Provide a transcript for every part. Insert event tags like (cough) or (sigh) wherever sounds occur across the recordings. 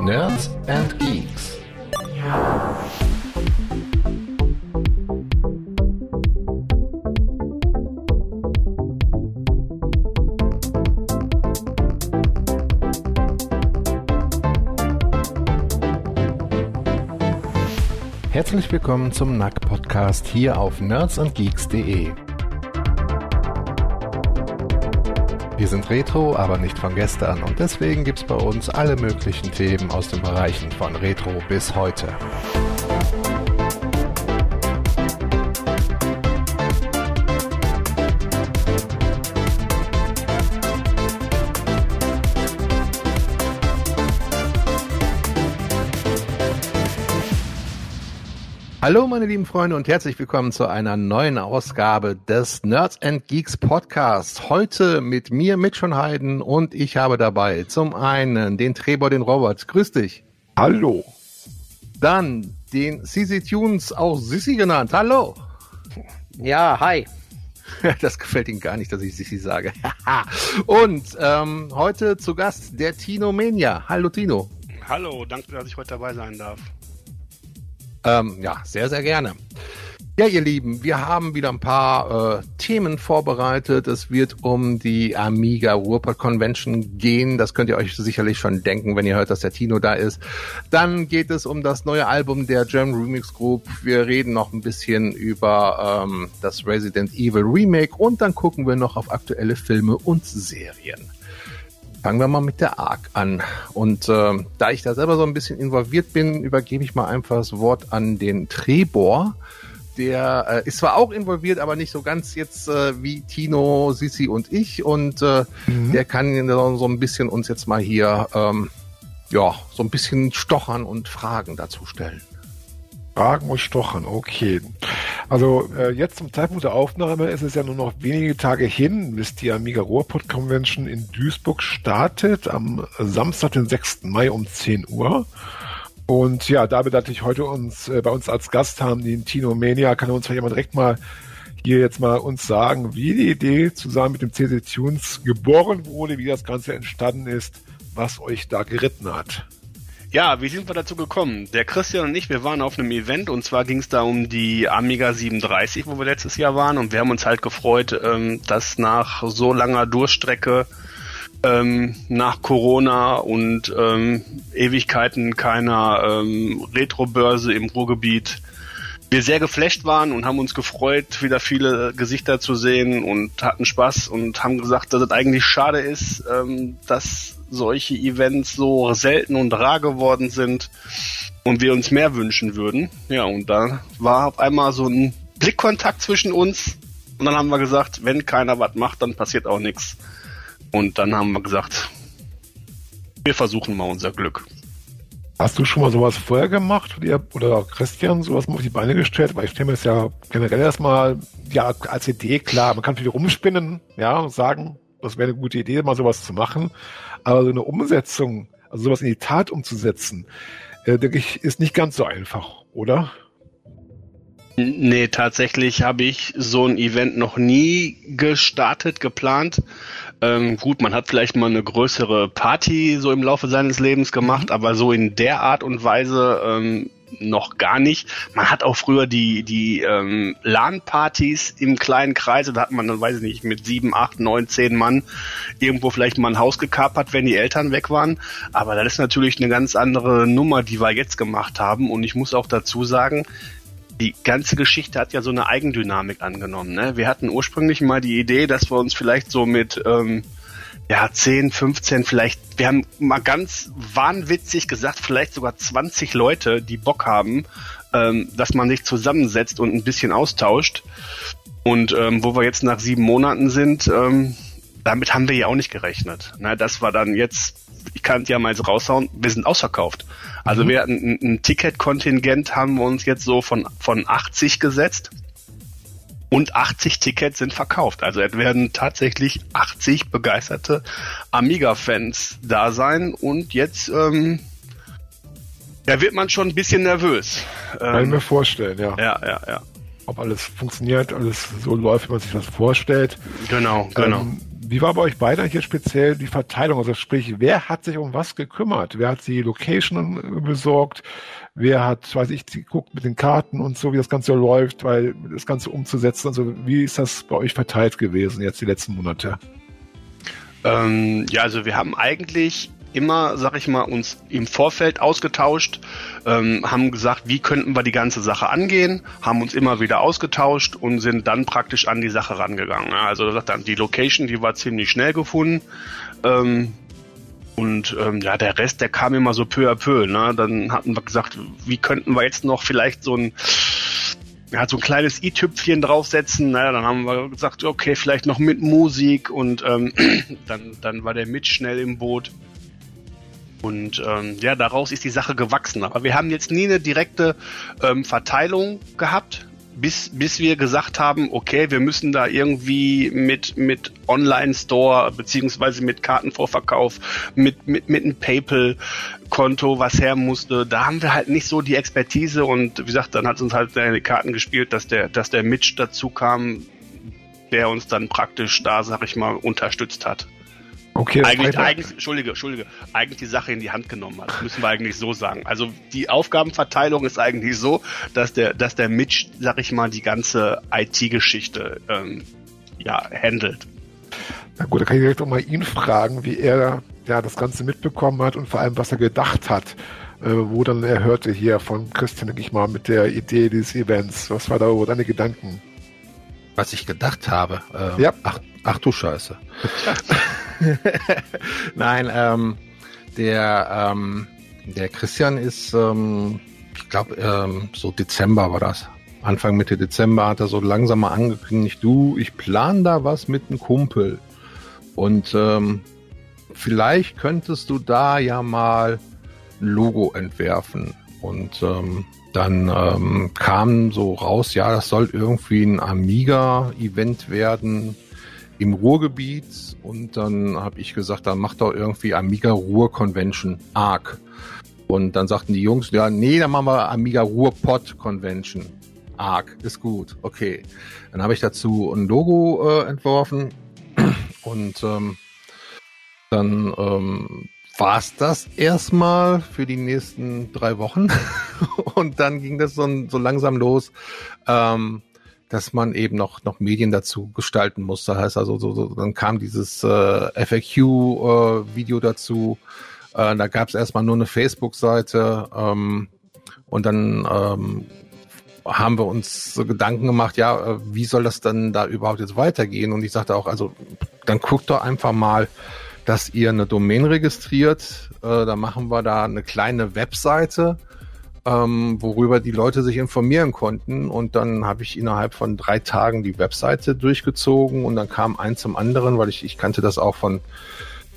Nerds and Geeks. Herzlich willkommen zum NAC Podcast hier auf nerdsandgeeks.de. Wir sind Retro, aber nicht von gestern und deswegen gibt's bei uns alle möglichen Themen aus den Bereichen von Retro bis heute. Hallo meine lieben Freunde und herzlich willkommen zu einer neuen Ausgabe des Nerds and Geeks Podcast. Heute mit mir, mit schon Heiden und ich habe dabei zum einen den Trebor, den Robert. Grüß dich. Hallo. Dann den CC Tunes, auch Sissi genannt. Hallo. Ja, hi. (laughs) Das gefällt Ihnen gar nicht, dass ich Sissi sage. (laughs) und ähm, heute zu Gast der Tino Mania. Hallo Tino. Hallo, danke, dass ich heute dabei sein darf. Ähm, ja, sehr, sehr gerne. Ja, ihr Lieben, wir haben wieder ein paar äh, Themen vorbereitet. Es wird um die Amiga Ruhrpott Convention gehen. Das könnt ihr euch sicherlich schon denken, wenn ihr hört, dass der Tino da ist. Dann geht es um das neue Album der German Remix Group. Wir reden noch ein bisschen über ähm, das Resident Evil Remake und dann gucken wir noch auf aktuelle Filme und Serien. Fangen wir mal mit der ARC an. Und äh, da ich da selber so ein bisschen involviert bin, übergebe ich mal einfach das Wort an den Trebor. Der äh, ist zwar auch involviert, aber nicht so ganz jetzt äh, wie Tino, Sissi und ich. Und äh, mhm. der kann so ein bisschen uns jetzt mal hier ähm, ja so ein bisschen stochern und Fragen dazu stellen. Fragen und Stochern, okay. Also äh, jetzt zum Zeitpunkt der Aufnahme ist es ja nur noch wenige Tage hin, bis die Amiga Ruhrpott Convention in Duisburg startet, am Samstag, den 6. Mai um 10 Uhr. Und ja, da wir natürlich heute uns äh, bei uns als Gast haben, den Tino Mania, kann uns vielleicht jemand direkt mal hier jetzt mal uns sagen, wie die Idee zusammen mit dem CC Tunes geboren wurde, wie das Ganze entstanden ist, was euch da geritten hat. Ja, wie sind wir dazu gekommen? Der Christian und ich, wir waren auf einem Event und zwar ging es da um die Amiga 37, wo wir letztes Jahr waren und wir haben uns halt gefreut, ähm, dass nach so langer Durchstrecke ähm, nach Corona und ähm, Ewigkeiten keiner ähm, Retro-Börse im Ruhrgebiet wir sehr geflasht waren und haben uns gefreut, wieder viele Gesichter zu sehen und hatten Spaß und haben gesagt, dass es eigentlich schade ist, ähm, dass solche Events so selten und rar geworden sind und wir uns mehr wünschen würden. Ja, und da war auf einmal so ein Blickkontakt zwischen uns und dann haben wir gesagt, wenn keiner was macht, dann passiert auch nichts. Und dann haben wir gesagt, wir versuchen mal unser Glück. Hast du schon mal sowas vorher gemacht oder Christian sowas mal auf die Beine gestellt? Weil ich stelle mir das ja generell erstmal ja als Idee klar. Man kann viel rumspinnen, ja, und sagen, das wäre eine gute Idee, mal sowas zu machen. Aber so eine Umsetzung, also sowas in die Tat umzusetzen, äh, denke ich, ist nicht ganz so einfach, oder? Nee, tatsächlich habe ich so ein Event noch nie gestartet, geplant. Ähm, gut, man hat vielleicht mal eine größere Party so im Laufe seines Lebens gemacht, mhm. aber so in der Art und Weise ähm, noch gar nicht. Man hat auch früher die, die ähm, LAN-Partys im kleinen Kreise, da hat man dann, weiß ich nicht, mit sieben, acht, neun, zehn Mann irgendwo vielleicht mal ein Haus gekapert, wenn die Eltern weg waren. Aber das ist natürlich eine ganz andere Nummer, die wir jetzt gemacht haben. Und ich muss auch dazu sagen, die ganze Geschichte hat ja so eine Eigendynamik angenommen. Ne? Wir hatten ursprünglich mal die Idee, dass wir uns vielleicht so mit ähm, ja, 10, 15, vielleicht, wir haben mal ganz wahnwitzig gesagt, vielleicht sogar 20 Leute, die Bock haben, ähm, dass man sich zusammensetzt und ein bisschen austauscht. Und ähm, wo wir jetzt nach sieben Monaten sind, ähm, damit haben wir ja auch nicht gerechnet. Na, das war dann jetzt, ich kann es ja mal so raushauen, wir sind ausverkauft. Also mhm. wir hatten ein, ein Ticketkontingent, haben wir uns jetzt so von, von 80 gesetzt und 80 Tickets sind verkauft. Also es werden tatsächlich 80 begeisterte Amiga-Fans da sein und jetzt ähm, da wird man schon ein bisschen nervös. Kann ähm, ich mir vorstellen, ja. Ja, ja, ja. Ob alles funktioniert, alles so läuft, wie man sich das vorstellt. Genau, genau. Ähm, wie war bei euch beiden hier speziell die Verteilung? Also sprich, wer hat sich um was gekümmert? Wer hat die Location besorgt? Wer hat, weiß ich, geguckt mit den Karten und so, wie das Ganze läuft, weil das Ganze umzusetzen. Also wie ist das bei euch verteilt gewesen jetzt die letzten Monate? Ähm, ja, also wir haben eigentlich immer, sag ich mal, uns im Vorfeld ausgetauscht, ähm, haben gesagt, wie könnten wir die ganze Sache angehen, haben uns immer wieder ausgetauscht und sind dann praktisch an die Sache rangegangen. Also dann die Location, die war ziemlich schnell gefunden. Ähm, und ähm, ja, der Rest, der kam immer so peu à peu. Ne? Dann hatten wir gesagt, wie könnten wir jetzt noch vielleicht so ein ja, so ein kleines i-Tüpfchen draufsetzen. Naja, dann haben wir gesagt, okay, vielleicht noch mit Musik und ähm, (clears throat) dann, dann war der mit schnell im Boot. Und ähm, ja, daraus ist die Sache gewachsen. Aber wir haben jetzt nie eine direkte ähm, Verteilung gehabt, bis, bis wir gesagt haben, okay, wir müssen da irgendwie mit, mit Online-Store beziehungsweise mit Kartenvorverkauf, mit, mit, mit einem PayPal-Konto, was her musste. Da haben wir halt nicht so die Expertise und wie gesagt, dann hat uns halt die Karten gespielt, dass der, dass der Mitch dazu kam, der uns dann praktisch da, sag ich mal, unterstützt hat. Okay, eigentlich, eigentlich, Entschuldige, Entschuldige, eigentlich die Sache in die Hand genommen hat. Müssen wir eigentlich so sagen. Also die Aufgabenverteilung ist eigentlich so, dass der, dass der Mitch, sag ich mal, die ganze IT-Geschichte ähm, ja, handelt. Na gut, da kann ich direkt auch mal ihn fragen, wie er ja, das Ganze mitbekommen hat und vor allem, was er gedacht hat, äh, wo dann er hörte hier von Christian, denke ich mal, mit der Idee dieses Events. Was war da wo deine Gedanken? Was ich gedacht habe? Äh, ja. Ach, ach du Scheiße. (laughs) (laughs) Nein, ähm, der, ähm, der Christian ist, ähm, ich glaube, ähm, so Dezember war das. Anfang Mitte Dezember hat er so langsam mal angekündigt, du, ich plan da was mit einem Kumpel. Und ähm, vielleicht könntest du da ja mal ein Logo entwerfen. Und ähm, dann ähm, kam so raus, ja, das soll irgendwie ein Amiga-Event werden im Ruhrgebiet und dann habe ich gesagt, dann macht doch irgendwie Amiga Ruhr Convention ARC. Und dann sagten die Jungs, ja, nee, dann machen wir Amiga Ruhr Pod Convention. ARC ist gut, okay. Dann habe ich dazu ein Logo äh, entworfen (clears throat) und ähm, dann ähm, war es das erstmal für die nächsten drei Wochen (laughs) und dann ging das so, so langsam los. Ähm, dass man eben noch noch Medien dazu gestalten muss. Das heißt also, so, so, dann kam dieses äh, FAQ-Video äh, dazu. Äh, da gab es erstmal nur eine Facebook-Seite ähm, und dann ähm, haben wir uns so Gedanken gemacht, ja, äh, wie soll das dann da überhaupt jetzt weitergehen? Und ich sagte auch, also dann guckt doch einfach mal, dass ihr eine Domain registriert. Äh, da machen wir da eine kleine Webseite ähm, worüber die Leute sich informieren konnten. Und dann habe ich innerhalb von drei Tagen die Webseite durchgezogen und dann kam eins zum anderen, weil ich, ich kannte das auch von,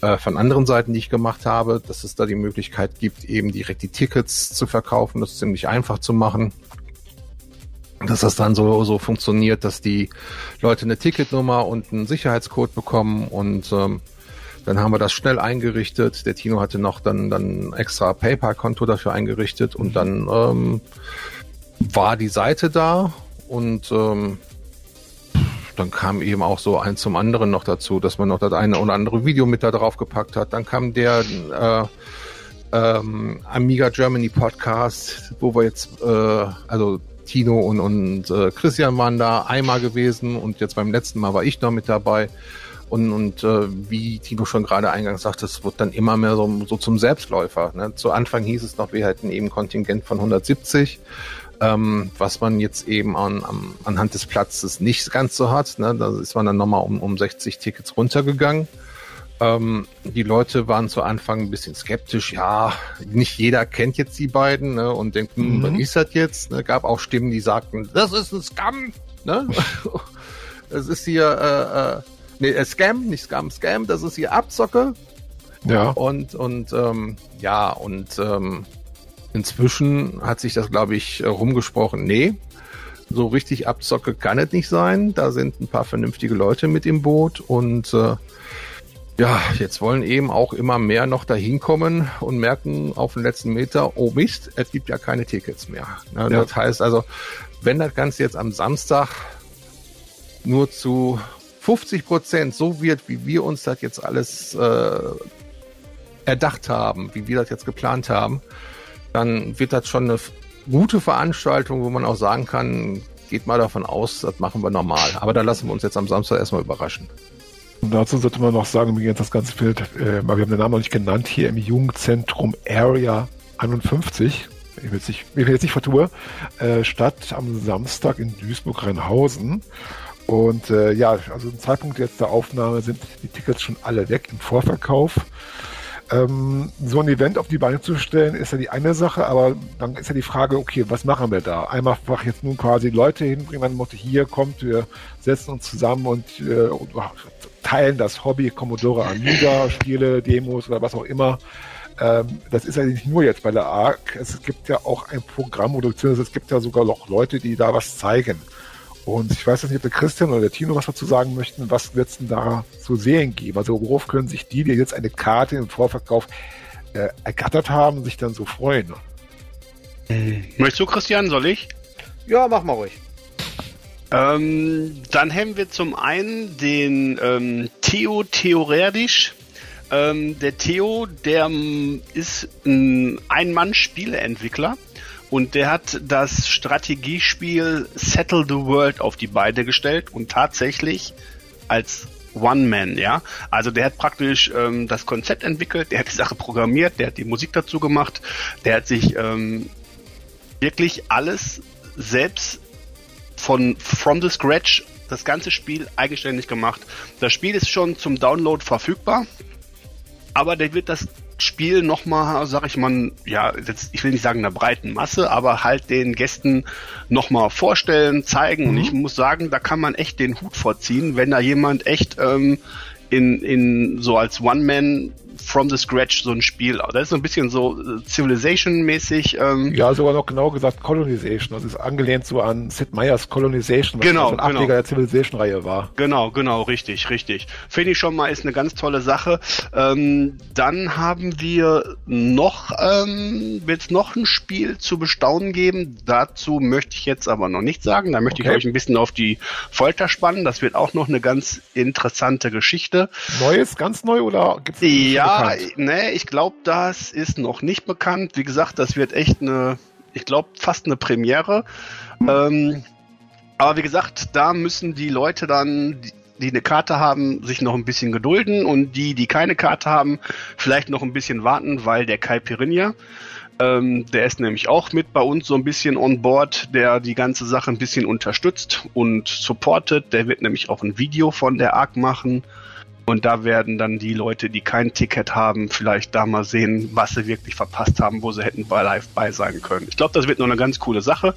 äh, von anderen Seiten, die ich gemacht habe, dass es da die Möglichkeit gibt, eben direkt die Tickets zu verkaufen. Das ziemlich einfach zu machen dass das dann so, so funktioniert, dass die Leute eine Ticketnummer und einen Sicherheitscode bekommen und ähm, dann haben wir das schnell eingerichtet. Der Tino hatte noch dann, dann extra PayPal-Konto dafür eingerichtet und dann ähm, war die Seite da und ähm, dann kam eben auch so eins zum anderen noch dazu, dass man noch das eine oder andere Video mit da drauf gepackt hat. Dann kam der äh, ähm, Amiga Germany Podcast, wo wir jetzt, äh, also Tino und, und äh, Christian waren da einmal gewesen und jetzt beim letzten Mal war ich noch mit dabei. Und, und äh, wie Tino schon gerade eingangs sagte, es wird dann immer mehr so, so zum Selbstläufer. Ne? Zu Anfang hieß es noch, wir hätten eben Kontingent von 170, ähm, was man jetzt eben an, an, anhand des Platzes nicht ganz so hat. Ne? Da ist man dann nochmal um, um 60 Tickets runtergegangen. Ähm, die Leute waren zu Anfang ein bisschen skeptisch. Ja, nicht jeder kennt jetzt die beiden ne? und denkt, hm, mhm. was ist das jetzt? Ne? Gab auch Stimmen, die sagten, das ist ein Scam. Ne? (laughs) es ist hier... Äh, äh, nee, äh, Scam, nicht Scam, Scam, das ist hier Abzocke. Ja. Und, und ähm, ja, und ähm, inzwischen hat sich das, glaube ich, rumgesprochen. Nee, so richtig Abzocke kann es nicht sein. Da sind ein paar vernünftige Leute mit im Boot und äh, ja, jetzt wollen eben auch immer mehr noch dahin kommen und merken auf den letzten Meter, oh Mist, es gibt ja keine Tickets mehr. Ne, ja. Das heißt also, wenn das Ganze jetzt am Samstag nur zu 50 Prozent so wird, wie wir uns das jetzt alles äh, erdacht haben, wie wir das jetzt geplant haben, dann wird das schon eine gute Veranstaltung, wo man auch sagen kann, geht mal davon aus, das machen wir normal. Aber da lassen wir uns jetzt am Samstag erstmal überraschen. Und dazu sollte man noch sagen, wie jetzt das ganze Feld, äh, wir haben den Namen noch nicht genannt, hier im Jugendzentrum Area 51, ich will jetzt nicht, nicht vertue, äh, statt am Samstag in Duisburg-Rheinhausen. Und äh, ja, also zum Zeitpunkt jetzt der Aufnahme sind die Tickets schon alle weg im Vorverkauf. Ähm, so ein Event auf die Beine zu stellen, ist ja die eine Sache, aber dann ist ja die Frage, okay, was machen wir da? Einmal einfach jetzt nun quasi Leute hinbringen, man Motto, hier kommt, wir setzen uns zusammen und äh, teilen das Hobby Commodore Amiga, Spiele, Demos oder was auch immer. Ähm, das ist ja nicht nur jetzt bei der ARC, es gibt ja auch ein Programm oder beziehungsweise es gibt ja sogar noch Leute, die da was zeigen. Und ich weiß jetzt nicht, ob der Christian oder der Tino was dazu sagen möchten. Was wird es denn da zu sehen geben? Also worauf können sich die, die jetzt eine Karte im Vorverkauf äh, ergattert haben, sich dann so freuen? Hm. Möchtest du, Christian? Soll ich? Ja, mach mal ruhig. Ähm, dann haben wir zum einen den ähm, Theo Theoretisch. Ähm, der Theo, der ähm, ist ein Ein-Mann-Spieleentwickler und der hat das Strategiespiel Settle the World auf die Beine gestellt und tatsächlich als One-Man, ja. Also der hat praktisch ähm, das Konzept entwickelt, der hat die Sache programmiert, der hat die Musik dazu gemacht, der hat sich ähm, wirklich alles selbst von from the scratch das ganze Spiel eigenständig gemacht. Das Spiel ist schon zum Download verfügbar, aber der wird das Spiel nochmal, sag ich mal, ja, jetzt, ich will nicht sagen einer breiten Masse, aber halt den Gästen nochmal vorstellen, zeigen. Mhm. Und ich muss sagen, da kann man echt den Hut vorziehen, wenn da jemand echt ähm, in, in so als One-Man from the scratch so ein Spiel. Das ist so ein bisschen so äh, Civilization-mäßig. Ähm. Ja, sogar noch genau gesagt Colonization. Das ist angelehnt so an Sid Meier's Colonization, was genau, so ein Ableger genau. der Civilization-Reihe war. Genau, genau, richtig, richtig. Finde ich schon mal, ist eine ganz tolle Sache. Ähm, dann haben wir noch, ähm, wird es noch ein Spiel zu bestaunen geben. Dazu möchte ich jetzt aber noch nichts sagen. Da möchte okay. ich euch ein bisschen auf die Folter spannen. Das wird auch noch eine ganz interessante Geschichte. Neues, ganz neu oder gibt's Ja, bekannt? nee, ich glaube, das ist noch nicht bekannt. Wie gesagt, das wird echt eine, ich glaube, fast eine Premiere. Hm. Ähm, aber wie gesagt, da müssen die Leute dann, die, die eine Karte haben, sich noch ein bisschen gedulden und die, die keine Karte haben, vielleicht noch ein bisschen warten, weil der Kai Pirinha, ähm, der ist nämlich auch mit bei uns so ein bisschen on board, der die ganze Sache ein bisschen unterstützt und supportet. Der wird nämlich auch ein Video von der ARC machen. Und da werden dann die Leute, die kein Ticket haben, vielleicht da mal sehen, was sie wirklich verpasst haben, wo sie hätten bei live bei sein können. Ich glaube, das wird noch eine ganz coole Sache.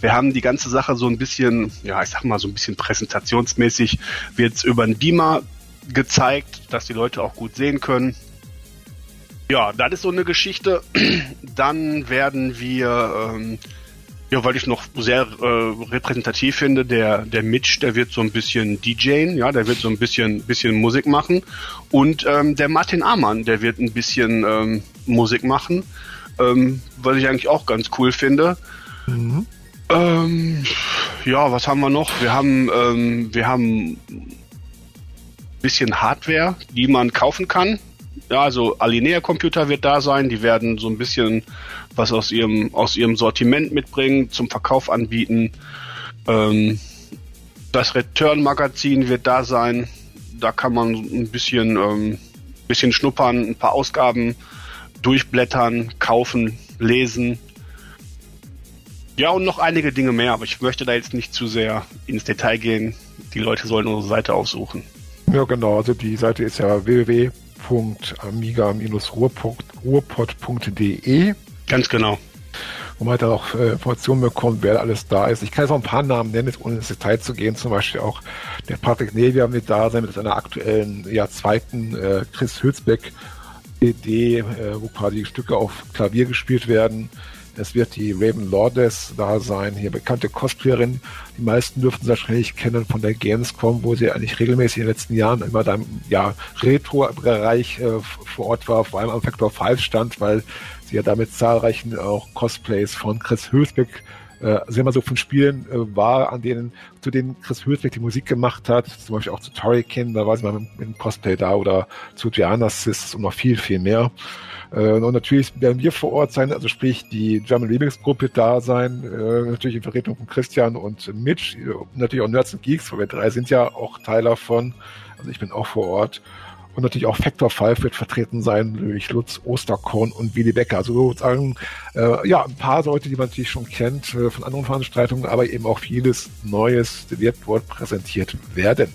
Wir haben die ganze Sache so ein bisschen, ja, ich sag mal so ein bisschen präsentationsmäßig, wird's über einen Beamer gezeigt, dass die Leute auch gut sehen können. Ja, das ist so eine Geschichte. (clears throat) Dann werden wir ähm, ja, weil ich noch sehr äh, repräsentativ finde, der, der Mitch, der wird so ein bisschen DJen, ja, der wird so ein bisschen, bisschen Musik machen. Und ähm, der Martin Amann, der wird ein bisschen ähm, Musik machen, ähm, was ich eigentlich auch ganz cool finde. Mhm. Ähm, ja, was haben wir noch? Wir haben, ähm, wir haben bisschen Hardware, die man kaufen kann. Ja, also Alinea Computer wird da sein, die werden so ein bisschen was aus ihrem, aus ihrem Sortiment mitbringen, zum Verkauf anbieten. Ähm, das Return-Magazin wird da sein. Da kann man ein bisschen, ähm, bisschen schnuppern, ein paar Ausgaben durchblättern, kaufen, lesen. Ja, und noch einige Dinge mehr, aber ich möchte da jetzt nicht zu sehr ins Detail gehen. Die Leute sollen unsere Seite aufsuchen. Ja, genau. Also die Seite ist ja www.amiga-ruhrpott.de. Ganz genau. Wo man halt auch äh, Informationen bekommt, wer alles da ist. Ich kann jetzt auch ein paar Namen nennen, ohne ins Detail zu gehen. Zum Beispiel auch der Patrick Nevia mit da sein, mit seiner aktuellen, ja, zweiten äh, Chris Hülsbeck CD, äh, wo quasi Stücke auf Klavier gespielt werden. Es wird die Raven Lordes da sein, hier bekannte Cosplayerin. Die meisten dürften sie wahrscheinlich kennen von der Gamescom, wo sie eigentlich regelmäßig in den letzten Jahren immer da im ja, Retro-Bereich äh, vor Ort war, vor allem am Factor 5 stand, weil sie ja damit zahlreichen auch Cosplays von Chris Hülsbeck äh, mal so von Spielen äh, war, an denen, zu denen Chris Hülsbeck die Musik gemacht hat, zum Beispiel auch zu Turrican, da war sie mal mit, mit dem Cosplay da oder zu Diana Sis und noch viel, viel mehr. Äh, und natürlich werden wir vor Ort sein, also sprich die German Remix Gruppe da sein, äh, natürlich in Vertretung von Christian und Mitch, natürlich auch Nerds and Geeks, weil wir drei sind ja auch Teil davon. Also ich bin auch vor Ort. Und natürlich auch Factor 5 wird vertreten sein durch Lutz Osterkorn und Willy Becker. Also sozusagen, äh, ja, ein paar Leute, die man natürlich schon kennt äh, von anderen Veranstaltungen, aber eben auch vieles Neues wird dort präsentiert werden.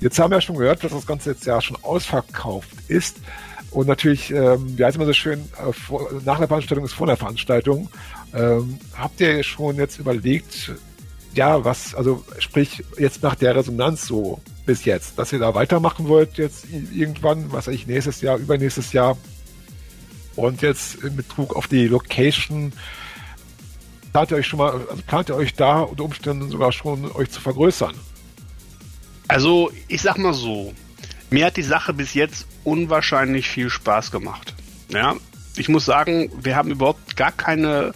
Jetzt haben wir ja schon gehört, dass das Ganze jetzt ja schon ausverkauft ist. Und natürlich, ähm, wie heißt immer so schön, äh, vor, nach der Veranstaltung ist vor der Veranstaltung. Ähm, habt ihr schon jetzt überlegt, ja, was, also sprich jetzt nach der Resonanz so bis jetzt, dass ihr da weitermachen wollt jetzt irgendwann, was ich, nächstes Jahr, übernächstes Jahr und jetzt in Betrug auf die Location, plant ihr euch schon mal, also plant ihr euch da unter Umständen sogar schon euch zu vergrößern? Also ich sag mal so, mir hat die Sache bis jetzt unwahrscheinlich viel Spaß gemacht. Ja, ich muss sagen, wir haben überhaupt gar keine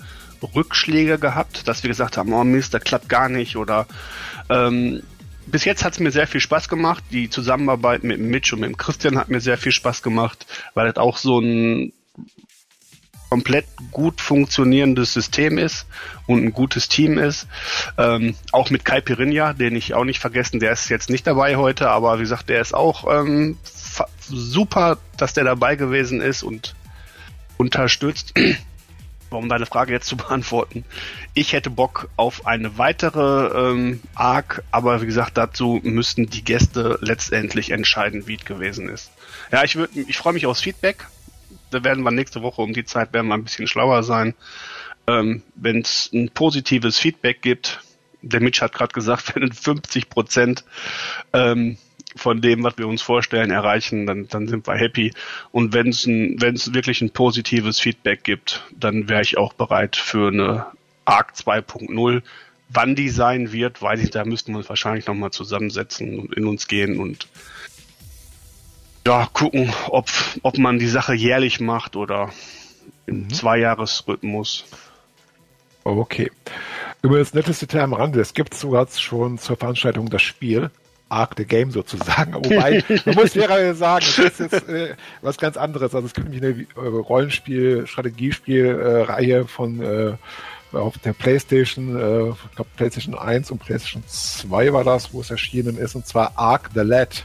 Rückschläge gehabt, dass wir gesagt haben, oh Mist, das klappt gar nicht oder ähm, bis jetzt hat es mir sehr viel Spaß gemacht. Die Zusammenarbeit mit Mitch und mit Christian hat mir sehr viel Spaß gemacht, weil das auch so ein komplett gut funktionierendes System ist und ein gutes Team ist. Ähm, auch mit Kai Pirinha, den ich auch nicht vergessen, der ist jetzt nicht dabei heute, aber wie gesagt, der ist auch ähm, super, dass der dabei gewesen ist und unterstützt. Um deine Frage jetzt zu (laughs) beantworten. Ich hätte Bock auf eine weitere ähm, Arc, aber wie gesagt, dazu müssten die Gäste letztendlich entscheiden, wie es gewesen ist. Ja, ich würde, ich freue mich aufs Feedback. Da werden wir nächste Woche um die Zeit werden wir ein bisschen schlauer sein. Ähm, Wenn es ein positives Feedback gibt, der Mitch hat gerade gesagt, (laughs) wenn 50 Prozent ähm, von dem, was wir uns vorstellen, erreichen, dann, dann sind wir happy. Und wenn es wirklich ein positives Feedback gibt, dann wäre ich auch bereit für eine ARC 2.0. Wann die sein wird, weiß ich, da müssten wir uns wahrscheinlich nochmal zusammensetzen und in uns gehen und ja, gucken, ob, ob man die Sache jährlich macht oder im mhm. Zweijahresrhythmus. Okay. Über das netteste Detail am Rande, es gibt sogar schon zur Veranstaltung das Spiel. Arc the Game sozusagen. (laughs) Wobei, man muss fairerweise sagen, das ist jetzt äh, was ganz anderes. Also es gibt nämlich eine äh, Rollenspiel, Strategiespiel-Reihe äh, von äh, auf der PlayStation, äh, ich glaube PlayStation 1 und PlayStation 2 war das, wo es erschienen ist, und zwar Arc the Lad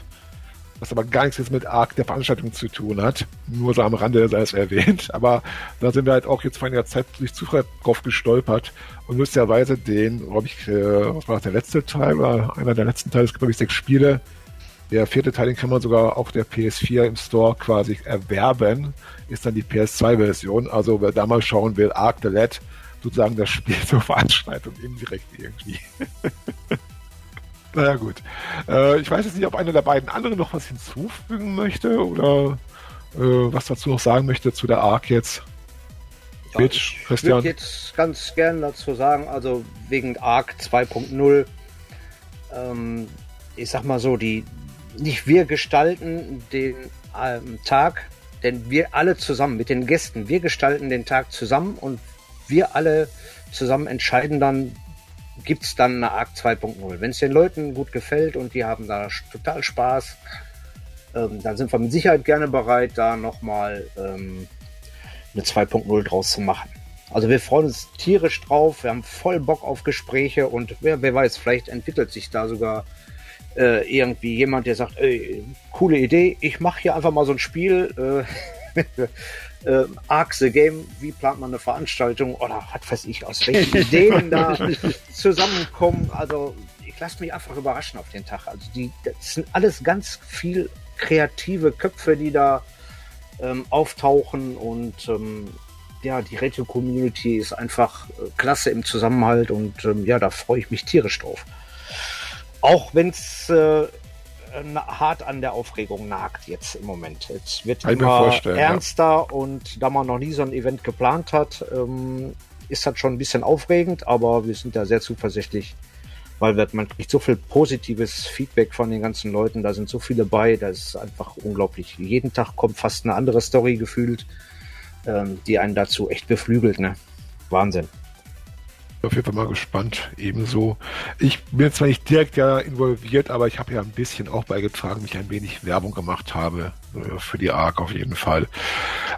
was aber gar nichts mit Arc der Veranstaltung zu tun hat. Nur so am Rande sei es erwähnt. (laughs) Aber da sind wir halt auch jetzt vor einiger Zeit durch Zufall drauf gestolpert und lustigerweise den, glaube ich, äh, was war das, der letzte Teil oder einer der letzten Teile, es gibt glaube ich sechs Spiele. Der vierte Teil, den kann man sogar auf der PS4 im Store quasi erwerben, ist dann die PS2-Version. Also wer da mal schauen will, Arc the Lad, sozusagen das Spiel (laughs) zur Veranstaltung indirekt irgendwie. (laughs) Naja, gut. Äh, ich weiß jetzt nicht, ob einer der beiden anderen noch was hinzufügen möchte oder äh, was dazu noch sagen möchte zu der Arc jetzt. Ja, Bitch, ich Christian. würde jetzt ganz gern dazu sagen, also wegen Arc 2.0, ähm, ich sag mal so, die nicht wir gestalten den ähm, Tag, denn wir alle zusammen mit den Gästen, wir gestalten den Tag zusammen und wir alle zusammen entscheiden dann, gibt es dann eine Arc 2.0. Wenn es den Leuten gut gefällt und die haben da total Spaß, ähm, dann sind wir mit Sicherheit gerne bereit, da nochmal ähm, eine 2.0 draus zu machen. Also wir freuen uns tierisch drauf, wir haben voll Bock auf Gespräche und wer, wer weiß, vielleicht entwickelt sich da sogar äh, irgendwie jemand, der sagt, ey, coole Idee, ich mache hier einfach mal so ein Spiel. Äh, (laughs) äh, Arc the Game, wie plant man eine Veranstaltung oder was weiß ich, aus welchen Ideen da (laughs) zusammenkommen. Also ich lasse mich einfach überraschen auf den Tag. Also die, das sind alles ganz viel kreative Köpfe, die da ähm, auftauchen und ähm, ja, die Retro-Community ist einfach äh, klasse im Zusammenhalt und ähm, ja, da freue ich mich tierisch drauf. Auch wenn es äh, hart an der Aufregung nagt jetzt im Moment. Es wird Kann immer ernster ja. und da man noch nie so ein Event geplant hat, ähm, ist das schon ein bisschen aufregend, aber wir sind da sehr zuversichtlich, weil man kriegt so viel positives Feedback von den ganzen Leuten, da sind so viele bei, das ist einfach unglaublich. Jeden Tag kommt fast eine andere Story gefühlt, ähm, die einen dazu echt beflügelt, ne? Wahnsinn. Auf jeden Fall mal gespannt, ebenso. Ich bin zwar nicht direkt ja involviert, aber ich habe ja ein bisschen auch beigetragen, mich ein wenig Werbung gemacht habe äh, für die ARC auf jeden Fall.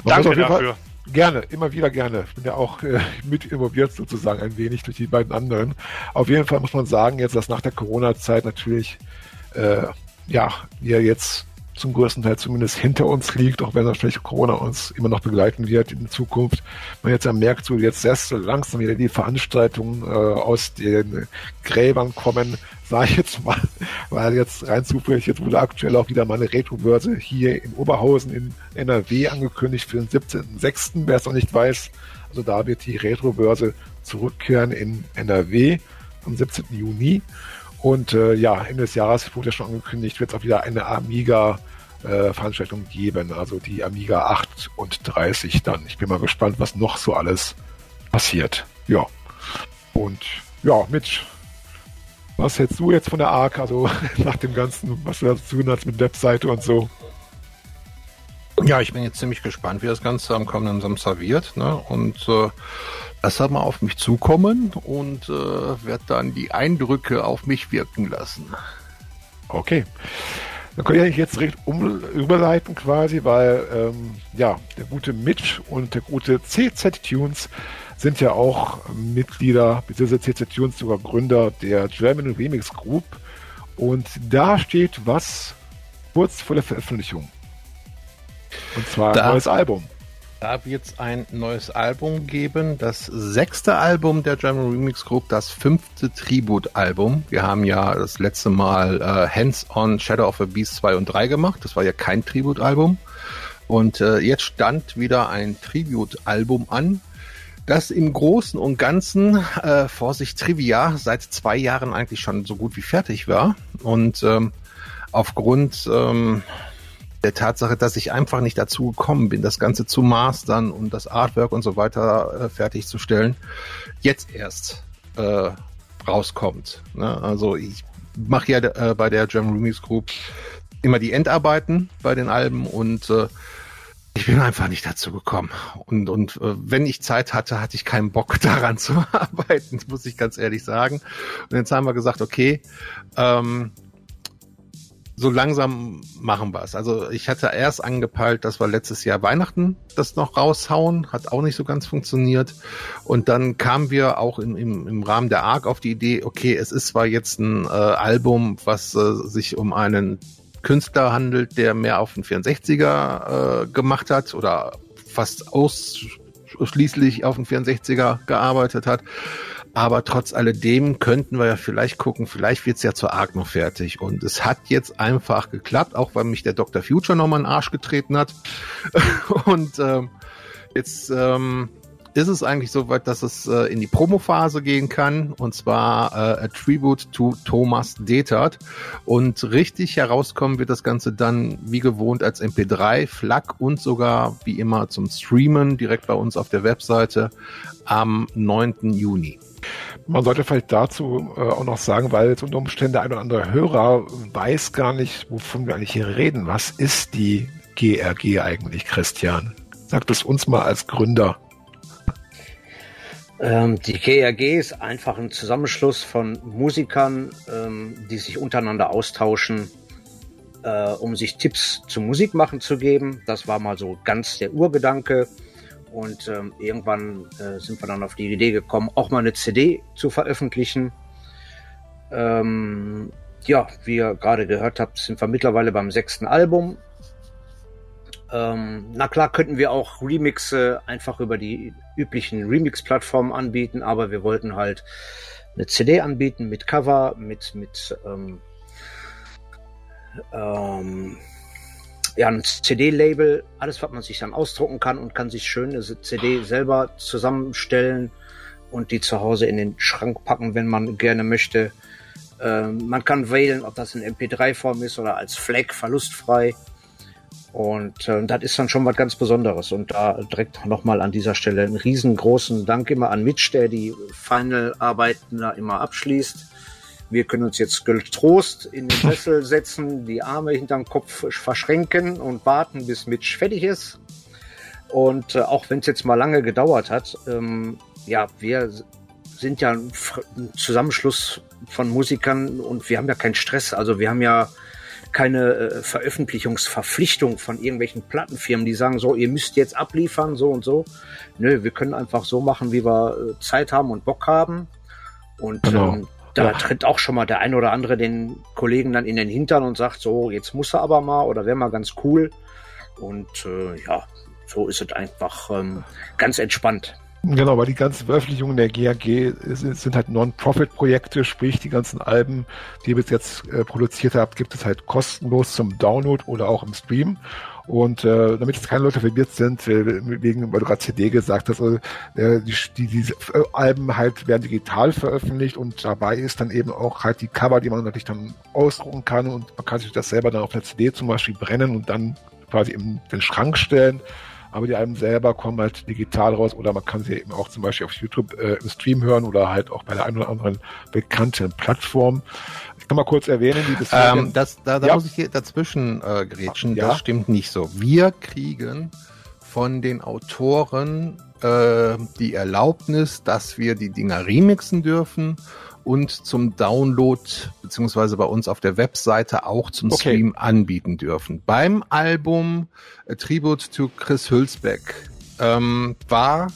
Man Danke dafür. Fall, Gerne, immer wieder gerne. Ich bin ja auch äh, mit involviert sozusagen ein wenig durch die beiden anderen. Auf jeden Fall muss man sagen, jetzt, dass nach der Corona-Zeit natürlich, äh, ja, wir jetzt zum größten Teil zumindest hinter uns liegt, auch wenn natürlich Corona uns immer noch begleiten wird in Zukunft. Man jetzt ja merkt, so jetzt erst langsam wieder die Veranstaltungen äh, aus den Gräbern kommen, (laughs) sage ich jetzt mal, weil jetzt rein zufällig, jetzt wurde aktuell auch wieder mal eine Retro-Börse hier in Oberhausen in NRW angekündigt für den 17.06., wer es noch nicht weiß. Also da wird die Retro-Börse zurückkehren in NRW am 17. Juni. Und äh, ja, Ende des Jahres wurde ja schon angekündigt, wird es auch wieder eine Amiga-Veranstaltung äh, geben, also die Amiga 8 und 30 dann. Ich bin mal gespannt, was noch so alles passiert. Ja. Und ja, Mitch, was hältst du jetzt von der ARC, also (laughs) nach dem Ganzen, was du dazu hast mit Webseite und so? Ja, ich bin jetzt ziemlich gespannt, wie das Ganze am kommenden Samstag wird. Ne? Und äh, besser mal auf mich zukommen und äh, werde dann die Eindrücke auf mich wirken lassen. Okay. Dann kann ich jetzt direkt um, überleiten quasi, weil ähm, ja, der gute Mitch und der gute CZ Tunes sind ja auch Mitglieder, beziehungsweise CZ Tunes sogar Gründer der German Remix Group. Und da steht was kurz vor der Veröffentlichung. Und zwar da, ein neues Album. Da wird es ein neues Album geben, das sechste Album der German Remix Group, das fünfte Tribute-Album. Wir haben ja das letzte Mal äh, Hands on Shadow of the Beast 2 und 3 gemacht. Das war ja kein Tribute-Album. Und äh, jetzt stand wieder ein Tribute-Album an, das im Großen und Ganzen, äh, Vorsicht Trivia, seit zwei Jahren eigentlich schon so gut wie fertig war. Und ähm, aufgrund ähm, der Tatsache, dass ich einfach nicht dazu gekommen bin, das Ganze zu mastern und das Artwork und so weiter äh, fertigzustellen, jetzt erst äh, rauskommt. Ne? Also ich mache ja äh, bei der German Remix Group immer die Endarbeiten bei den Alben und äh, ich bin einfach nicht dazu gekommen. Und, und äh, wenn ich Zeit hatte, hatte ich keinen Bock (laughs) daran zu (laughs) arbeiten, muss ich ganz ehrlich sagen. Und jetzt haben wir gesagt, okay, ähm, so langsam machen wir es. Also ich hatte erst angepeilt, dass wir letztes Jahr Weihnachten das noch raushauen, hat auch nicht so ganz funktioniert. Und dann kamen wir auch im, im, im Rahmen der ARC auf die Idee, okay, es ist zwar jetzt ein äh, Album, was äh, sich um einen Künstler handelt, der mehr auf den 64er äh, gemacht hat oder fast ausschließlich auf den 64er gearbeitet hat. Aber trotz alledem könnten wir ja vielleicht gucken, vielleicht wird's ja zur noch fertig. Und es hat jetzt einfach geklappt, auch weil mich der Dr. Future nochmal in den Arsch getreten hat. (laughs) Und ähm, jetzt ähm, ist es eigentlich so weit, dass es äh, in die Promophase gehen kann. Und zwar äh, A Tribute to Thomas Detert. Und richtig herauskommen wird das Ganze dann wie gewohnt als MP3, FLAC und sogar wie immer zum Streamen direkt bei uns auf der Webseite am 9. Juni. Man sollte vielleicht dazu äh, auch noch sagen, weil jetzt unter Umständen ein oder andere Hörer weiß gar nicht, wovon wir eigentlich hier reden. Was ist die GRG eigentlich, Christian? Sagt es uns mal als Gründer. Ähm, die GRG ist einfach ein Zusammenschluss von Musikern, ähm, die sich untereinander austauschen, äh, um sich Tipps zum Musikmachen zu geben. Das war mal so ganz der Urgedanke. Und ähm, irgendwann äh, sind wir dann auf die Idee gekommen, auch mal eine CD zu veröffentlichen. Ähm, ja, wie ihr gerade gehört habt, sind wir mittlerweile beim sechsten Album. Ähm, na klar könnten wir auch Remixe einfach über die üblichen Remix-Plattformen anbieten, aber wir wollten halt eine CD anbieten mit Cover, mit, mit ähm, ähm, ja, ein CD-Label, alles, was man sich dann ausdrucken kann und kann sich schön eine CD selber zusammenstellen und die zu Hause in den Schrank packen, wenn man gerne möchte. Ähm, man kann wählen, ob das in MP3-Form ist oder als Flag verlustfrei. Und äh, das ist dann schon was ganz Besonderes. Und da direkt nochmal an dieser Stelle einen riesengroßen Dank immer an Mitch, der die Final-Arbeiten da immer abschließt. Wir können uns jetzt getrost in den Sessel setzen, die Arme hinterm Kopf verschränken und warten, bis Mitch fertig ist. Und äh, auch wenn es jetzt mal lange gedauert hat, ähm, ja, wir sind ja ein Zusammenschluss von Musikern und wir haben ja keinen Stress. Also wir haben ja keine äh, Veröffentlichungsverpflichtung von irgendwelchen Plattenfirmen, die sagen so, ihr müsst jetzt abliefern, so und so. Nö, wir können einfach so machen, wie wir äh, Zeit haben und Bock haben. Und genau. ähm, da ja. tritt auch schon mal der ein oder andere den Kollegen dann in den Hintern und sagt so, jetzt muss er aber mal oder wäre mal ganz cool. Und äh, ja, so ist es einfach ähm, ganz entspannt. Genau, weil die ganzen Veröffentlichungen der GAG sind halt Non-Profit-Projekte, sprich die ganzen Alben, die ihr bis jetzt äh, produziert habt, gibt es halt kostenlos zum Download oder auch im Stream. Und äh, damit jetzt keine Leute verwirrt sind, äh, wegen, weil du gerade CD gesagt hast, also, äh, die, die, diese Alben halt werden digital veröffentlicht und dabei ist dann eben auch halt die Cover, die man natürlich dann ausdrucken kann und man kann sich das selber dann auf einer CD zum Beispiel brennen und dann quasi in den Schrank stellen aber die Alben selber kommen halt digital raus oder man kann sie eben auch zum Beispiel auf YouTube äh, im Stream hören oder halt auch bei der einen oder anderen bekannten Plattform. Kann mal kurz erwähnen, wie das ähm, das Da, da ja. muss ich hier dazwischen äh, grätschen. Ja. Das stimmt nicht so. Wir kriegen von den Autoren äh, die Erlaubnis, dass wir die Dinger remixen dürfen und zum Download beziehungsweise bei uns auf der Webseite auch zum okay. Stream anbieten dürfen. Beim Album A Tribute to Chris Hülsbeck ähm, war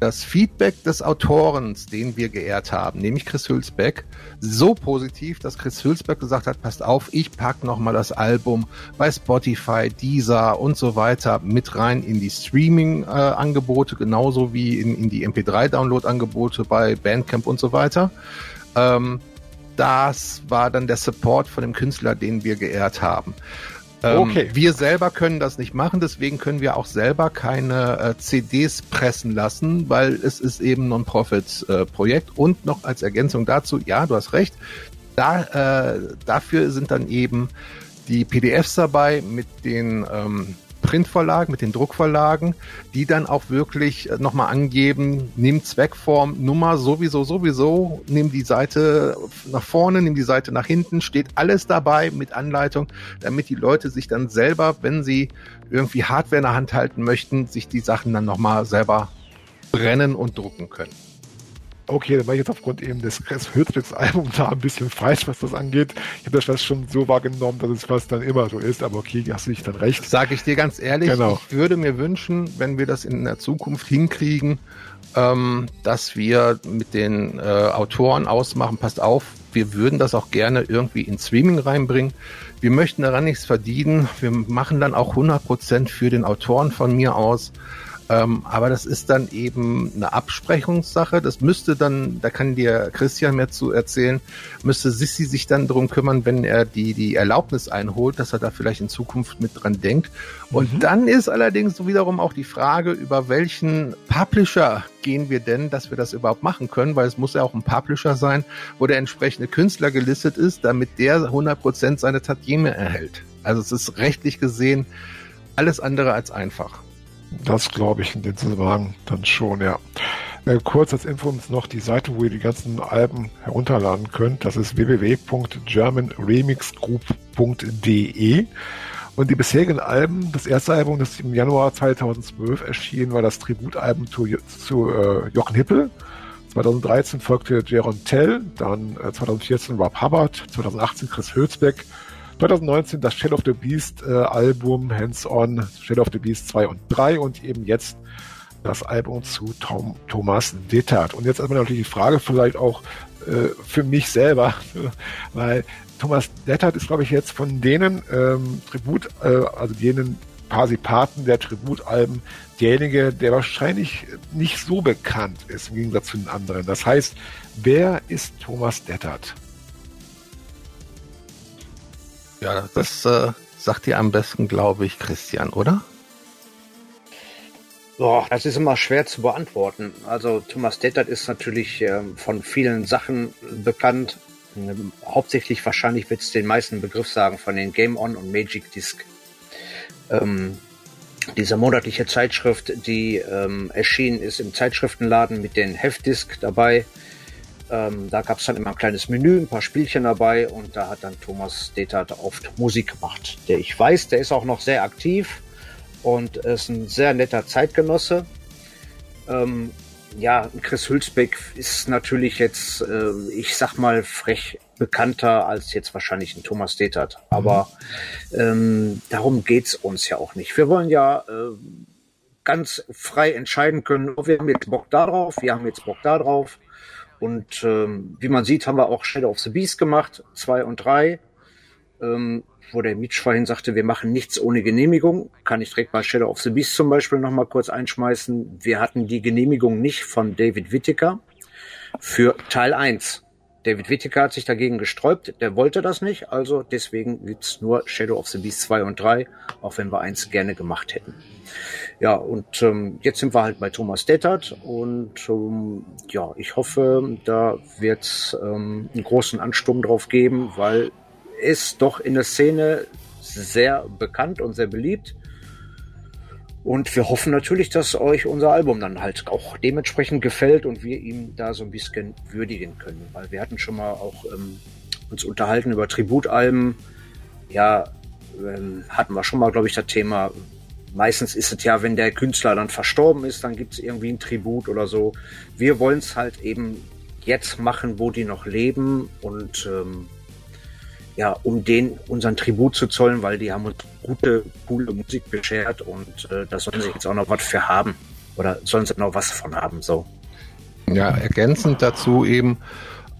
das Feedback des Autorens, den wir geehrt haben, nämlich Chris Hülsbeck, so positiv, dass Chris Hülsbeck gesagt hat, passt auf, ich pack nochmal das Album bei Spotify, Deezer und so weiter mit rein in die Streaming-Angebote, genauso wie in, in die MP3-Download-Angebote bei Bandcamp und so weiter. Ähm, das war dann der Support von dem Künstler, den wir geehrt haben. Ähm, okay. Wir selber können das nicht machen, deswegen können wir auch selber keine äh, CDs pressen lassen, weil es ist eben Non-Profit-Projekt. Äh, und noch als Ergänzung dazu, ja, du hast recht, da, äh, dafür sind dann eben die PDFs dabei mit den ähm, Printverlagen, mit den Druckverlagen, die dann auch wirklich äh, nochmal angeben, nimm Zweckform, Nummer sowieso, sowieso, nimm die Seite nach vorne, nimm die Seite nach hinten, steht alles dabei mit Anleitung, damit die Leute sich dann selber, wenn sie irgendwie Hardware in der Hand halten möchten, sich die Sachen dann nochmal selber brennen und drucken können. Okay, dann war ich jetzt aufgrund eben des Chris Hülsbecks Albums da ein bisschen falsch, was das angeht. Ich habe das fast schon so wahrgenommen, dass es fast dann immer so ist, aber okay, hast du nicht dann recht. Sage ich dir ganz ehrlich, genau. ich würde mir wünschen, wenn wir das in der Zukunft hinkriegen, ähm, dass wir mit den äh, Autoren ausmachen, passt auf, wir würden das auch gerne irgendwie in Streaming reinbringen. Wir möchten daran nichts verdienen. Wir machen dann auch 100% für den Autoren von mir aus. Ähm, aber das ist dann eben eine Absprechungssache. Das müsste dann, da kann dir Christian mehr zu erzählen, müsste Sissi sich dann darum kümmern, wenn er die, die Erlaubnis einholt, dass er da vielleicht in Zukunft mit dran denkt. Und mhm. dann ist allerdings so wiederum auch die Frage, über welchen Publisher gehen wir denn, dass wir das überhaupt machen können, weil es muss ja auch ein Publisher sein, wo der entsprechende Künstler gelistet ist, damit der 100% seine Tatieme erhält. Also es ist rechtlich gesehen alles andere als einfach. Das glaube ich in dem Zusammenhang dann schon, ja. Äh, kurz als Info noch die Seite, wo ihr die ganzen Alben herunterladen könnt. Das ist www.germanremixgroup.de. Und die bisherigen Alben, das erste Album, das im Januar 2012 erschien, war das Tributalbum zu, zu äh, Jochen Hippel. 2013 folgte Jaron Tell, dann äh, 2014 Rob Hubbard, 2018 Chris Hülsbeck, 2019 das Shadow of the Beast äh, Album Hands-On, Shadow of the Beast 2 und 3 und eben jetzt das Album zu Tom, Thomas Dittert. Und jetzt erstmal natürlich die Frage vielleicht auch äh, für mich selber, (laughs) weil Thomas Dettert ist, glaube ich, jetzt von denen ähm, Tribut, äh, also denen Parsipaten der Tributalben derjenige, der wahrscheinlich nicht so bekannt ist im Gegensatz zu den anderen. Das heißt, wer ist Thomas Dettert? Ja, das äh, sagt dir am besten, glaube ich, Christian, oder? Boah, das ist immer schwer zu beantworten. Also Thomas Dettert ist natürlich ähm, von vielen Sachen bekannt. Ähm, hauptsächlich wahrscheinlich wird es den meisten Begriff sagen von den Game On und Magic Disc. Ähm, diese monatliche Zeitschrift, die ähm, erschienen ist im Zeitschriftenladen mit den Heftdisk dabei. Ähm, da gab es dann immer ein kleines Menü, ein paar Spielchen dabei und da hat dann Thomas Detert oft Musik gemacht. Der ich weiß, der ist auch noch sehr aktiv und ist ein sehr netter Zeitgenosse. Ähm, ja, Chris Hülsbeck ist natürlich jetzt, äh, ich sag mal, frech bekannter als jetzt wahrscheinlich ein Thomas Detert. Aber ähm, darum geht's uns ja auch nicht. Wir wollen ja äh, ganz frei entscheiden können, oh, wir haben jetzt Bock da drauf, wir haben jetzt Bock da drauf. Und ähm, wie man sieht, haben wir auch Shadow of the Beast gemacht, zwei und drei. Ähm, wo der Mitch vorhin sagte, wir machen nichts ohne Genehmigung, kann ich direkt mal Shadow of the Beast zum Beispiel nochmal kurz einschmeißen. Wir hatten die Genehmigung nicht von David Whittaker für Teil 1. David Whittaker hat sich dagegen gesträubt, der wollte das nicht, also deswegen gibt's nur Shadow of the Beast 2 und 3, auch wenn wir eins gerne gemacht hätten. Ja, und ähm, jetzt sind wir halt bei Thomas Dettert und ähm, ja, ich hoffe, da wird's ähm, einen großen Ansturm drauf geben, weil ist doch in der Szene sehr bekannt und sehr beliebt. Und wir hoffen natürlich, dass euch unser Album dann halt auch dementsprechend gefällt und wir ihm da so ein bisschen würdigen können. Weil wir hatten schon mal auch ähm, uns unterhalten über Tributalben. Ja, ähm, hatten wir schon mal, glaube ich, das Thema. Meistens ist es ja, wenn der Künstler dann verstorben ist, dann gibt es irgendwie ein Tribut oder so. Wir wollen es halt eben jetzt machen, wo die noch leben und ähm, ja, um den unseren Tribut zu zollen, weil die haben uns gute, coole Musik beschert und äh, da sollen sie jetzt auch noch was für haben. Oder sollen sie noch was von haben, so. Ja, ergänzend dazu eben,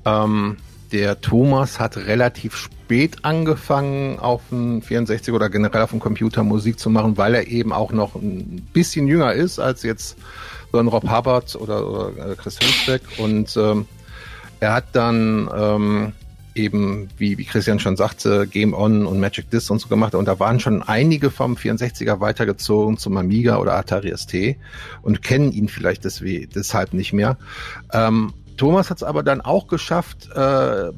ähm, der Thomas hat relativ spät angefangen, auf dem 64 oder generell auf dem Computer Musik zu machen, weil er eben auch noch ein bisschen jünger ist als jetzt so ein Rob Hubbard oder, oder äh, Chris Hülsbeck. Und ähm, er hat dann ähm, eben, wie, wie Christian schon sagte, Game On und Magic Disc und so gemacht. Und da waren schon einige vom 64er weitergezogen zum Amiga oder Atari ST und kennen ihn vielleicht deshalb nicht mehr. Ähm, Thomas hat es aber dann auch geschafft, äh,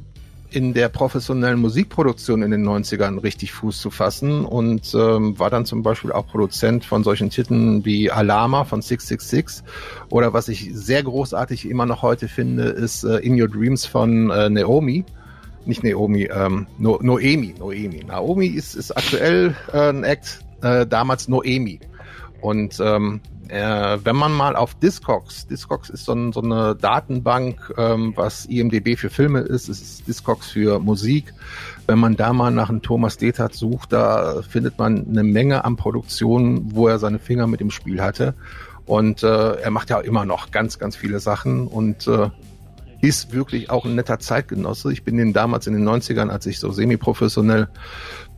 in der professionellen Musikproduktion in den 90ern richtig Fuß zu fassen und ähm, war dann zum Beispiel auch Produzent von solchen Titeln wie Alama von 666 oder was ich sehr großartig immer noch heute finde, ist äh, In Your Dreams von äh, Naomi nicht Naomi, ähm, no, Noemi, Noemi. Naomi ist, ist aktuell äh, ein Act, äh, damals Noemi. Und ähm, äh, wenn man mal auf Discogs, Discogs ist so, ein, so eine Datenbank, ähm, was IMDB für Filme ist, es ist Discogs für Musik. Wenn man da mal nach einem Thomas Detert sucht, da findet man eine Menge an Produktionen, wo er seine Finger mit dem Spiel hatte. Und äh, er macht ja immer noch ganz, ganz viele Sachen und äh, ist wirklich auch ein netter Zeitgenosse. Ich bin den damals in den 90ern, als ich so semi-professionell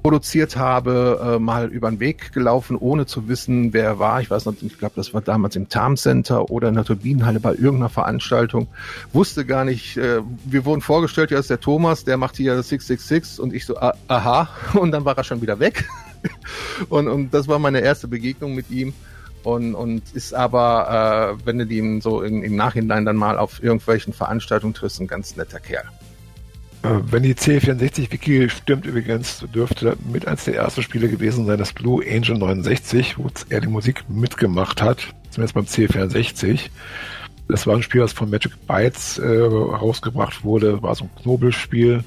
produziert habe, äh, mal über den Weg gelaufen, ohne zu wissen, wer er war. Ich weiß noch, ich glaube, das war damals im Tarm Center oder in der Turbinenhalle bei irgendeiner Veranstaltung. Wusste gar nicht, äh, wir wurden vorgestellt, ja, ist der Thomas, der macht hier 666 und ich so, ah, aha, (laughs) und dann war er schon wieder weg. (laughs) und, und das war meine erste Begegnung mit ihm und, und ist aber, äh, wenn du ihn so in, im Nachhinein dann mal auf irgendwelchen Veranstaltungen triffst, ein ganz netter Kerl. Äh, wenn die C64-Wiki stimmt übrigens, dürfte mit eines der ersten Spiele gewesen sein, das Blue Angel 69, wo er die Musik mitgemacht hat, zumindest beim C64. Das war ein Spiel, das von Magic Bytes äh, rausgebracht wurde, war so ein Knobelspiel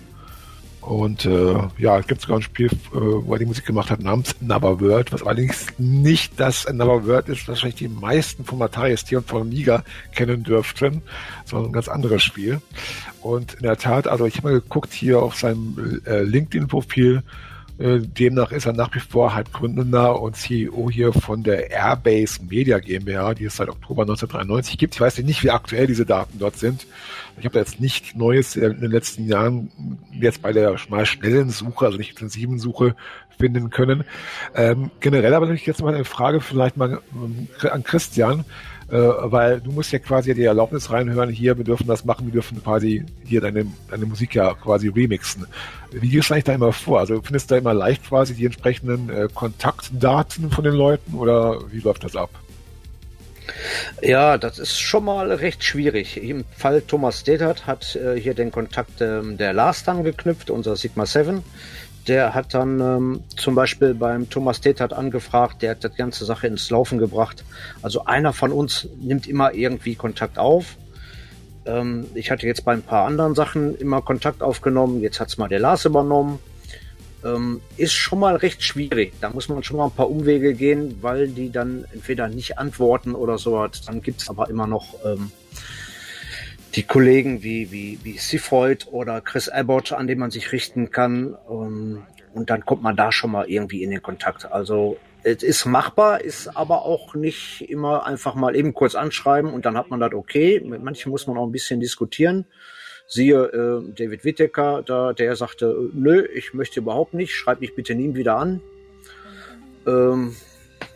und äh, ja, es gibt sogar ein Spiel, äh, wo er die Musik gemacht hat, namens (laughs) Another World, was allerdings nicht das Another World ist, was wahrscheinlich die meisten vom Atari ST und vom Amiga kennen dürften, sondern ein ganz anderes Spiel. Und in der Tat, also ich habe mal geguckt hier auf seinem äh, LinkedIn-Profil, demnach ist er nach wie vor halt Gründer und CEO hier von der Airbase Media GmbH, die es seit Oktober 1993 gibt. Ich weiß nicht, wie aktuell diese Daten dort sind. Ich habe jetzt nicht Neues in den letzten Jahren jetzt bei der mal schnellen Suche, also nicht intensiven Suche finden können. Ähm, generell aber natürlich jetzt mal eine Frage vielleicht mal ähm, an Christian äh, weil du musst ja quasi die Erlaubnis reinhören, hier, wir dürfen das machen, wir dürfen quasi hier deine, deine Musik ja quasi remixen. Wie gehst du eigentlich da immer vor? Also findest du da immer leicht quasi die entsprechenden äh, Kontaktdaten von den Leuten oder wie läuft das ab? Ja, das ist schon mal recht schwierig. Im Fall Thomas Detert hat äh, hier den Kontakt ähm, der Lars dann geknüpft, unser Sigma 7 der hat dann ähm, zum Beispiel beim Thomas Tetert angefragt, der hat das ganze Sache ins Laufen gebracht. Also einer von uns nimmt immer irgendwie Kontakt auf. Ähm, ich hatte jetzt bei ein paar anderen Sachen immer Kontakt aufgenommen. Jetzt hat's mal der Lars übernommen. ähm, ist schon mal recht schwierig. Da muss man schon mal ein paar Umwege gehen, weil die dann entweder nicht antworten oder sowas. Dann gibt's aber immer noch ähm, die Kollegen wie, wie, wie Seafreud oder Chris Abbott, an den man sich richten kann. Ähm, und dann kommt man da schon mal irgendwie in den Kontakt. Also es ist machbar, ist aber auch nicht immer einfach mal eben kurz anschreiben und dann hat man das okay. Mit manchen muss man auch ein bisschen diskutieren. Siehe äh, David Whittaker, da, der sagte, nö, ich möchte überhaupt nicht, schreib mich bitte nie wieder an. Ähm,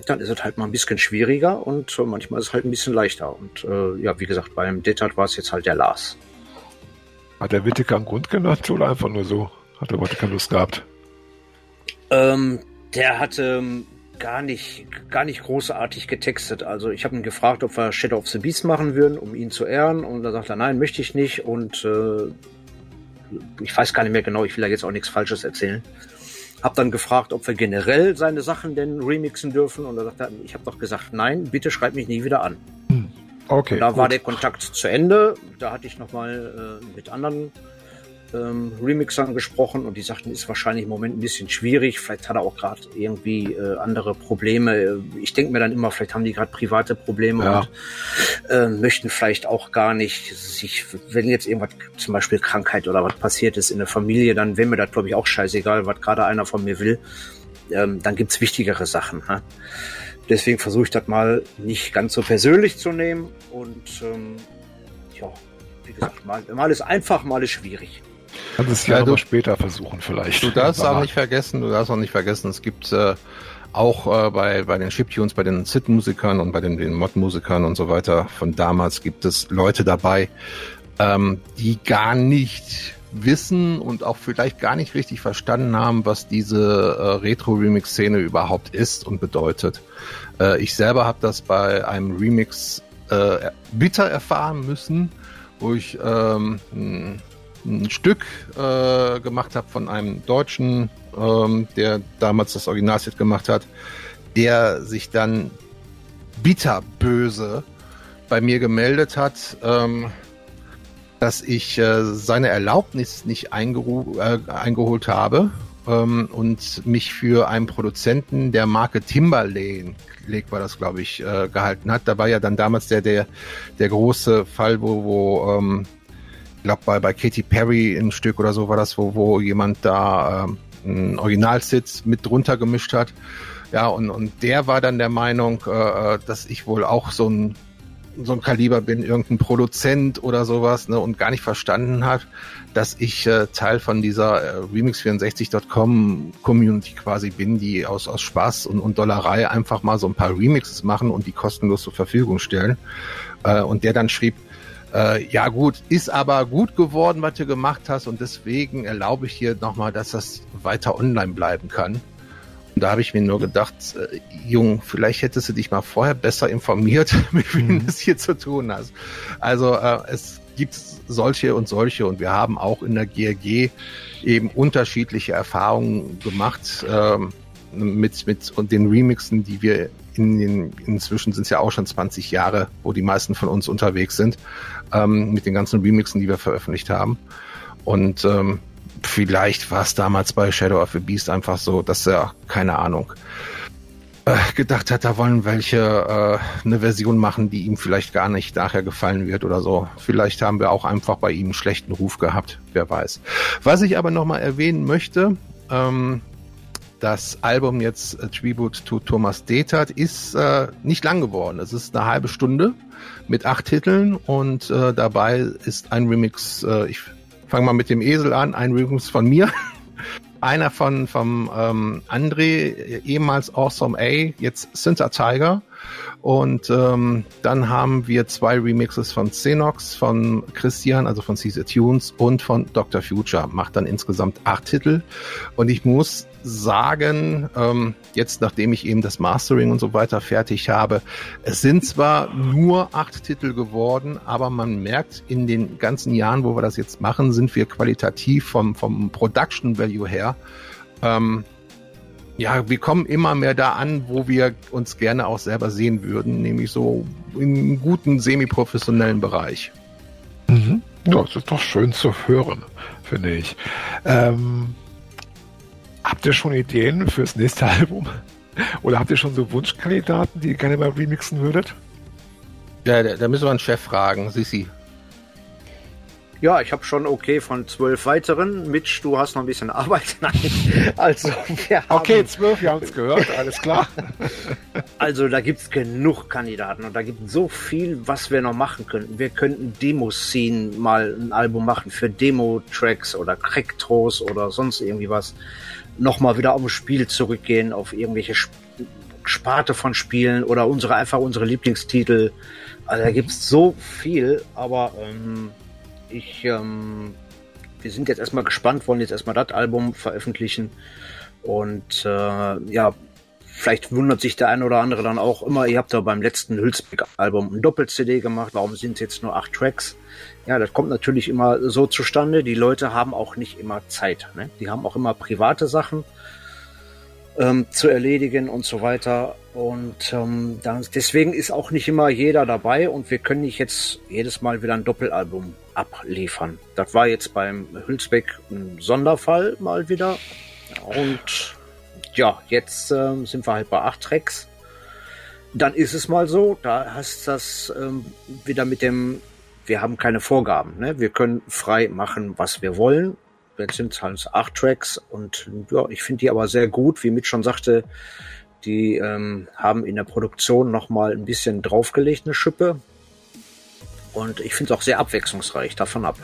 dann ist es halt mal ein bisschen schwieriger und äh, manchmal ist es halt ein bisschen leichter. Und äh, ja, wie gesagt, beim Detat war es jetzt halt der Lars. Hat der Whittaker einen Grund genannt oder einfach nur so? Hat er heute keine Lust gehabt? Ähm, der hatte ähm, gar nicht, gar nicht großartig getextet. Also ich habe ihn gefragt, ob wir Shadow of the Beast machen würden, um ihn zu ehren. Und da sagt er, nein, möchte ich nicht. Und äh, ich weiß gar nicht mehr genau, ich will da jetzt auch nichts Falsches erzählen. Hab dann gefragt, ob wir generell seine Sachen denn remixen dürfen. Und er, ich habe doch gesagt, nein, bitte schreib mich nie wieder an. Hm. Okay. Und da gut. war der Kontakt zu Ende. Da hatte ich nochmal äh, mit anderen ähm, Remixern gesprochen und die sagten, ist wahrscheinlich im Moment ein bisschen schwierig. Vielleicht hat er auch gerade irgendwie äh, andere Probleme. Ich denke mir dann immer, vielleicht haben die gerade private Probleme ja. und äh, möchten vielleicht auch gar nicht sich, wenn jetzt irgendwas, zum Beispiel Krankheit oder was passiert ist in der Familie, dann wäre mir das, glaube ich, auch scheißegal, was gerade einer von mir will. Ähm, dann gibt's wichtigere Sachen. Ha? Deswegen versuche ich das mal nicht ganz so persönlich zu nehmen und ähm, ja, wie gesagt, mal, mal ist einfach, mal ist schwierig. Kannst es ja, ja du, später versuchen vielleicht. Du darfst auch nicht vergessen, du darfst auch nicht vergessen, es gibt äh, auch äh, bei, bei den Chiptunes, bei den SID-Musikern und bei den, den Mod-Musikern und so weiter von damals gibt es Leute dabei, ähm, die gar nicht wissen und auch vielleicht gar nicht richtig verstanden haben, was diese äh, Retro-Remix-Szene überhaupt ist und bedeutet. Äh, ich selber habe das bei einem Remix äh, bitter erfahren müssen, wo ich ähm, ein Stück äh, gemacht habe von einem Deutschen, ähm, der damals das Originalset gemacht hat, der sich dann bitterböse bei mir gemeldet hat, ähm, dass ich äh, seine Erlaubnis nicht äh, eingeholt habe ähm, und mich für einen Produzenten der Marke Timberlake war das, glaube ich, äh, gehalten hat. Da war ja dann damals der, der, der große Fall, wo, wo ähm, glaube bei, bei Katy Perry ein Stück oder so war das, wo, wo jemand da ähm, ein Originalsitz mit drunter gemischt hat. Ja, und, und der war dann der Meinung, äh, äh, dass ich wohl auch so ein so ein Kaliber bin, irgendein Produzent oder sowas, ne, und gar nicht verstanden hat, dass ich äh, Teil von dieser äh, Remix64.com Community quasi bin, die aus, aus Spaß und, und Dollerei einfach mal so ein paar Remixes machen und die kostenlos zur Verfügung stellen. Äh, und der dann schrieb, äh, ja gut, ist aber gut geworden, was du gemacht hast und deswegen erlaube ich dir nochmal, dass das weiter online bleiben kann. Und da habe ich mir nur gedacht, äh, Jung, vielleicht hättest du dich mal vorher besser informiert, (laughs) mit wem mhm. du es hier zu tun hast. Also äh, es gibt solche und solche und wir haben auch in der GRG eben unterschiedliche Erfahrungen gemacht ähm, mit, mit und den Remixen, die wir in den, inzwischen sind es ja auch schon 20 Jahre, wo die meisten von uns unterwegs sind ähm, mit den ganzen Remixen, die wir veröffentlicht haben. Und ähm, vielleicht war es damals bei Shadow of the Beast einfach so, dass er, keine Ahnung, äh, gedacht hat, da wollen welche äh, eine Version machen, die ihm vielleicht gar nicht nachher gefallen wird oder so. Vielleicht haben wir auch einfach bei ihm einen schlechten Ruf gehabt, wer weiß. Was ich aber nochmal erwähnen möchte, ähm, das Album jetzt äh, Tribute to Thomas Detert ist äh, nicht lang geworden. Es ist eine halbe Stunde mit acht Titeln und äh, dabei ist ein Remix, äh, ich fange mal mit dem Esel an, ein Remix von mir. (laughs) Einer von vom ähm, André, ehemals Awesome A, jetzt Synta Tiger. Und ähm, dann haben wir zwei Remixes von Xenox, von Christian, also von Caesar Tunes und von Dr. Future. Macht dann insgesamt acht Titel. Und ich muss sagen, ähm, jetzt nachdem ich eben das Mastering und so weiter fertig habe, es sind zwar nur acht Titel geworden, aber man merkt in den ganzen Jahren, wo wir das jetzt machen, sind wir qualitativ vom, vom Production Value her ähm, ja, wir kommen immer mehr da an, wo wir uns gerne auch selber sehen würden, nämlich so im guten semi-professionellen Bereich. Mhm. Ja, das ist doch schön zu hören, finde ich. Ähm, Habt ihr schon Ideen fürs nächste (laughs) Album? Oder habt ihr schon so Wunschkandidaten, die ihr gerne mal remixen würdet? Ja, da, da müssen wir einen Chef fragen, Sissi. Ja, ich habe schon okay von zwölf weiteren. Mitch, du hast noch ein bisschen Arbeit. (laughs) Nein, also wir haben, Okay, zwölf, wir haben es gehört, alles klar. (laughs) also da gibt's genug Kandidaten und da gibt so viel, was wir noch machen könnten. Wir könnten Demo-Scene mal ein Album machen für Demo-Tracks oder Cracktos oder sonst irgendwie was. Nochmal wieder auf das Spiel zurückgehen, auf irgendwelche Sparte von Spielen oder unsere einfach unsere Lieblingstitel. Also da gibt's so viel, aber ähm, ich, ähm, wir sind jetzt erstmal gespannt, wollen jetzt erstmal das Album veröffentlichen. Und äh, ja, vielleicht wundert sich der eine oder andere dann auch immer, ihr habt da beim letzten Hülsbeck-Album ein Doppel-CD gemacht, warum sind es jetzt nur acht Tracks? Ja, das kommt natürlich immer so zustande. Die Leute haben auch nicht immer Zeit. Ne? Die haben auch immer private Sachen ähm, zu erledigen und so weiter. Und ähm, deswegen ist auch nicht immer jeder dabei und wir können nicht jetzt jedes Mal wieder ein Doppelalbum abliefern. Das war jetzt beim Hülsbeck ein Sonderfall mal wieder. Und ja, jetzt ähm, sind wir halt bei acht Tracks. Dann ist es mal so, da hast das ähm, wieder mit dem, wir haben keine Vorgaben. Ne? Wir können frei machen, was wir wollen. Jetzt sind es halt acht Tracks und ja, ich finde die aber sehr gut, wie Mitch schon sagte. Die ähm, haben in der Produktion nochmal ein bisschen draufgelegt, eine Schippe. Und ich finde es auch sehr abwechslungsreich, davon ab.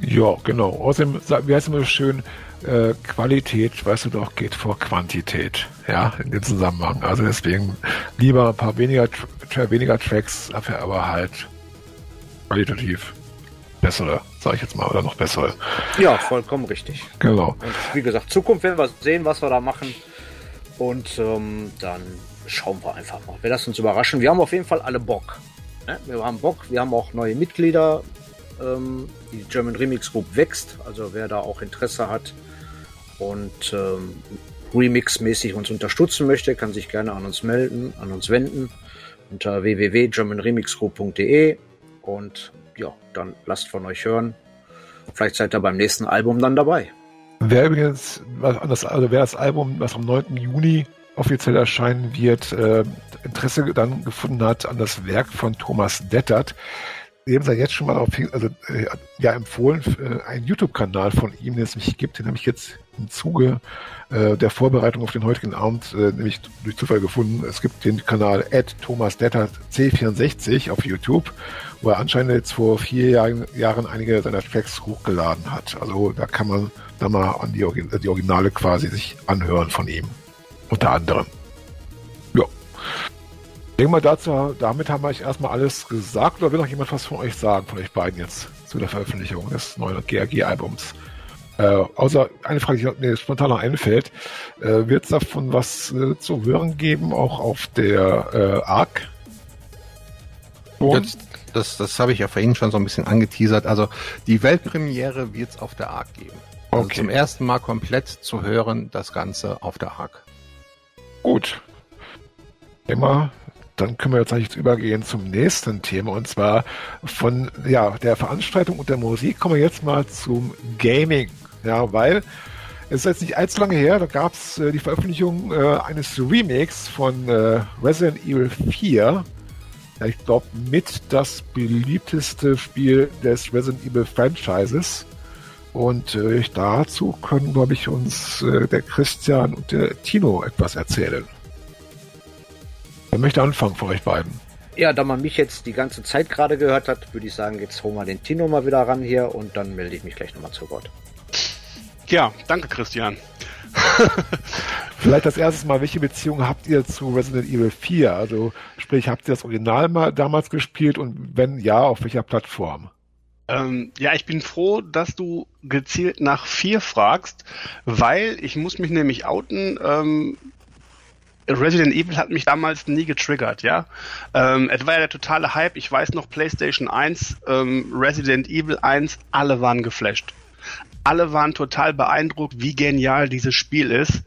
Ja, genau. Außerdem, wie heißt immer so schön, äh, Qualität, weißt du doch, geht vor Quantität. Ja, in dem Zusammenhang. Also deswegen lieber ein paar weniger, weniger Tracks, dafür aber halt qualitativ bessere, sage ich jetzt mal, oder noch bessere. Ja, vollkommen richtig. Genau. Und wie gesagt, Zukunft werden wir sehen, was wir da machen. Und ähm, dann schauen wir einfach mal. Wir lassen uns überraschen. Wir haben auf jeden Fall alle Bock. Ne? Wir haben Bock. Wir haben auch neue Mitglieder. Ähm, die German Remix Group wächst. Also wer da auch Interesse hat und ähm, Remix-mäßig uns unterstützen möchte, kann sich gerne an uns melden, an uns wenden unter www.germanremixgroup.de und ja, dann lasst von euch hören. Vielleicht seid ihr beim nächsten Album dann dabei. Wer übrigens, also wer das Album, was am 9. Juni offiziell erscheinen wird, äh, Interesse dann gefunden hat an das Werk von Thomas Dettert, dem sei jetzt schon mal auf, also, äh, ja, empfohlen, äh, einen YouTube-Kanal von ihm, den es mich gibt, den habe ich jetzt im Zuge äh, der Vorbereitung auf den heutigen Abend äh, nämlich durch Zufall gefunden. Es gibt den Kanal Thomas Dettert C64 auf YouTube wo er anscheinend jetzt vor vier Jahren, Jahren einige seiner Tracks hochgeladen hat. Also da kann man da mal an die, die Originale quasi sich anhören von ihm. Unter anderem. Ja. Ich denke mal dazu, damit haben wir euch erstmal alles gesagt. Oder will noch jemand was von euch sagen, von euch beiden jetzt zu der Veröffentlichung des neuen GRG-Albums? Äh, außer eine Frage, die mir spontan noch einfällt. Äh, Wird es davon was äh, zu hören geben, auch auf der äh, ARC? Jetzt, das, das habe ich ja vorhin schon so ein bisschen angeteasert. Also die Weltpremiere wird es auf der ARC geben. Also okay. zum ersten Mal komplett zu hören, das Ganze auf der ARC. Gut. Immer, dann können wir jetzt eigentlich übergehen zum nächsten Thema und zwar von ja, der Veranstaltung und der Musik kommen wir jetzt mal zum Gaming. Ja, weil es ist jetzt nicht allzu lange her, da gab es äh, die Veröffentlichung äh, eines Remakes von äh, Resident Evil 4 ja, ich glaube, mit das beliebteste Spiel des Resident Evil Franchises. Und äh, dazu können, glaube ich, uns äh, der Christian und der Tino etwas erzählen. Wer möchte anfangen von euch beiden? Ja, da man mich jetzt die ganze Zeit gerade gehört hat, würde ich sagen, jetzt holen wir den Tino mal wieder ran hier und dann melde ich mich gleich nochmal zu Wort. Ja, danke Christian. (laughs) Vielleicht das erste Mal, welche Beziehung habt ihr zu Resident Evil 4? Also sprich, habt ihr das Original mal damals gespielt und wenn ja, auf welcher Plattform? Ähm, ja, ich bin froh, dass du gezielt nach 4 fragst, weil ich muss mich nämlich outen. Ähm, Resident Evil hat mich damals nie getriggert, ja. Ähm, es war ja der totale Hype. Ich weiß noch, PlayStation 1, ähm, Resident Evil 1, alle waren geflasht alle waren total beeindruckt, wie genial dieses Spiel ist.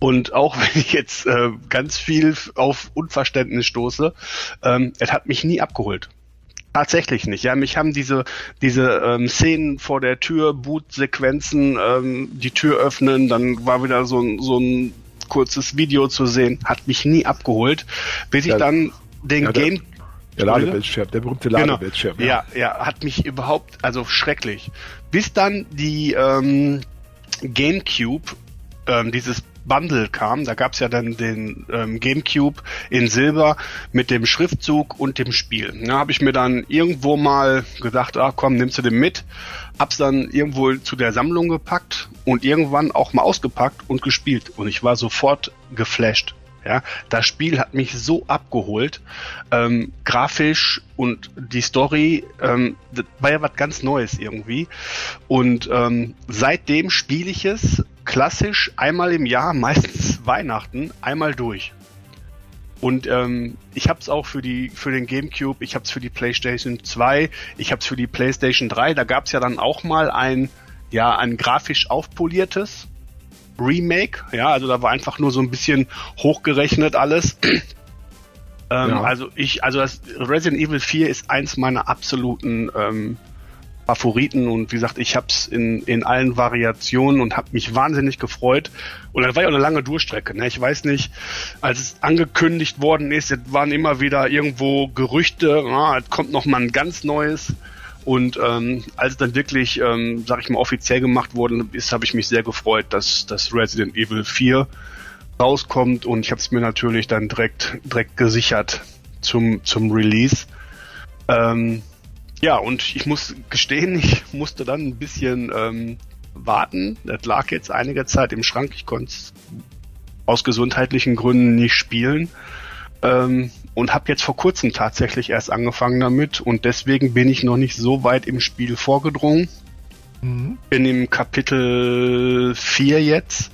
Und auch (laughs) wenn ich jetzt äh, ganz viel auf Unverständnis stoße, ähm, es hat mich nie abgeholt. Tatsächlich nicht. Ja, mich haben diese diese ähm, Szenen vor der Tür, Boot-Sequenzen, ähm, die Tür öffnen, dann war wieder so ein so ein kurzes Video zu sehen, hat mich nie abgeholt, bis ja, ich dann den ja, Game der Ladebildschirm, der berühmte genau. Ladebildschirm. Genau. Ja. ja, ja, hat mich überhaupt, also schrecklich. Bis dann die ähm, GameCube, ähm, dieses Bundle kam. Da gab's ja dann den ähm, GameCube in Silber mit dem Schriftzug und dem Spiel. Da habe ich mir dann irgendwo mal gedacht, ah komm, nimmst du den mit. Hab's dann irgendwo zu der Sammlung gepackt und irgendwann auch mal ausgepackt und gespielt. Und ich war sofort geflasht. Ja, das Spiel hat mich so abgeholt, ähm, grafisch und die Story, ähm, das war ja was ganz Neues irgendwie. Und ähm, seitdem spiele ich es klassisch einmal im Jahr, (laughs) meistens Weihnachten, einmal durch. Und ähm, ich habe es auch für die für den GameCube, ich habe es für die PlayStation 2, ich habe es für die PlayStation 3. Da gab es ja dann auch mal ein ja ein grafisch aufpoliertes Remake. Ja, also da war einfach nur so ein bisschen hochgerechnet alles. (clears throat) ähm, ja. Also ich, also das Resident Evil 4 ist eins meiner absoluten ähm, Favoriten und wie gesagt, ich habe es in, in allen Variationen und habe mich wahnsinnig gefreut. Und dann war ja auch eine lange Durchstrecke. Ne? Ich weiß nicht, als es angekündigt worden ist, waren immer wieder irgendwo Gerüchte, ah, es kommt noch mal ein ganz neues. Und ähm, als es dann wirklich, ähm, sag ich mal, offiziell gemacht worden ist, habe ich mich sehr gefreut, dass das Resident Evil 4 rauskommt und ich habe es mir natürlich dann direkt direkt gesichert zum zum Release. Ähm, ja, und ich muss gestehen, ich musste dann ein bisschen ähm, warten. Das lag jetzt einige Zeit im Schrank. Ich konnte es aus gesundheitlichen Gründen nicht spielen. Ähm, und habe jetzt vor kurzem tatsächlich erst angefangen damit und deswegen bin ich noch nicht so weit im Spiel vorgedrungen. Mhm. Bin im Kapitel 4 jetzt.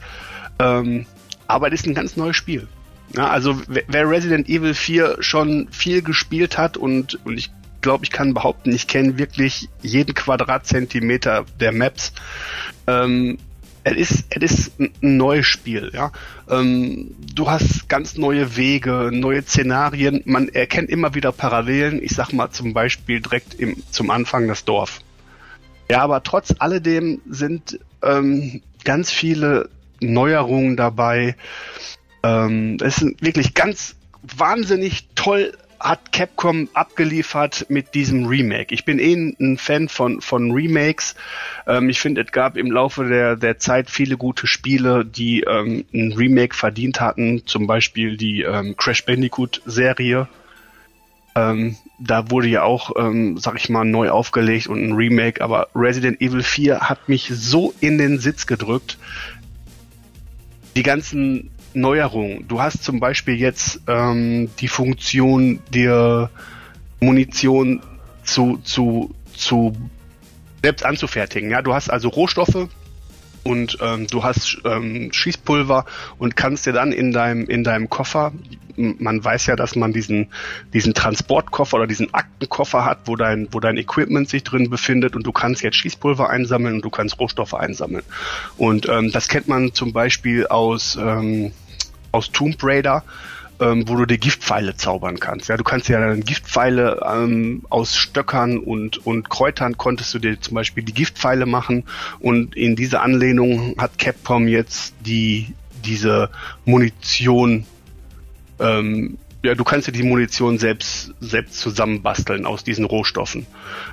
Ähm, aber es ist ein ganz neues Spiel. Ja, also wer Resident Evil 4 schon viel gespielt hat und, und ich glaube, ich kann behaupten, ich kenne wirklich jeden Quadratzentimeter der Maps. Ähm, es ist, es ist ein neues Spiel, ja. Ähm, du hast ganz neue Wege, neue Szenarien. Man erkennt immer wieder Parallelen. Ich sag mal zum Beispiel direkt im, zum Anfang das Dorf. Ja, aber trotz alledem sind ähm, ganz viele Neuerungen dabei. Ähm, es ist wirklich ganz wahnsinnig toll hat Capcom abgeliefert mit diesem Remake. Ich bin eh ein Fan von, von Remakes. Ähm, ich finde, es gab im Laufe der, der Zeit viele gute Spiele, die ähm, ein Remake verdient hatten. Zum Beispiel die ähm, Crash Bandicoot Serie. Ähm, da wurde ja auch, ähm, sag ich mal, neu aufgelegt und ein Remake. Aber Resident Evil 4 hat mich so in den Sitz gedrückt. Die ganzen Neuerungen. Du hast zum Beispiel jetzt ähm, die Funktion, dir Munition zu, zu, zu selbst anzufertigen. Ja, du hast also Rohstoffe und ähm, du hast ähm, Schießpulver und kannst dir dann in deinem in deinem Koffer, man weiß ja, dass man diesen diesen Transportkoffer oder diesen Aktenkoffer hat, wo dein wo dein Equipment sich drin befindet und du kannst jetzt Schießpulver einsammeln und du kannst Rohstoffe einsammeln und ähm, das kennt man zum Beispiel aus ähm, aus Tomb Raider, ähm, wo du dir Giftpfeile zaubern kannst. Ja, du kannst ja dann Giftpfeile ähm, aus Stöckern und, und Kräutern konntest du dir zum Beispiel die Giftpfeile machen und in dieser Anlehnung hat Capcom jetzt die diese Munition ähm, ja, du kannst dir die Munition selbst, selbst zusammenbasteln aus diesen Rohstoffen.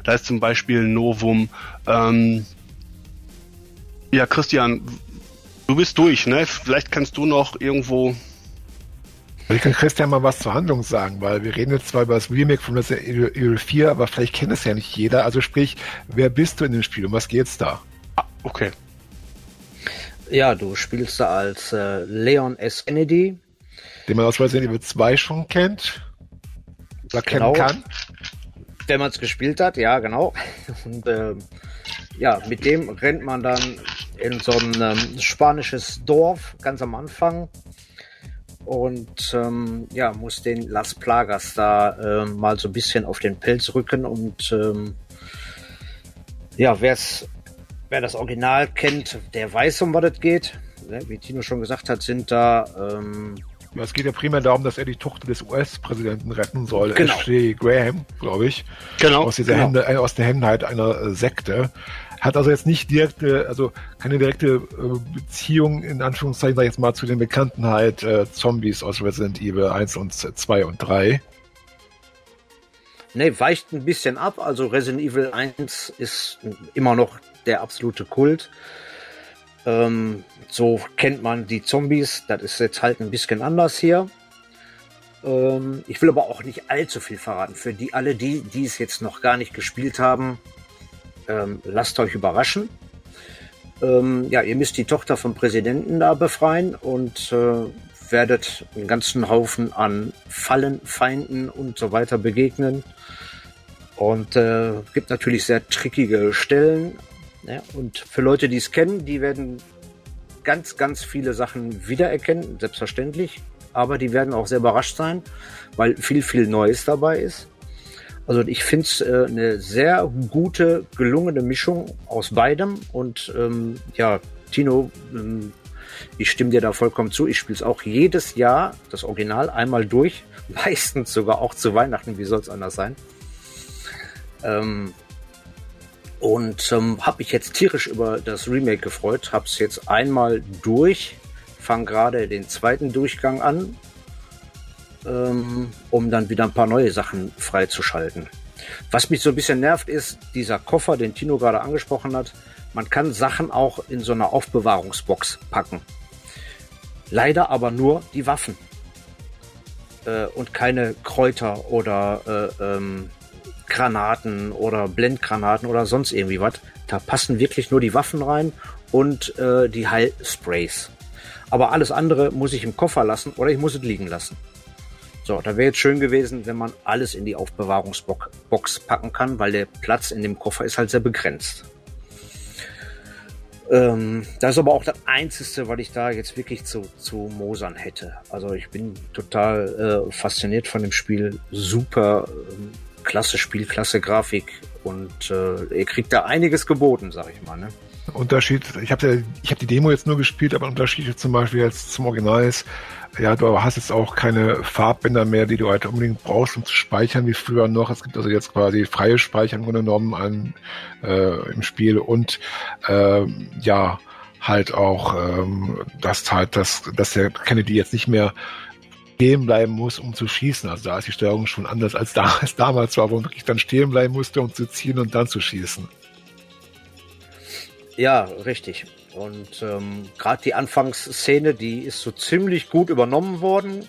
Da ist zum Beispiel Novum. Ähm, ja, Christian, Du bist durch, ne? Vielleicht kannst du noch irgendwo. Ich kann Christian mal was zur Handlung sagen, weil wir reden jetzt zwar über das Remake von Resident Evil 4, aber vielleicht kennt es ja nicht jeder. Also sprich, wer bist du in dem Spiel? Um was geht's da? Ah, okay. Ja, du spielst da als äh, Leon S. Kennedy. Den man aus Resident Evil 2 schon kennt. Oder genau. kennen kann. Wenn man es gespielt hat, ja, genau. (laughs) Und äh, ja, mit dem rennt man dann in so ein ähm, spanisches Dorf ganz am Anfang und ähm, ja, muss den Las Plagas da äh, mal so ein bisschen auf den Pelz rücken und ähm, ja, wer's, wer das Original kennt, der weiß, um was es geht. Ne, wie Tino schon gesagt hat, sind da ähm, Ja, es geht ja primär darum, dass er die Tochter des US-Präsidenten retten soll, genau. Ashley Graham, glaube ich. Genau. Aus, dieser genau. Hände, äh, aus der Hände einer äh, Sekte. Hat also jetzt nicht direkte, also keine direkte äh, Beziehung, in Anführungszeichen, sag ich jetzt mal, zu den bekannten halt Zombies aus Resident Evil 1 und 2 und 3. Ne, weicht ein bisschen ab. Also Resident Evil 1 ist immer noch der absolute Kult. Ähm, so kennt man die Zombies. Das ist jetzt halt ein bisschen anders hier. Ähm, ich will aber auch nicht allzu viel verraten. Für die alle, die, die es jetzt noch gar nicht gespielt haben, ähm, lasst euch überraschen. Ähm, ja, ihr müsst die Tochter vom Präsidenten da befreien und äh, werdet einen ganzen Haufen an Fallen, Feinden und so weiter begegnen. Und äh, gibt natürlich sehr trickige Stellen. Ja, und für Leute, die es kennen, die werden ganz, ganz viele Sachen wiedererkennen, selbstverständlich. Aber die werden auch sehr überrascht sein, weil viel, viel Neues dabei ist. Also ich finde es äh, eine sehr gute, gelungene Mischung aus beidem. Und ähm, ja, Tino, ähm, ich stimme dir da vollkommen zu. Ich spiele es auch jedes Jahr, das Original, einmal durch. (laughs) Meistens sogar auch zu Weihnachten. Wie soll es anders sein? Ähm, und ähm, habe mich jetzt tierisch über das Remake gefreut. Habe es jetzt einmal durch, fange gerade den zweiten Durchgang an, ähm, um dann wieder ein paar neue Sachen freizuschalten. Was mich so ein bisschen nervt, ist dieser Koffer, den Tino gerade angesprochen hat. Man kann Sachen auch in so einer Aufbewahrungsbox packen. Leider aber nur die Waffen. Äh, und keine Kräuter oder äh, ähm, Granaten oder Blendgranaten oder sonst irgendwie was. Da passen wirklich nur die Waffen rein und äh, die Heilsprays. Aber alles andere muss ich im Koffer lassen oder ich muss es liegen lassen. So, da wäre jetzt schön gewesen, wenn man alles in die Aufbewahrungsbox packen kann, weil der Platz in dem Koffer ist halt sehr begrenzt. Ähm, das ist aber auch das Einzige, was ich da jetzt wirklich zu, zu mosern hätte. Also ich bin total äh, fasziniert von dem Spiel. Super ähm, klasse Spiel, klasse Grafik und äh, ihr kriegt da einiges geboten, sag ich mal. Ne? Unterschied, ich habe ich habe die Demo jetzt nur gespielt, aber Unterschied zum Beispiel jetzt zum Original ist, ja, du hast jetzt auch keine Farbbänder mehr, die du halt unbedingt brauchst, um zu speichern wie früher noch. Es gibt also jetzt quasi freie Speichern im Grunde genommen an, äh, im Spiel und äh, ja, halt auch, ähm, dass halt, dass, dass der Kennedy jetzt nicht mehr stehen bleiben muss, um zu schießen. Also da ist die Steuerung schon anders als damals, damals war, wo man wirklich dann stehen bleiben musste, um zu ziehen und dann zu schießen. Ja, richtig. Und ähm, gerade die Anfangsszene, die ist so ziemlich gut übernommen worden,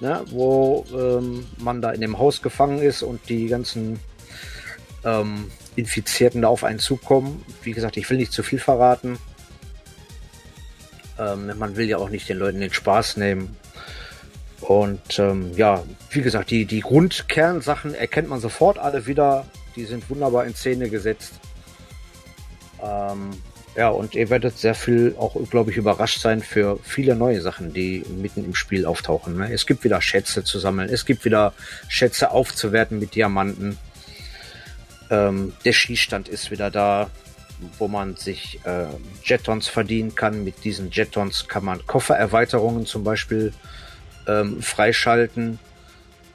ne, wo ähm, man da in dem Haus gefangen ist und die ganzen ähm, Infizierten da auf einen zukommen. Wie gesagt, ich will nicht zu viel verraten. Ähm, man will ja auch nicht den Leuten den Spaß nehmen. Und ähm, ja, wie gesagt, die, die Grundkernsachen erkennt man sofort alle wieder. Die sind wunderbar in Szene gesetzt. Ähm, ja, und ihr werdet sehr viel auch, glaube ich, überrascht sein für viele neue Sachen, die mitten im Spiel auftauchen. Ne? Es gibt wieder Schätze zu sammeln, es gibt wieder Schätze aufzuwerten mit Diamanten. Ähm, der Schießstand ist wieder da, wo man sich äh, Jetons verdienen kann. Mit diesen Jetons kann man Koffererweiterungen zum Beispiel ähm, freischalten,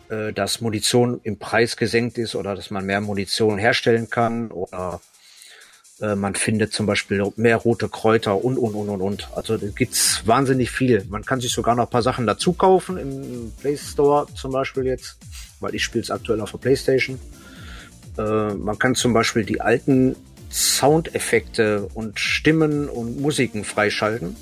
äh, dass Munition im Preis gesenkt ist oder dass man mehr Munition herstellen kann oder äh, man findet zum Beispiel mehr rote Kräuter und, und, und, und, und. Also da gibt's wahnsinnig viel. Man kann sich sogar noch ein paar Sachen dazu kaufen im Play Store zum Beispiel jetzt, weil ich spiele es aktuell auf der Playstation. Äh, man kann zum Beispiel die alten Soundeffekte und Stimmen und Musiken freischalten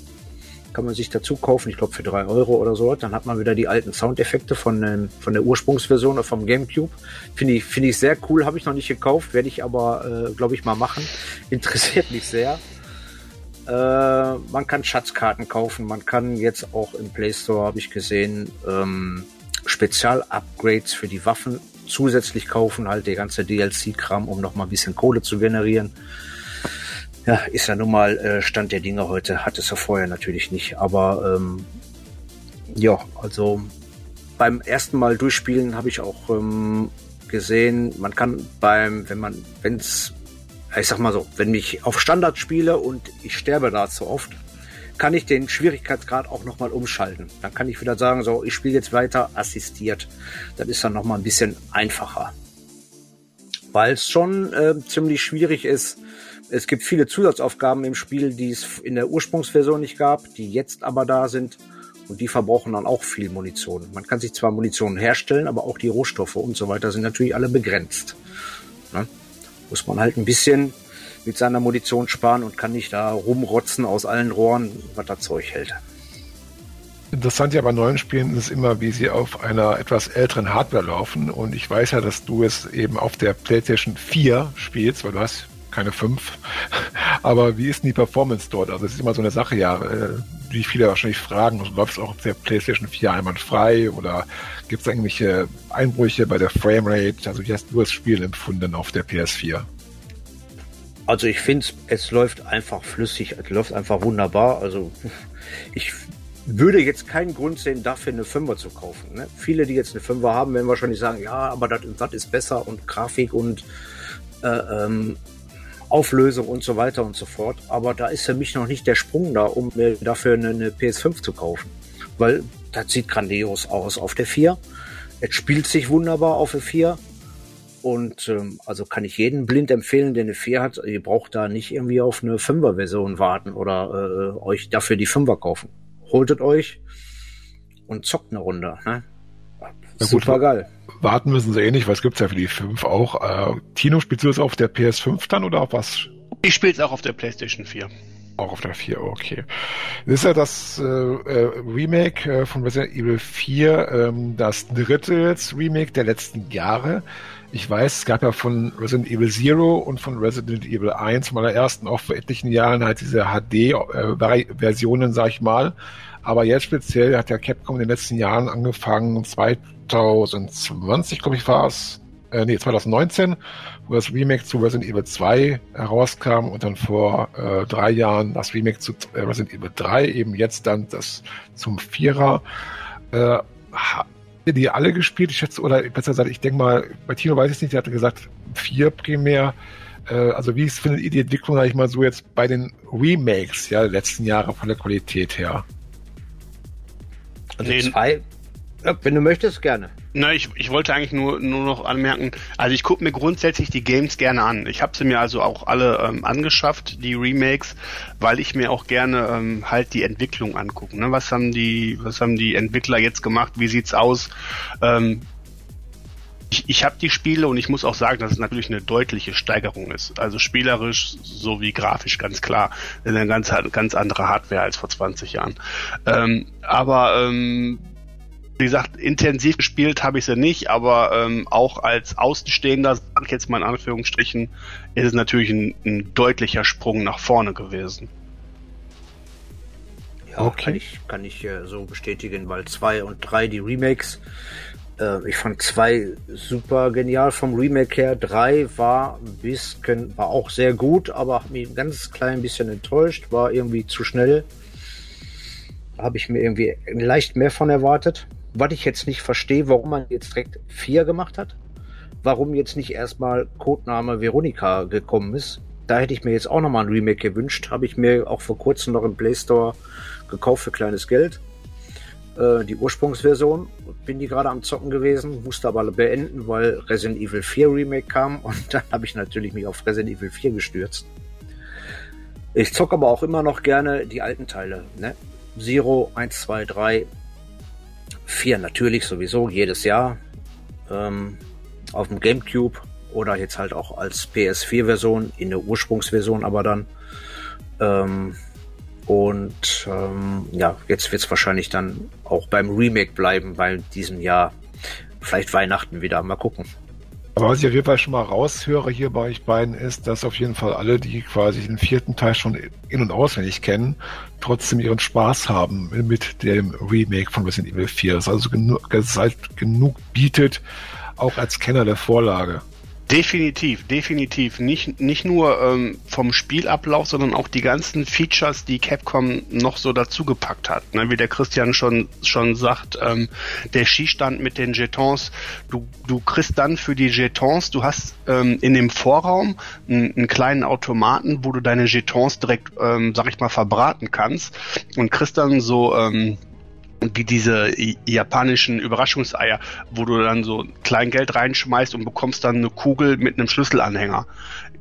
kann man sich dazu kaufen, ich glaube für drei Euro oder so. Dann hat man wieder die alten Soundeffekte von, ähm, von der Ursprungsversion oder vom GameCube. Finde ich, finde ich sehr cool, habe ich noch nicht gekauft, werde ich aber, äh, glaube ich, mal machen. (laughs) Interessiert mich sehr. Äh, man kann Schatzkarten kaufen, man kann jetzt auch im Play Store, habe ich gesehen, ähm, Spezial-Upgrades für die Waffen zusätzlich kaufen, halt der ganze DLC-Kram, um noch mal ein bisschen Kohle zu generieren ja, ist ja nun mal äh, Stand der Dinge heute, hat es ja vorher natürlich nicht. Aber ähm, ja, also beim ersten Mal durchspielen habe ich auch ähm, gesehen, man kann beim, wenn man, wenn es, ich sag mal so, wenn ich auf Standard spiele und ich sterbe da zu oft, kann ich den Schwierigkeitsgrad auch nochmal umschalten. Dann kann ich wieder sagen, so, ich spiele jetzt weiter assistiert. Das ist dann nochmal ein bisschen einfacher. Weil es schon äh, ziemlich schwierig ist. Es gibt viele Zusatzaufgaben im Spiel, die es in der Ursprungsversion nicht gab, die jetzt aber da sind. Und die verbrauchen dann auch viel Munition. Man kann sich zwar Munition herstellen, aber auch die Rohstoffe und so weiter sind natürlich alle begrenzt. Ne? Muss man halt ein bisschen mit seiner Munition sparen und kann nicht da rumrotzen aus allen Rohren, was das Zeug hält. Interessant ja bei neuen Spielen ist immer, wie sie auf einer etwas älteren Hardware laufen. Und ich weiß ja, dass du es eben auf der PlayStation 4 spielst, weil du hast keine 5. (laughs) Aber wie ist denn die Performance dort? Also es ist immer so eine Sache, ja, äh, die viele wahrscheinlich fragen, läuft es auch auf der PlayStation 4 einwandfrei oder gibt es irgendwelche Einbrüche bei der Framerate? Also wie hast du das Spiel empfunden auf der PS4? Also ich finde, es läuft einfach flüssig, es läuft einfach wunderbar. Also (laughs) ich würde jetzt keinen Grund sehen, dafür eine Fünfer zu kaufen. Ne? Viele, die jetzt eine Fünfer haben, werden wahrscheinlich sagen, ja, aber das, das ist besser und Grafik und äh, ähm, Auflösung und so weiter und so fort. Aber da ist für mich noch nicht der Sprung da, um mir dafür eine, eine PS5 zu kaufen. Weil das sieht grandios aus auf der 4. Es spielt sich wunderbar auf der 4. Und ähm, also kann ich jeden blind empfehlen, der eine 4 hat, ihr braucht da nicht irgendwie auf eine 5er-Version warten oder äh, euch dafür die 5er kaufen. Holtet euch und zockt eine Runde. Ne? Super geil. Warten müssen sie eh nicht, weil es gibt ja für die 5 auch. Äh, Tino, spielst du das auf der PS5 dann oder auf was? Ich spiele es auch auf der PlayStation 4. Auch auf der 4, okay. Das ist ja das äh, äh, Remake äh, von Resident Evil 4, ähm, das dritte Remake der letzten Jahre. Ich weiß, es gab ja von Resident Evil Zero und von Resident Evil 1 meiner ersten auch vor etlichen Jahren halt diese HD-Versionen, äh, sag ich mal. Aber jetzt speziell hat ja Capcom in den letzten Jahren angefangen, 2020, glaube ich, war es, äh, nee, 2019, wo das Remake zu Resident Evil 2 herauskam und dann vor äh, drei Jahren das Remake zu äh, Resident Evil 3, eben jetzt dann das zum Vierer. Äh, ihr die alle gespielt? Ich schätze, oder besser gesagt, ich denke mal, bei Tino weiß ich es nicht, der hatte gesagt, vier primär. Äh, also wie findet ihr die Entwicklung, sag ich mal so, jetzt bei den Remakes, ja, letzten Jahre von der Qualität her? Also nee, zwei, ja, wenn du möchtest, gerne. Na, ich, ich wollte eigentlich nur, nur noch anmerken, also ich gucke mir grundsätzlich die Games gerne an. Ich habe sie mir also auch alle ähm, angeschafft, die Remakes, weil ich mir auch gerne ähm, halt die Entwicklung angucke. Ne? Was haben die, was haben die Entwickler jetzt gemacht? Wie sieht's aus? Ähm, ich, ich habe die Spiele und ich muss auch sagen, dass es natürlich eine deutliche Steigerung ist. Also spielerisch sowie grafisch ganz klar. Das ist eine ganz, ganz andere Hardware als vor 20 Jahren. Ähm, aber ähm, wie gesagt, intensiv gespielt habe ich sie nicht, aber ähm, auch als Außenstehender, sag ich jetzt mal in Anführungsstrichen, ist es natürlich ein, ein deutlicher Sprung nach vorne gewesen. Ja, okay. kann ich, kann ich äh, so bestätigen, weil zwei und drei die Remakes, äh, ich fand zwei super genial vom Remake her. Drei war ein bisschen, war auch sehr gut, aber hat mich ein ganz klein bisschen enttäuscht, war irgendwie zu schnell. Habe ich mir irgendwie leicht mehr von erwartet was ich jetzt nicht verstehe, warum man jetzt direkt vier gemacht hat. Warum jetzt nicht erstmal Codename Veronika gekommen ist. Da hätte ich mir jetzt auch nochmal ein Remake gewünscht. Habe ich mir auch vor kurzem noch im Play Store gekauft für kleines Geld. Äh, die Ursprungsversion. Bin die gerade am Zocken gewesen, musste aber beenden, weil Resident Evil 4 Remake kam und (laughs) dann habe ich natürlich mich auf Resident Evil 4 gestürzt. Ich zocke aber auch immer noch gerne die alten Teile. Ne? Zero, 1, 2, 3, 4 natürlich sowieso jedes Jahr ähm, auf dem GameCube oder jetzt halt auch als PS4-Version in der Ursprungsversion, aber dann. Ähm, und ähm, ja, jetzt wird es wahrscheinlich dann auch beim Remake bleiben bei diesem Jahr. Vielleicht Weihnachten wieder. Mal gucken. Aber was ich auf jeden Fall schon mal raushöre hier bei euch beiden ist, dass auf jeden Fall alle, die quasi den vierten Teil schon in- und auswendig kennen, trotzdem ihren Spaß haben mit dem Remake von Resident Evil 4. Das also genug, halt genug bietet, auch als Kenner der Vorlage. Definitiv, definitiv. Nicht, nicht nur ähm, vom Spielablauf, sondern auch die ganzen Features, die Capcom noch so dazugepackt hat. Ne? Wie der Christian schon, schon sagt, ähm, der Skistand mit den Jetons, du, du kriegst dann für die Jetons, du hast ähm, in dem Vorraum einen, einen kleinen Automaten, wo du deine Jetons direkt, ähm, sag ich mal, verbraten kannst und kriegst dann so ähm, wie diese japanischen Überraschungseier, wo du dann so Kleingeld reinschmeißt und bekommst dann eine Kugel mit einem Schlüsselanhänger.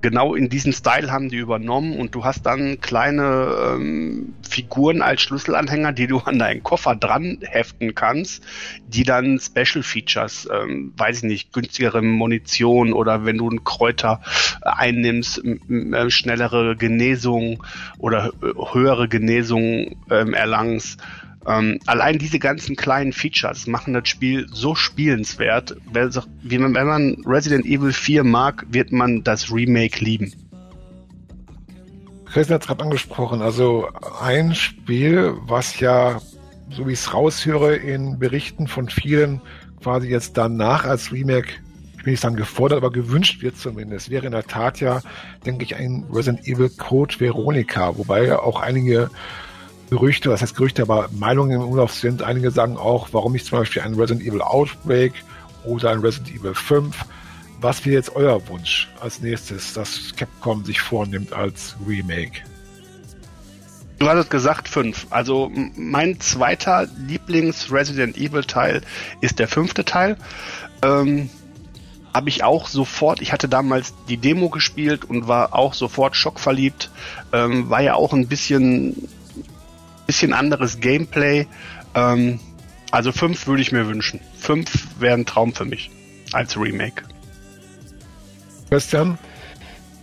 Genau in diesen Style haben die übernommen und du hast dann kleine ähm, Figuren als Schlüsselanhänger, die du an deinen Koffer dran heften kannst, die dann Special Features, ähm, weiß ich nicht, günstigere Munition oder wenn du einen Kräuter einnimmst, äh, schnellere Genesung oder höhere Genesung ähm, erlangst ähm, allein diese ganzen kleinen Features machen das Spiel so spielenswert. Wenn man Resident Evil 4 mag, wird man das Remake lieben. Christian hat es gerade angesprochen, also ein Spiel, was ja, so wie ich es raushöre, in Berichten von vielen quasi jetzt danach als Remake, ich will nicht sagen gefordert, aber gewünscht wird zumindest, wäre in der Tat ja, denke ich, ein Resident Evil Code Veronica, wobei ja auch einige Gerüchte, was heißt Gerüchte, aber Meinungen im Umlauf sind. Einige sagen auch, warum nicht zum Beispiel ein Resident Evil Outbreak oder ein Resident Evil 5. Was wäre jetzt euer Wunsch als nächstes, dass Capcom sich vornimmt als Remake? Du hattest gesagt fünf. Also mein zweiter Lieblings-Resident Evil-Teil ist der fünfte Teil. Ähm, habe ich auch sofort, ich hatte damals die Demo gespielt und war auch sofort schockverliebt. Ähm, war ja auch ein bisschen bisschen anderes Gameplay. Ähm, also fünf würde ich mir wünschen. Fünf wäre ein Traum für mich als Remake. Christian?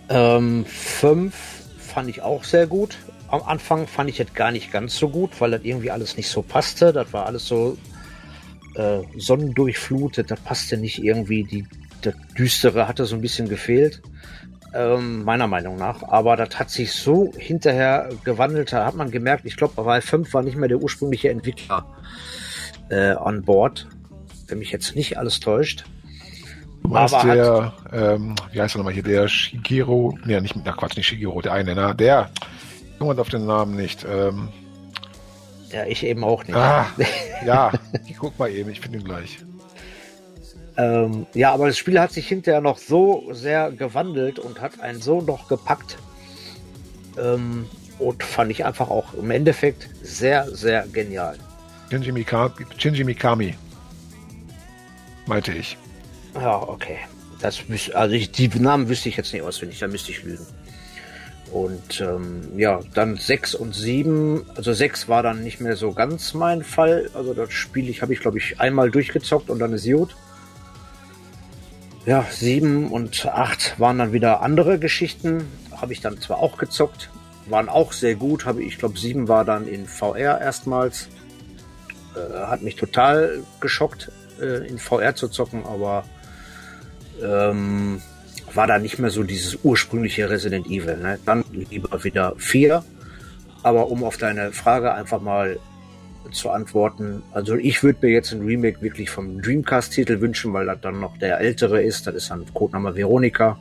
Ähm, fünf fand ich auch sehr gut. Am Anfang fand ich das gar nicht ganz so gut, weil das irgendwie alles nicht so passte. Das war alles so äh, sonnendurchflutet. Das passte nicht irgendwie. Die, das Düstere hatte so ein bisschen gefehlt ähm, meiner Meinung nach. Aber das hat sich so hinterher gewandelt, da hat man gemerkt, ich glaube, bei 5 war nicht mehr der ursprüngliche Entwickler äh, an Bord, wenn mich jetzt nicht alles täuscht. Du aber der, ähm, wie heißt er nochmal hier, der Shigeru, nee, nicht, na Quatsch, nicht Shigeru, der eine, na, der, jemand auf den Namen nicht, ähm, ja, ich eben auch nicht. Ah, (laughs) ja, ich guck mal eben, ich finde ihn gleich. Ähm, ja, aber das Spiel hat sich hinterher noch so sehr gewandelt und hat einen so noch gepackt. Ähm, und fand ich einfach auch im Endeffekt sehr, sehr genial. Shinji Mikami, Shinji Mikami meinte ich. Ja, okay. Das also ich, die Namen wüsste ich jetzt nicht auswendig, da müsste ich lügen. Und ähm, ja, dann 6 und 7, also 6 war dann nicht mehr so ganz mein Fall. Also das Spiel ich habe ich glaube ich einmal durchgezockt und dann ist gut. Ja, sieben und acht waren dann wieder andere Geschichten. Habe ich dann zwar auch gezockt, waren auch sehr gut. Habe ich glaube sieben war dann in VR erstmals. Äh, hat mich total geschockt, äh, in VR zu zocken, aber ähm, war da nicht mehr so dieses ursprüngliche Resident Evil. Ne? Dann lieber wieder vier. Aber um auf deine Frage einfach mal zu antworten. Also ich würde mir jetzt ein Remake wirklich vom Dreamcast-Titel wünschen, weil das dann noch der ältere ist. Das ist dann Codename Veronica.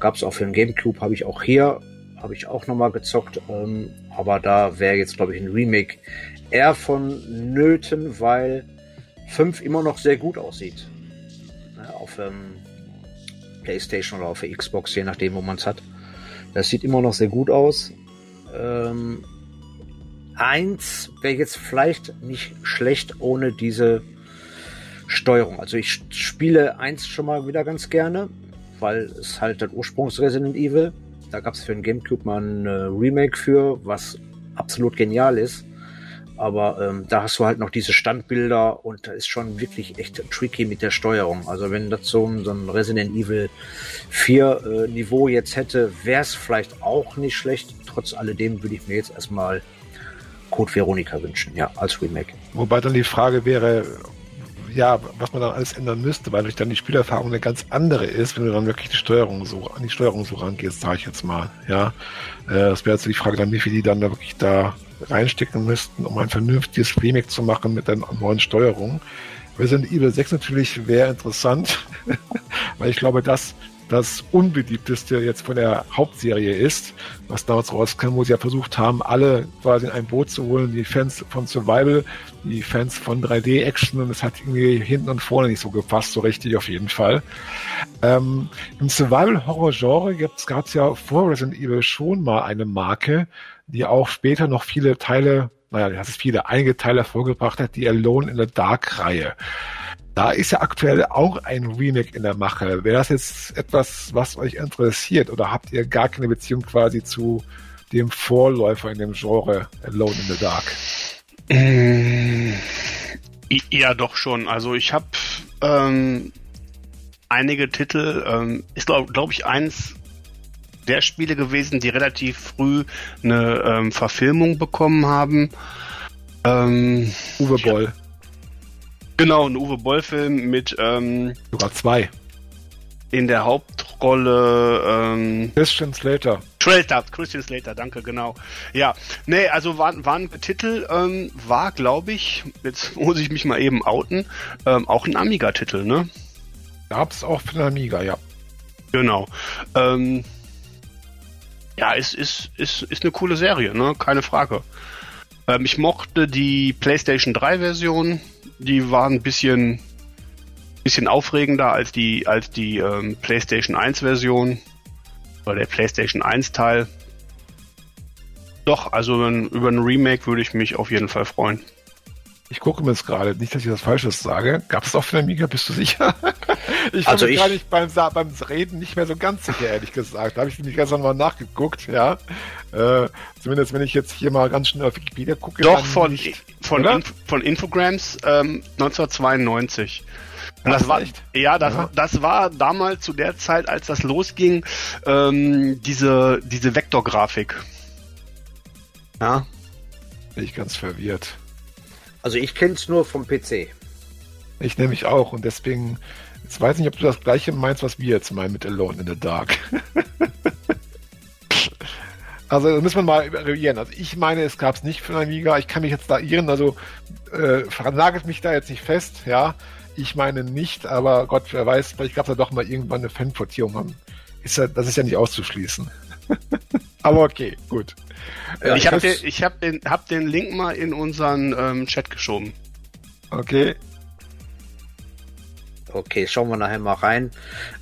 Gab es auch für den Gamecube, habe ich auch hier, habe ich auch nochmal gezockt. Ähm, aber da wäre jetzt, glaube ich, ein Remake eher von Nöten, weil 5 immer noch sehr gut aussieht. Ja, auf ähm, PlayStation oder auf der Xbox, je nachdem, wo man es hat. Das sieht immer noch sehr gut aus. Ähm, Eins wäre jetzt vielleicht nicht schlecht ohne diese Steuerung. Also ich spiele eins schon mal wieder ganz gerne, weil es halt das Ursprungs Resident Evil. Da gab es für den Gamecube mal ein äh, Remake für, was absolut genial ist. Aber ähm, da hast du halt noch diese Standbilder und da ist schon wirklich echt tricky mit der Steuerung. Also wenn das so ein, so ein Resident Evil 4 äh, Niveau jetzt hätte, wäre es vielleicht auch nicht schlecht. Trotz alledem würde ich mir jetzt erstmal Code Veronica wünschen, ja, als Remake. Wobei dann die Frage wäre, ja, was man dann alles ändern müsste, weil durch dann die Spielerfahrung eine ganz andere ist, wenn du dann wirklich die Steuerung so, an die Steuerung so rangehst, sage ich jetzt mal, ja. Äh, das wäre jetzt die Frage dann, wie viel die dann da wirklich da reinstecken müssten, um ein vernünftiges Remake zu machen mit der neuen Steuerung. Resident Evil 6 natürlich wäre interessant, (laughs) weil ich glaube, das das unbeliebteste jetzt von der Hauptserie ist, was damals rauskam, wo sie ja versucht haben, alle quasi in ein Boot zu holen, die Fans von Survival, die Fans von 3D-Action und es hat irgendwie hinten und vorne nicht so gepasst, so richtig auf jeden Fall. Ähm, Im Survival-Horror-Genre gab es ja vor Resident Evil schon mal eine Marke, die auch später noch viele Teile, naja, das ist viele, einige Teile hervorgebracht hat, die Alone in the Dark-Reihe. Da ist ja aktuell auch ein Remake in der Mache. Wäre das jetzt etwas, was euch interessiert oder habt ihr gar keine Beziehung quasi zu dem Vorläufer in dem Genre Alone in the Dark? Mm, ja, doch schon. Also ich habe ähm, einige Titel, ähm, ist glaube glaub ich eins der Spiele gewesen, die relativ früh eine ähm, Verfilmung bekommen haben. Ähm, Uwe Boll. Genau, ein Uwe Boll-Film mit ähm, sogar zwei. In der Hauptrolle ähm, Christian Slater. Slater, Christian Slater, danke, genau. Ja, nee, also war, war ein Titel, ähm, war, glaube ich, jetzt (laughs) muss ich mich mal eben outen, ähm, auch ein Amiga-Titel, ne? Gab's auch für den Amiga, ja. Genau. Ähm, ja, ist, ist, ist, ist eine coole Serie, ne? Keine Frage. Ähm, ich mochte die PlayStation 3 Version, die war ein bisschen, bisschen aufregender als die, als die ähm, PlayStation 1 Version oder der PlayStation 1 Teil. Doch, also über ein Remake würde ich mich auf jeden Fall freuen. Ich gucke mir jetzt gerade, nicht, dass ich was Falsches sage. Gab es auf der Amiga, bist du sicher? (laughs) (laughs) ich also bin mir gerade beim, beim Reden nicht mehr so ganz sicher, ehrlich gesagt. Da habe ich nämlich gestern mal nachgeguckt, ja. Äh, zumindest wenn ich jetzt hier mal ganz schnell auf Wikipedia gucke. Doch, von, nicht, von, Inf von Infogrames ähm, 1992. Und das war echt? Ja, das, ja. das war damals zu der Zeit, als das losging, ähm, diese, diese Vektorgrafik. Ja. Bin ich ganz verwirrt. Also ich kenne es nur vom PC. Ich nehme mich auch und deswegen, jetzt weiß ich nicht, ob du das gleiche meinst, was wir jetzt meinen mit Alone in the Dark. (laughs) also müssen wir mal evaluieren. Also ich meine, es gab es nicht für Amiga. Ich kann mich jetzt da irren, also äh, nagelt mich da jetzt nicht fest, ja. Ich meine nicht, aber Gott, wer weiß, vielleicht gab es ja doch mal irgendwann eine Fanportierung. Ist ja, das ist ja nicht auszuschließen. (laughs) aber okay, gut. Ja, ich habe den, hab den, hab den Link mal in unseren ähm, Chat geschoben. Okay. Okay, schauen wir nachher mal rein.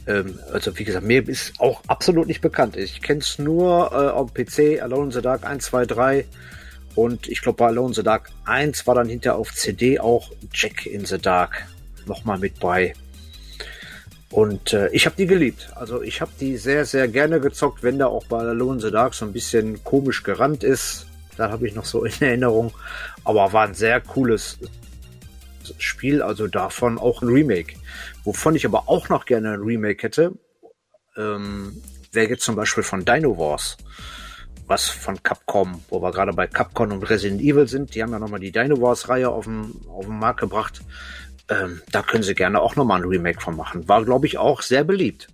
Ähm, also wie gesagt, mir ist auch absolut nicht bekannt. Ich kenne es nur äh, auf PC, Alone in the Dark 1, 2, 3. Und ich glaube, bei Alone in the Dark 1 war dann hinter auf CD auch Jack in the Dark nochmal mit bei. Und äh, ich habe die geliebt. Also ich habe die sehr, sehr gerne gezockt, wenn da auch bei Alone in the Dark so ein bisschen komisch gerannt ist. Da habe ich noch so in Erinnerung. Aber war ein sehr cooles Spiel, also davon auch ein Remake. Wovon ich aber auch noch gerne ein Remake hätte, ähm, wäre jetzt zum Beispiel von Dino Wars. Was von Capcom, wo wir gerade bei Capcom und Resident Evil sind. Die haben ja nochmal die Dino Wars-Reihe auf den, auf den Markt gebracht. Ähm, da können sie gerne auch nochmal ein Remake von machen. War, glaube ich, auch sehr beliebt.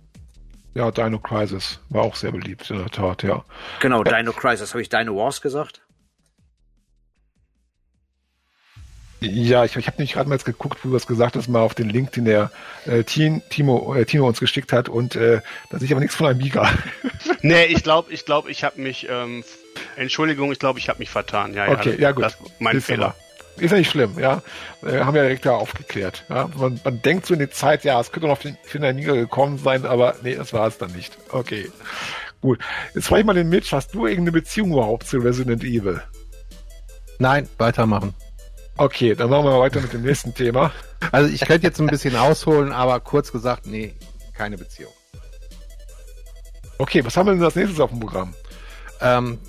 Ja, Dino Crisis war auch sehr beliebt, in der Tat, ja. Genau, Dino Crisis. Habe ich Dino Wars gesagt? Ja, ich, ich habe nämlich gerade mal jetzt geguckt, wo du das gesagt hast, mal auf den Link, den der äh, Timo, äh, Timo uns geschickt hat und äh, da sehe ich aber nichts von Amiga. (laughs) nee, ich glaube, ich glaube, ich habe mich, ähm, Entschuldigung, ich glaube, ich habe mich vertan. Ja, okay, ja, ja gut. Das, mein Fehler. Mal. Ist ja nicht schlimm, ja. Wir haben ja direkt da aufgeklärt. Ja? Man, man denkt so in die Zeit, ja, es könnte noch für den Amiga gekommen sein, aber nee, das war es dann nicht. Okay. Gut. Jetzt frage ich mal den Mitch, hast du irgendeine Beziehung überhaupt zu Resident Evil? Nein, weitermachen. Okay, dann machen wir weiter mit dem nächsten Thema. Also ich könnte jetzt ein bisschen ausholen, aber kurz gesagt, nee, keine Beziehung. Okay, was haben wir denn als nächstes auf dem Programm? Ähm,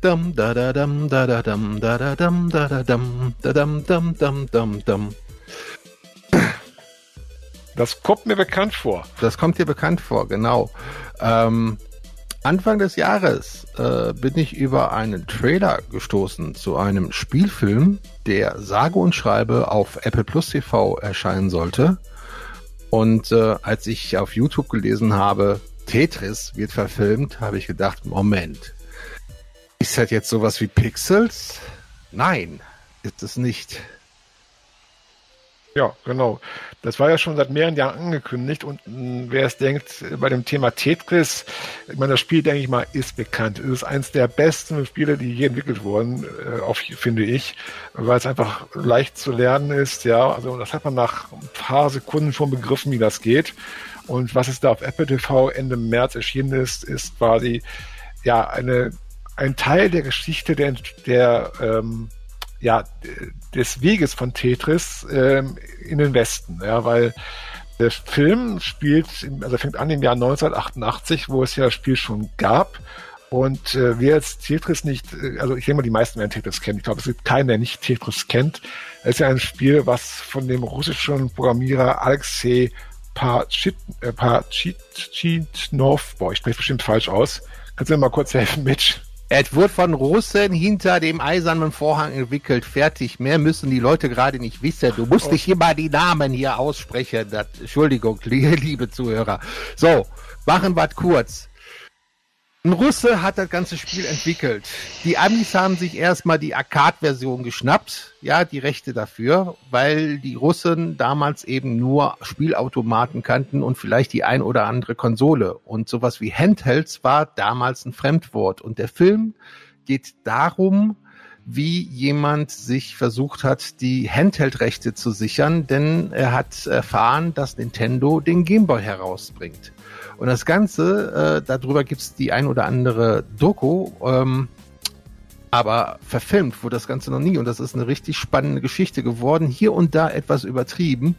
dum da da dum da da dum da da dum da da dum da dum dum dum dum dum. Das kommt mir bekannt vor. Das kommt dir bekannt vor, genau. Ähm, Anfang des Jahres äh, bin ich über einen Trailer gestoßen zu einem Spielfilm, der sage und schreibe auf Apple Plus TV erscheinen sollte. Und äh, als ich auf YouTube gelesen habe, Tetris wird verfilmt, habe ich gedacht, Moment, ist das jetzt sowas wie Pixels? Nein, ist es nicht. Ja, genau. Das war ja schon seit mehreren Jahren angekündigt und mh, hm, wer es denkt, bei dem Thema Tetris, ich meine, das Spiel, denke ich mal, ist bekannt. Es ist eines der besten Spiele, die je entwickelt wurden, äh, auf, finde ich, weil es einfach leicht zu lernen ist, ja. Also das hat man nach ein paar Sekunden schon begriffen, wie das geht. Und was es da auf Apple TV Ende März erschienen ist, ist quasi ja eine ein Teil der Geschichte der, der ähm, ja, des Weges von Tetris ähm, in den Westen, ja, weil der Film spielt, also fängt an im Jahr 1988, wo es ja das Spiel schon gab. Und äh, wer jetzt Tetris nicht, äh, also ich denke mal, die meisten werden Tetris kennen. Ich glaube, es gibt keinen, der nicht Tetris kennt. Es ist ja ein Spiel, was von dem russischen Programmierer Alexei Pachitnov, äh, boah, ich spreche bestimmt falsch aus. Kannst du mir mal kurz helfen, Mitch? Es wird von Russen hinter dem eisernen Vorhang entwickelt. Fertig. Mehr müssen die Leute gerade nicht wissen. Du musst oh. nicht immer die Namen hier aussprechen. Das, Entschuldigung, (laughs) liebe Zuhörer. So, machen wir kurz. Ein Russe hat das ganze Spiel entwickelt. Die Amis haben sich erstmal die Arcade-Version geschnappt, ja, die Rechte dafür, weil die Russen damals eben nur Spielautomaten kannten und vielleicht die ein oder andere Konsole. Und sowas wie Handhelds war damals ein Fremdwort. Und der Film geht darum, wie jemand sich versucht hat, die Handheld-Rechte zu sichern, denn er hat erfahren, dass Nintendo den Gameboy herausbringt. Und das Ganze, äh, darüber gibt's die ein oder andere Doku, ähm, aber verfilmt wurde das Ganze noch nie. Und das ist eine richtig spannende Geschichte geworden. Hier und da etwas übertrieben.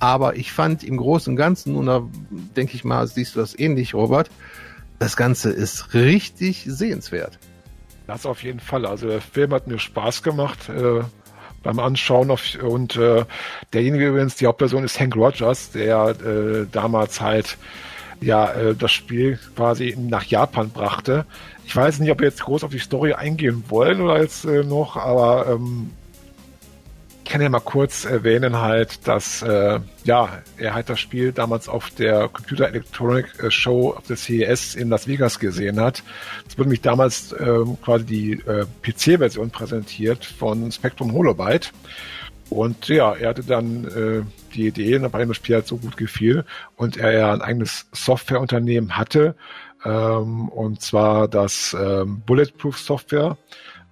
Aber ich fand im Großen und Ganzen, und da denke ich mal, siehst du das ähnlich, Robert, das Ganze ist richtig sehenswert. Das auf jeden Fall. Also der Film hat mir Spaß gemacht äh, beim Anschauen. Auf, und äh, derjenige übrigens, die Hauptperson ist Hank Rogers, der äh, damals halt ja äh, das Spiel quasi nach Japan brachte. Ich weiß nicht, ob wir jetzt groß auf die Story eingehen wollen oder jetzt äh, noch, aber ähm, ich kann ja mal kurz erwähnen halt, dass äh, ja er halt das Spiel damals auf der Computer Electronic äh, Show auf der CES in Las Vegas gesehen hat. Es wurde mich damals äh, quasi die äh, PC-Version präsentiert von Spectrum Holobyte. Und ja, er hatte dann äh, die Idee, weil ihm das Spiel halt so gut gefiel und er ja ein eigenes Softwareunternehmen hatte, ähm, und zwar das ähm, Bulletproof Software,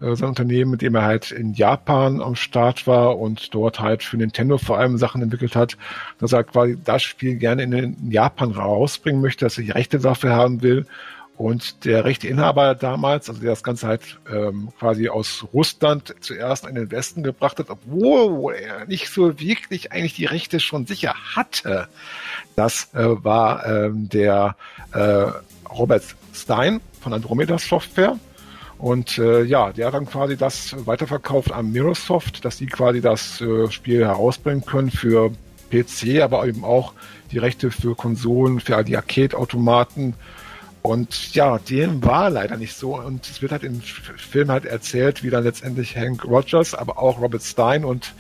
äh, sein Unternehmen, mit dem er halt in Japan am Start war und dort halt für Nintendo vor allem Sachen entwickelt hat, dass er quasi das Spiel gerne in, in Japan rausbringen möchte, dass er die Rechte dafür haben will und der rechte Inhaber damals, also der das Ganze halt ähm, quasi aus Russland zuerst in den Westen gebracht hat, obwohl er nicht so wirklich eigentlich die Rechte schon sicher hatte, das äh, war ähm, der äh, Robert Stein von Andromeda Software. Und äh, ja, der hat dann quasi das weiterverkauft an Microsoft, dass die quasi das äh, Spiel herausbringen können für PC, aber eben auch die Rechte für Konsolen, für die Arcade-Automaten und ja, dem war leider nicht so. Und es wird halt im Film halt erzählt, wie dann letztendlich Hank Rogers, aber auch Robert Stein und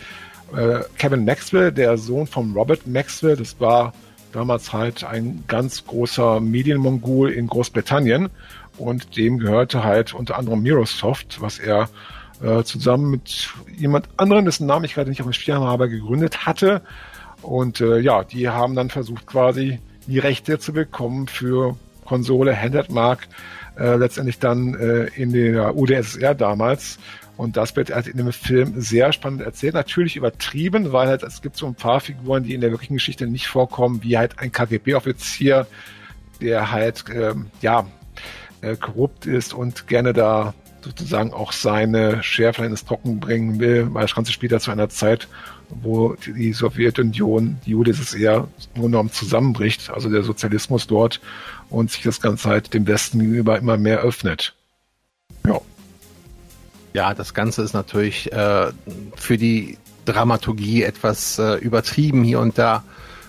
äh, Kevin Maxwell, der Sohn von Robert Maxwell, das war damals halt ein ganz großer Medienmongol in Großbritannien. Und dem gehörte halt unter anderem Mirosoft, was er äh, zusammen mit jemand anderen, dessen Namen ich gerade nicht auf dem Spiel habe, gegründet hatte. Und äh, ja, die haben dann versucht quasi die Rechte zu bekommen für Konsole, Handheld Mark, äh, letztendlich dann äh, in der UdSSR damals. Und das wird halt in dem Film sehr spannend erzählt. Natürlich übertrieben, weil halt es gibt so ein paar Figuren, die in der wirklichen Geschichte nicht vorkommen, wie halt ein KGB-Offizier, der halt ähm, ja äh, korrupt ist und gerne da sozusagen auch seine Schärfe ins Trocken bringen will, weil das Ganze spielt ja zu einer Zeit, wo die Sowjetunion, die UdSSR, nur noch zusammenbricht, also der Sozialismus dort und sich das Ganze halt dem Westen gegenüber immer mehr öffnet. Ja. Ja, das Ganze ist natürlich äh, für die Dramaturgie etwas äh, übertrieben hier und da.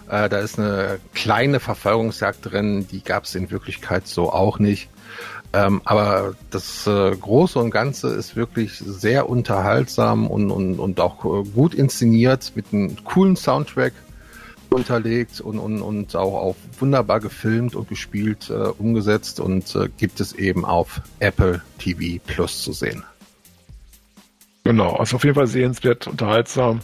Äh, da ist eine kleine Verfolgungsjagd drin, die gab es in Wirklichkeit so auch nicht. Ähm, aber das äh, Große und Ganze ist wirklich sehr unterhaltsam und, und, und auch äh, gut inszeniert mit einem coolen Soundtrack unterlegt und, und, und auch, auch wunderbar gefilmt und gespielt, äh, umgesetzt und äh, gibt es eben auf Apple TV Plus zu sehen. Genau, also auf jeden Fall sehenswert, unterhaltsam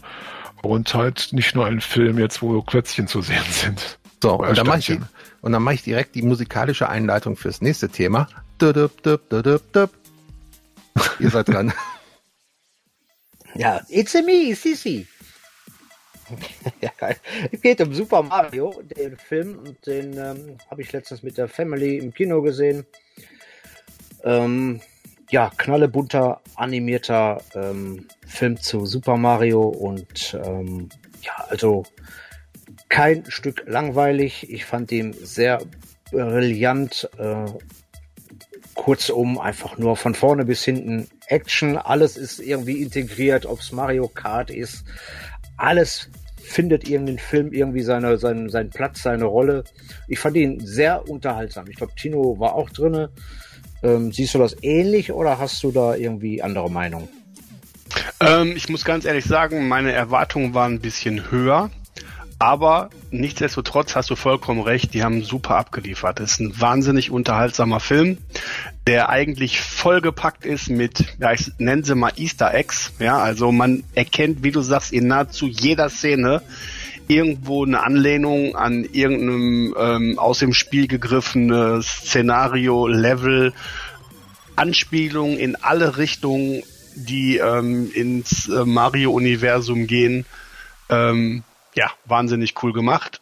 Und halt nicht nur ein Film jetzt, wo Klötzchen zu sehen sind. So, und dann, mache ich, und dann mache ich direkt die musikalische Einleitung fürs nächste Thema. Dudup, dup, dudup, dup. Ihr seid dran. (laughs) Ja, it's a me, Sissy. (laughs) es geht um Super Mario, den Film, und den ähm, habe ich letztens mit der Family im Kino gesehen. Ähm, ja, knallebunter, animierter ähm, Film zu Super Mario und ähm, ja, also kein Stück langweilig. Ich fand ihn sehr brillant. Äh, kurzum, einfach nur von vorne bis hinten Action. Alles ist irgendwie integriert, ob es Mario Kart ist. Alles findet irgendein Film irgendwie seine, seinen, seinen Platz, seine Rolle. Ich fand ihn sehr unterhaltsam. Ich glaube, Tino war auch drinne. Ähm, siehst du das ähnlich oder hast du da irgendwie andere Meinung? Ähm, ich muss ganz ehrlich sagen, meine Erwartungen waren ein bisschen höher. Aber nichtsdestotrotz hast du vollkommen recht, die haben super abgeliefert. Es ist ein wahnsinnig unterhaltsamer Film, der eigentlich vollgepackt ist mit, ja, ich nenne sie mal Easter Eggs. Ja, also man erkennt, wie du sagst, in nahezu jeder Szene irgendwo eine Anlehnung an irgendeinem ähm, aus dem Spiel gegriffenes Szenario, Level, Anspielung in alle Richtungen, die ähm, ins äh, Mario-Universum gehen. Ähm, ja, wahnsinnig cool gemacht.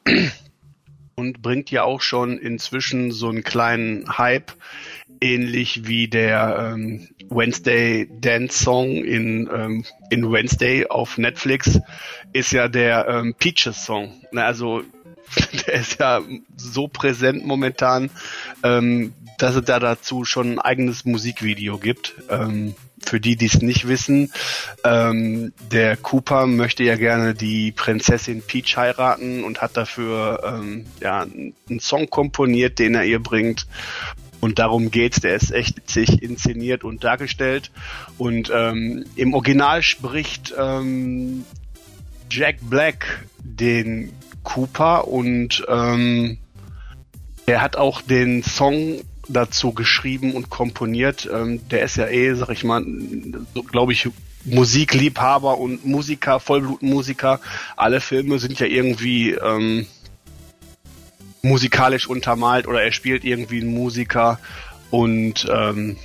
Und bringt ja auch schon inzwischen so einen kleinen Hype, ähnlich wie der ähm, Wednesday Dance Song in, ähm, in Wednesday auf Netflix, ist ja der ähm, Peaches Song. Also (laughs) der ist ja so präsent momentan, ähm, dass es da dazu schon ein eigenes Musikvideo gibt. Für die, die es nicht wissen, ähm, der Cooper möchte ja gerne die Prinzessin Peach heiraten und hat dafür ähm, ja, einen Song komponiert, den er ihr bringt. Und darum geht's. Der ist echt witzig inszeniert und dargestellt. Und ähm, im Original spricht ähm, Jack Black den Cooper und ähm, er hat auch den Song dazu geschrieben und komponiert. Ähm, der ist ja eh, sag ich mal, so, glaube ich, Musikliebhaber und Musiker, Vollblutmusiker. Alle Filme sind ja irgendwie ähm, musikalisch untermalt oder er spielt irgendwie einen Musiker und ähm,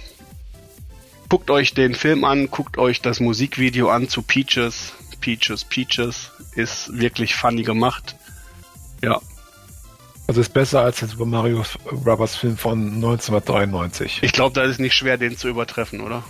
guckt euch den Film an, guckt euch das Musikvideo an zu Peaches. Peaches, Peaches ist wirklich funny gemacht. Ja, also ist besser als der Super Mario Brothers Film von 1993. Ich glaube, da ist nicht schwer, den zu übertreffen, oder?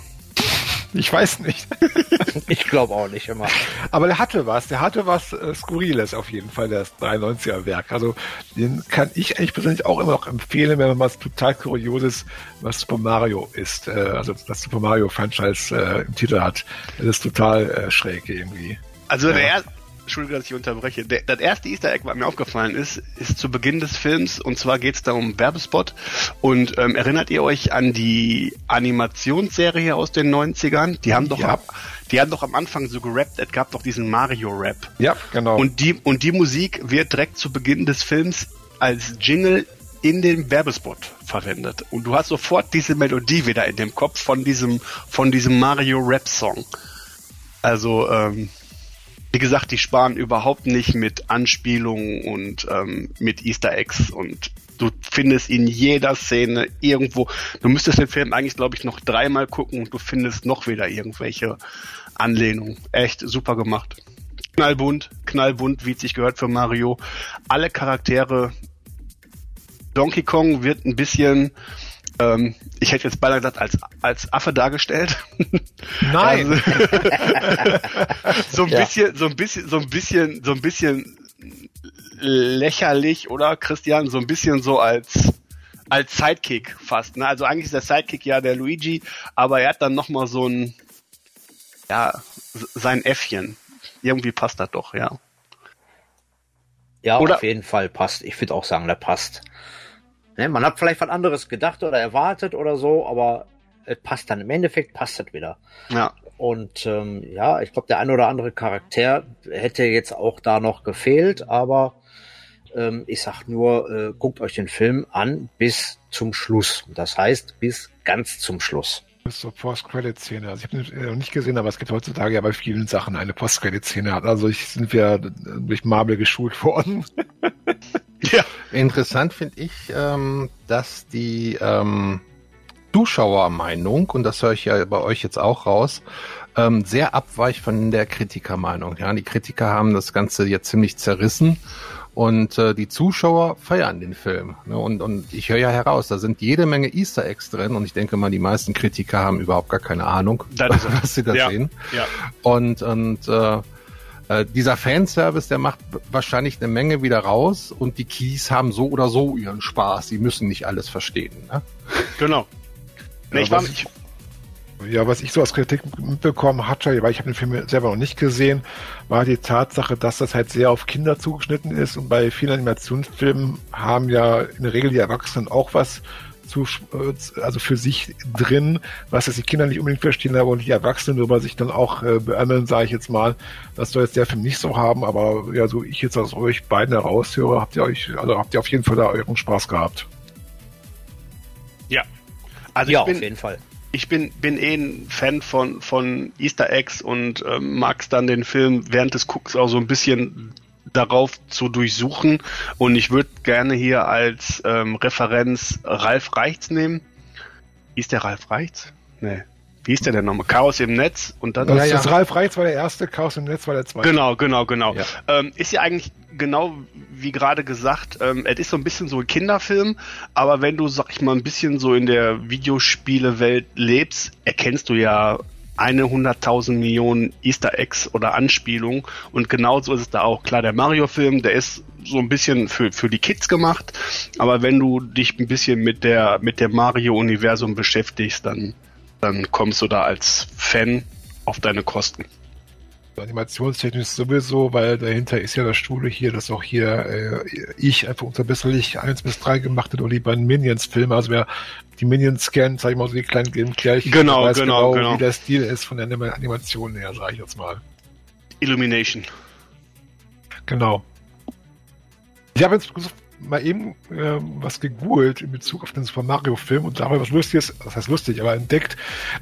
Ich weiß nicht. (laughs) ich glaube auch nicht immer. Aber der hatte was, der hatte was äh, Skurriles auf jeden Fall, das 93er Werk. Also den kann ich eigentlich persönlich auch immer noch empfehlen, wenn man was total Kurioses, was Super Mario ist. Äh, also das Super Mario Franchise äh, im Titel hat. Das ist total äh, schräg irgendwie. Also ja. der, Entschuldige, dass ich unterbreche. Der, das erste Easter Egg, was mir aufgefallen ist, ist zu Beginn des Films und zwar geht es da um Werbespot. Und ähm, erinnert ihr euch an die Animationsserie aus den 90ern? Die haben doch ja. ab, die haben doch am Anfang so gerappt, es gab doch diesen Mario-Rap. Ja, genau. Und die, und die Musik wird direkt zu Beginn des Films als Jingle in dem Werbespot verwendet. Und du hast sofort diese Melodie wieder in dem Kopf von diesem, von diesem Mario-Rap-Song. Also, ähm, wie gesagt, die sparen überhaupt nicht mit Anspielungen und ähm, mit Easter Eggs und du findest in jeder Szene irgendwo, du müsstest den Film eigentlich, glaube ich, noch dreimal gucken und du findest noch wieder irgendwelche Anlehnungen. Echt super gemacht. Knallbunt, knallbunt, wie es sich gehört für Mario. Alle Charaktere. Donkey Kong wird ein bisschen ähm, ich hätte jetzt beinahe gesagt, als, als Affe dargestellt. (laughs) Nein. Also, (laughs) so ein ja. bisschen, so ein bisschen, so ein bisschen, so ein bisschen lächerlich, oder Christian? So ein bisschen so als als Sidekick fast. Ne? Also eigentlich ist der Sidekick ja der Luigi, aber er hat dann nochmal so ein ja sein Äffchen. Irgendwie passt das doch, ja. Ja, Oder? auf jeden Fall passt. Ich würde auch sagen, der passt. Ne, man hat vielleicht was anderes gedacht oder erwartet oder so, aber es passt dann. Im Endeffekt passt es wieder. Ja. Und ähm, ja, ich glaube, der ein oder andere Charakter hätte jetzt auch da noch gefehlt, aber ähm, ich sag nur, äh, guckt euch den Film an bis zum Schluss. Das heißt, bis ganz zum Schluss. Bis zur Post-Credit-Szene. Also ich habe den noch nicht gesehen, aber es gibt heutzutage ja bei vielen Sachen eine Post-Credit-Szene. Also ich sind wir durch Marvel geschult worden. (laughs) ja. Interessant finde ich, ähm, dass die ähm, Zuschauermeinung, und das höre ich ja bei euch jetzt auch raus, ähm, sehr abweicht von der Kritikermeinung. Ja, die Kritiker haben das Ganze jetzt ziemlich zerrissen und äh, die Zuschauer feiern den Film. Ne? Und, und ich höre ja heraus, da sind jede Menge Easter Eggs drin und ich denke mal, die meisten Kritiker haben überhaupt gar keine Ahnung, (laughs) was sie da ja. sehen. Ja. Und, und äh, äh, dieser Fanservice, der macht wahrscheinlich eine Menge wieder raus und die Keys haben so oder so ihren Spaß. Sie müssen nicht alles verstehen. Ne? Genau. Nee, ich war, ich, ja, was ich so als Kritik mitbekommen hatte, weil ich habe den Film selber noch nicht gesehen, war die Tatsache, dass das halt sehr auf Kinder zugeschnitten ist und bei vielen Animationsfilmen haben ja in der Regel die Erwachsenen auch was zu, äh, also für sich drin, was das die Kinder nicht unbedingt verstehen, aber die Erwachsenen darüber sich dann auch äh, beömmeln, sage ich jetzt mal. Das soll jetzt der Film nicht so haben, aber ja, so ich jetzt aus euch beiden heraushöre, habt ihr euch, also habt ihr auf jeden Fall da euren Spaß gehabt. Ja. Also ja, bin, auf jeden Fall ich bin, bin eh ein Fan von, von Easter Eggs und ähm, mag es dann den Film während des Gucks auch so ein bisschen darauf zu durchsuchen. Und ich würde gerne hier als ähm, Referenz Ralf Reichts nehmen. Hieß der Ralf Reichts? Nee wie hieß der denn nochmal? Chaos im Netz und dann. Das, ja, ja. das Ralf Reitz war der erste, Chaos im Netz war der zweite. Genau, genau, genau. Ja. Ähm, ist ja eigentlich genau wie gerade gesagt, ähm, es ist so ein bisschen so ein Kinderfilm, aber wenn du, sag ich mal, ein bisschen so in der Videospielewelt lebst, erkennst du ja eine hunderttausend Millionen Easter Eggs oder Anspielungen und genauso ist es da auch. Klar, der Mario-Film, der ist so ein bisschen für, für die Kids gemacht, aber wenn du dich ein bisschen mit der, mit der Mario-Universum beschäftigst, dann dann kommst du da als Fan auf deine Kosten. Animationstechnisch sowieso, weil dahinter ist ja das Studio hier, das auch hier äh, ich einfach unverbesserlich 1 bis 3 gemacht hat oder die beiden Minions-Filme. Also wer die Minions kennt, sag ich mal so die kleinen Games gleich. Genau, weiß genau, genau, genau, wie der Stil ist von der Animation her, sage ich jetzt mal. Illumination. Genau. Ich habe jetzt mal eben äh, was gegoogelt in Bezug auf den Super Mario Film und dabei was Lustiges, das heißt lustig, aber entdeckt,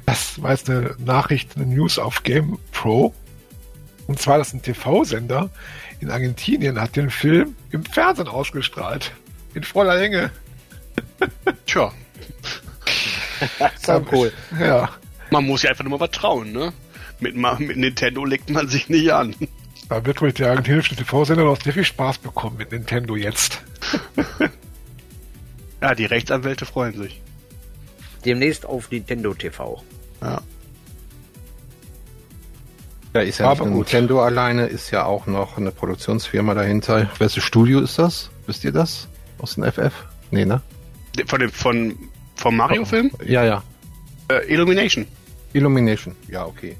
das war jetzt eine Nachricht, eine News auf Game Pro. Und zwar, dass ein TV-Sender in Argentinien hat den Film im Fernsehen ausgestrahlt. In voller Länge. (laughs) Tja. so cool. Ja. Man muss ja einfach nur mal vertrauen, ne? Mit, mit Nintendo legt man sich nicht an. Da wird wohl der argentinische TV-Sender noch sehr viel Spaß bekommen mit Nintendo jetzt. (laughs) ja, die Rechtsanwälte freuen sich. Demnächst auf Nintendo TV. Ja. Ja, ist ja Aber nicht Nintendo alleine, ist ja auch noch eine Produktionsfirma dahinter. Welches Studio ist das? Wisst ihr das? Aus dem FF? Nee, ne? Von dem, von, vom Mario-Film? Ja, ja. Äh, Illumination. Illumination, ja, okay.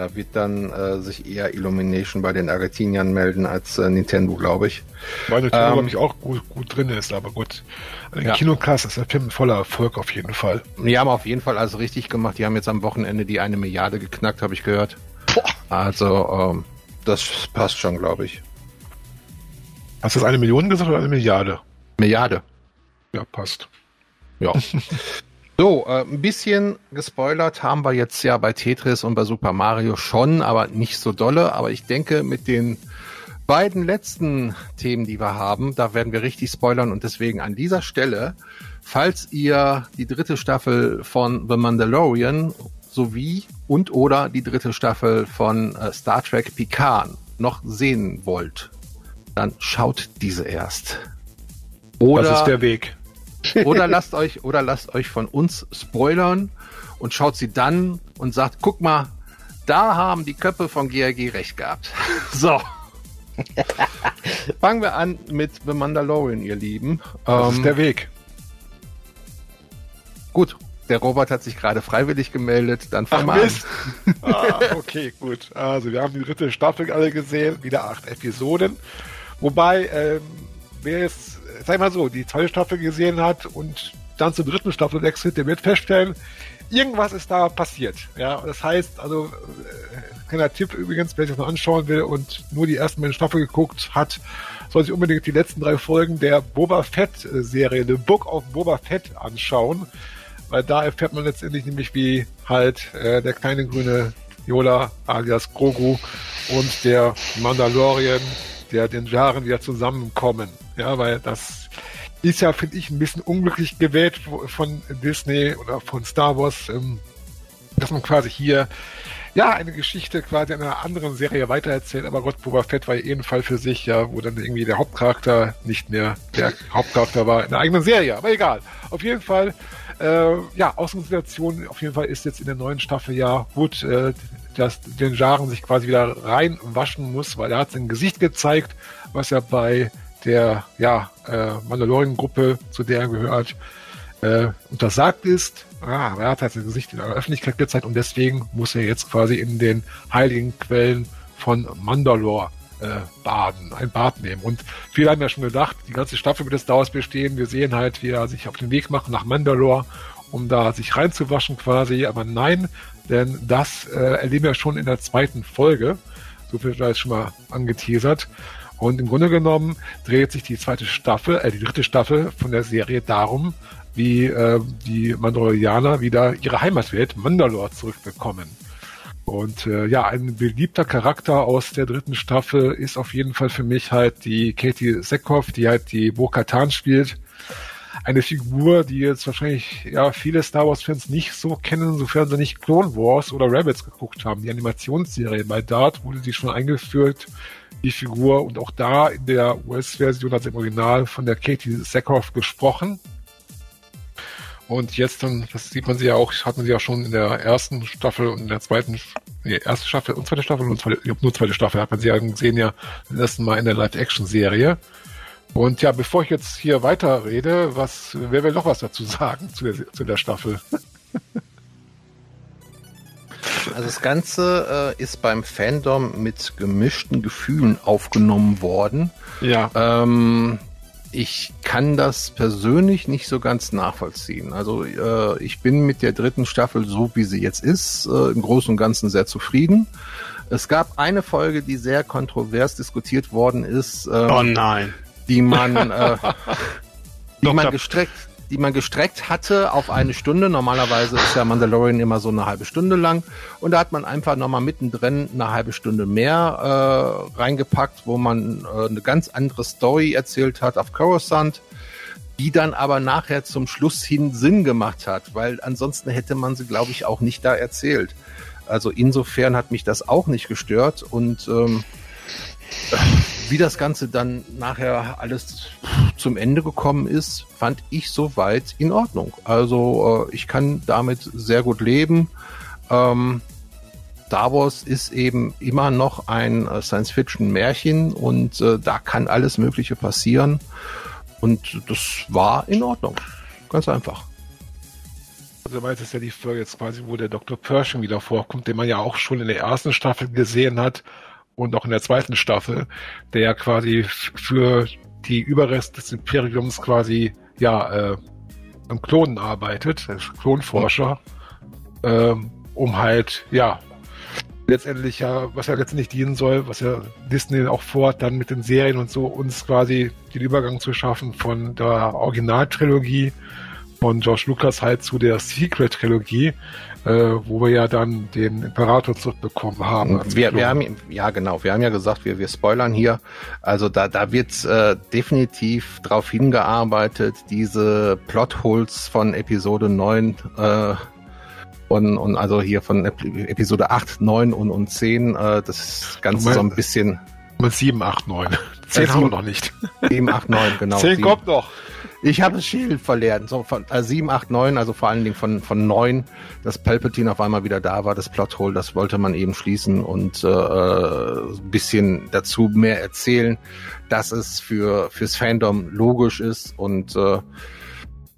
Da wird dann äh, sich eher Illumination bei den Argentiniern melden als äh, Nintendo, glaube ich. Weil Nintendo, ähm, glaube ich, auch gut, gut drin ist, aber gut. Also ja. Kinoklasse ist der Film voller Erfolg auf jeden Fall. Die haben auf jeden Fall alles richtig gemacht. Die haben jetzt am Wochenende die eine Milliarde geknackt, habe ich gehört. Boah. Also, ähm, das passt schon, glaube ich. Hast du das eine Million gesagt oder eine Milliarde? Milliarde. Ja, passt. Ja. (laughs) So, äh, ein bisschen gespoilert haben wir jetzt ja bei Tetris und bei Super Mario schon, aber nicht so dolle. Aber ich denke, mit den beiden letzten Themen, die wir haben, da werden wir richtig spoilern und deswegen an dieser Stelle, falls ihr die dritte Staffel von The Mandalorian sowie und oder die dritte Staffel von äh, Star Trek Picard noch sehen wollt, dann schaut diese erst. Oder das ist der Weg. Oder lasst euch, oder lasst euch von uns spoilern und schaut sie dann und sagt, guck mal, da haben die Köpfe von GRG recht gehabt. (laughs) So. (laughs) Fangen wir an mit The Mandalorian, ihr Lieben. Das ähm, ist der Weg. Gut, der Robert hat sich gerade freiwillig gemeldet, dann fangen wir an. ah, okay, gut. Also wir haben die dritte Staffel alle gesehen, wieder acht Episoden. Wobei, ähm, wer jetzt sag ich mal so, die zweite Staffel gesehen hat und dann zur dritten Staffel wechselt, der wird feststellen, irgendwas ist da passiert. Ja, das heißt, also, äh, kleiner Tipp übrigens, wer sich das noch anschauen will und nur die ersten beiden Staffeln geguckt hat, soll sich unbedingt die letzten drei Folgen der Boba Fett Serie, The Book of Boba Fett anschauen. weil da erfährt man letztendlich nämlich, wie halt äh, der kleine grüne Yola alias Grogu und der Mandalorian, der den Jaren wieder zusammenkommen. Ja, weil das ist ja, finde ich, ein bisschen unglücklich gewählt von Disney oder von Star Wars, ähm, dass man quasi hier ja, eine Geschichte quasi in einer anderen Serie weitererzählt, aber Gott, Boba Fett war eh ein Fall für sich, ja, wo dann irgendwie der Hauptcharakter nicht mehr der Hauptcharakter war in der eigenen Serie, aber egal. Auf jeden Fall, äh, ja, Ausgangssituation auf jeden Fall ist jetzt in der neuen Staffel ja gut, äh, dass den Jaren sich quasi wieder reinwaschen muss, weil er hat sein Gesicht gezeigt, was er bei der ja, äh, Mandalorian-Gruppe, zu der er gehört, äh, untersagt ist. Ah, er hat halt sein Gesicht in der Öffentlichkeit gezeigt und deswegen muss er jetzt quasi in den heiligen Quellen von Mandalore äh, baden, ein Bad nehmen. Und viele haben ja schon gedacht, die ganze Staffel wird es daraus bestehen. Wir sehen halt, wie er sich auf den Weg macht nach Mandalore, um da sich reinzuwaschen quasi. Aber nein, denn das äh, erleben wir schon in der zweiten Folge. So viel da ist schon mal angeteasert. Und im Grunde genommen dreht sich die zweite Staffel, äh, die dritte Staffel von der Serie darum, wie äh, die Mandalorianer wieder ihre Heimatwelt Mandalore zurückbekommen. Und äh, ja, ein beliebter Charakter aus der dritten Staffel ist auf jeden Fall für mich halt die Katie Seckhoff, die halt die Bo-Katan spielt. Eine Figur, die jetzt wahrscheinlich ja viele Star Wars-Fans nicht so kennen, sofern sie nicht Clone Wars oder Rabbits geguckt haben. Die Animationsserie bei Dart wurde sie schon eingeführt die Figur und auch da in der US-Version als im Original von der Katie Sackhoff gesprochen. Und jetzt dann, das sieht man sie ja auch, hat man sie ja schon in der ersten Staffel und in der zweiten, nee, erste Staffel und zweite Staffel und zweite, nur zweite Staffel hat man sie ja gesehen ja das erste Mal in der Live-Action-Serie. Und ja, bevor ich jetzt hier weiter rede, was, wer will noch was dazu sagen zu der, zu der Staffel? (laughs) Also das Ganze äh, ist beim Fandom mit gemischten Gefühlen aufgenommen worden. Ja. Ähm, ich kann das persönlich nicht so ganz nachvollziehen. Also äh, ich bin mit der dritten Staffel, so wie sie jetzt ist, äh, im Großen und Ganzen sehr zufrieden. Es gab eine Folge, die sehr kontrovers diskutiert worden ist. Ähm, oh nein. Die man, (laughs) äh, die man gestreckt, die man gestreckt hatte auf eine Stunde. Normalerweise ist ja Mandalorian immer so eine halbe Stunde lang. Und da hat man einfach nochmal mittendrin eine halbe Stunde mehr äh, reingepackt, wo man äh, eine ganz andere Story erzählt hat auf Coruscant, die dann aber nachher zum Schluss hin Sinn gemacht hat, weil ansonsten hätte man sie, glaube ich, auch nicht da erzählt. Also insofern hat mich das auch nicht gestört und ähm, wie das Ganze dann nachher alles zum Ende gekommen ist, fand ich soweit in Ordnung. Also äh, ich kann damit sehr gut leben. Ähm, Star Wars ist eben immer noch ein äh, Science-Fiction-Märchen und äh, da kann alles Mögliche passieren. Und das war in Ordnung. Ganz einfach. Also weil es ja die Folge jetzt quasi, wo der Dr. Pershing wieder vorkommt, den man ja auch schon in der ersten Staffel gesehen hat und auch in der zweiten Staffel, der ja quasi für die Überreste des Imperiums quasi ja äh, am Klonen arbeitet, als Klonforscher, ähm, um halt ja letztendlich ja, was ja letztendlich dienen soll, was ja Disney auch vorhat, dann mit den Serien und so uns quasi den Übergang zu schaffen von der Originaltrilogie von George Lucas halt zu der Secret-Trilogie, äh, wo wir ja dann den Imperator zurückbekommen haben. Wir, wir haben ja genau, wir haben ja gesagt, wir, wir spoilern hier. Also da, da wird äh, definitiv darauf hingearbeitet, diese Plotholes von Episode 9 äh, und, und also hier von Episode 8, 9 und, und 10, äh, das Ganze meinst, so ein bisschen. 7, 8, 9. 10 haben wir noch nicht. 7, 8, 9, genau. (laughs) 10 7. kommt noch. Ich habe das Schild verlernt. So von äh, 7, 8, 9, also vor allen Dingen von, von 9, dass Palpatine auf einmal wieder da war, das Plothole, das wollte man eben schließen und äh, ein bisschen dazu mehr erzählen, dass es für fürs Fandom logisch ist und äh,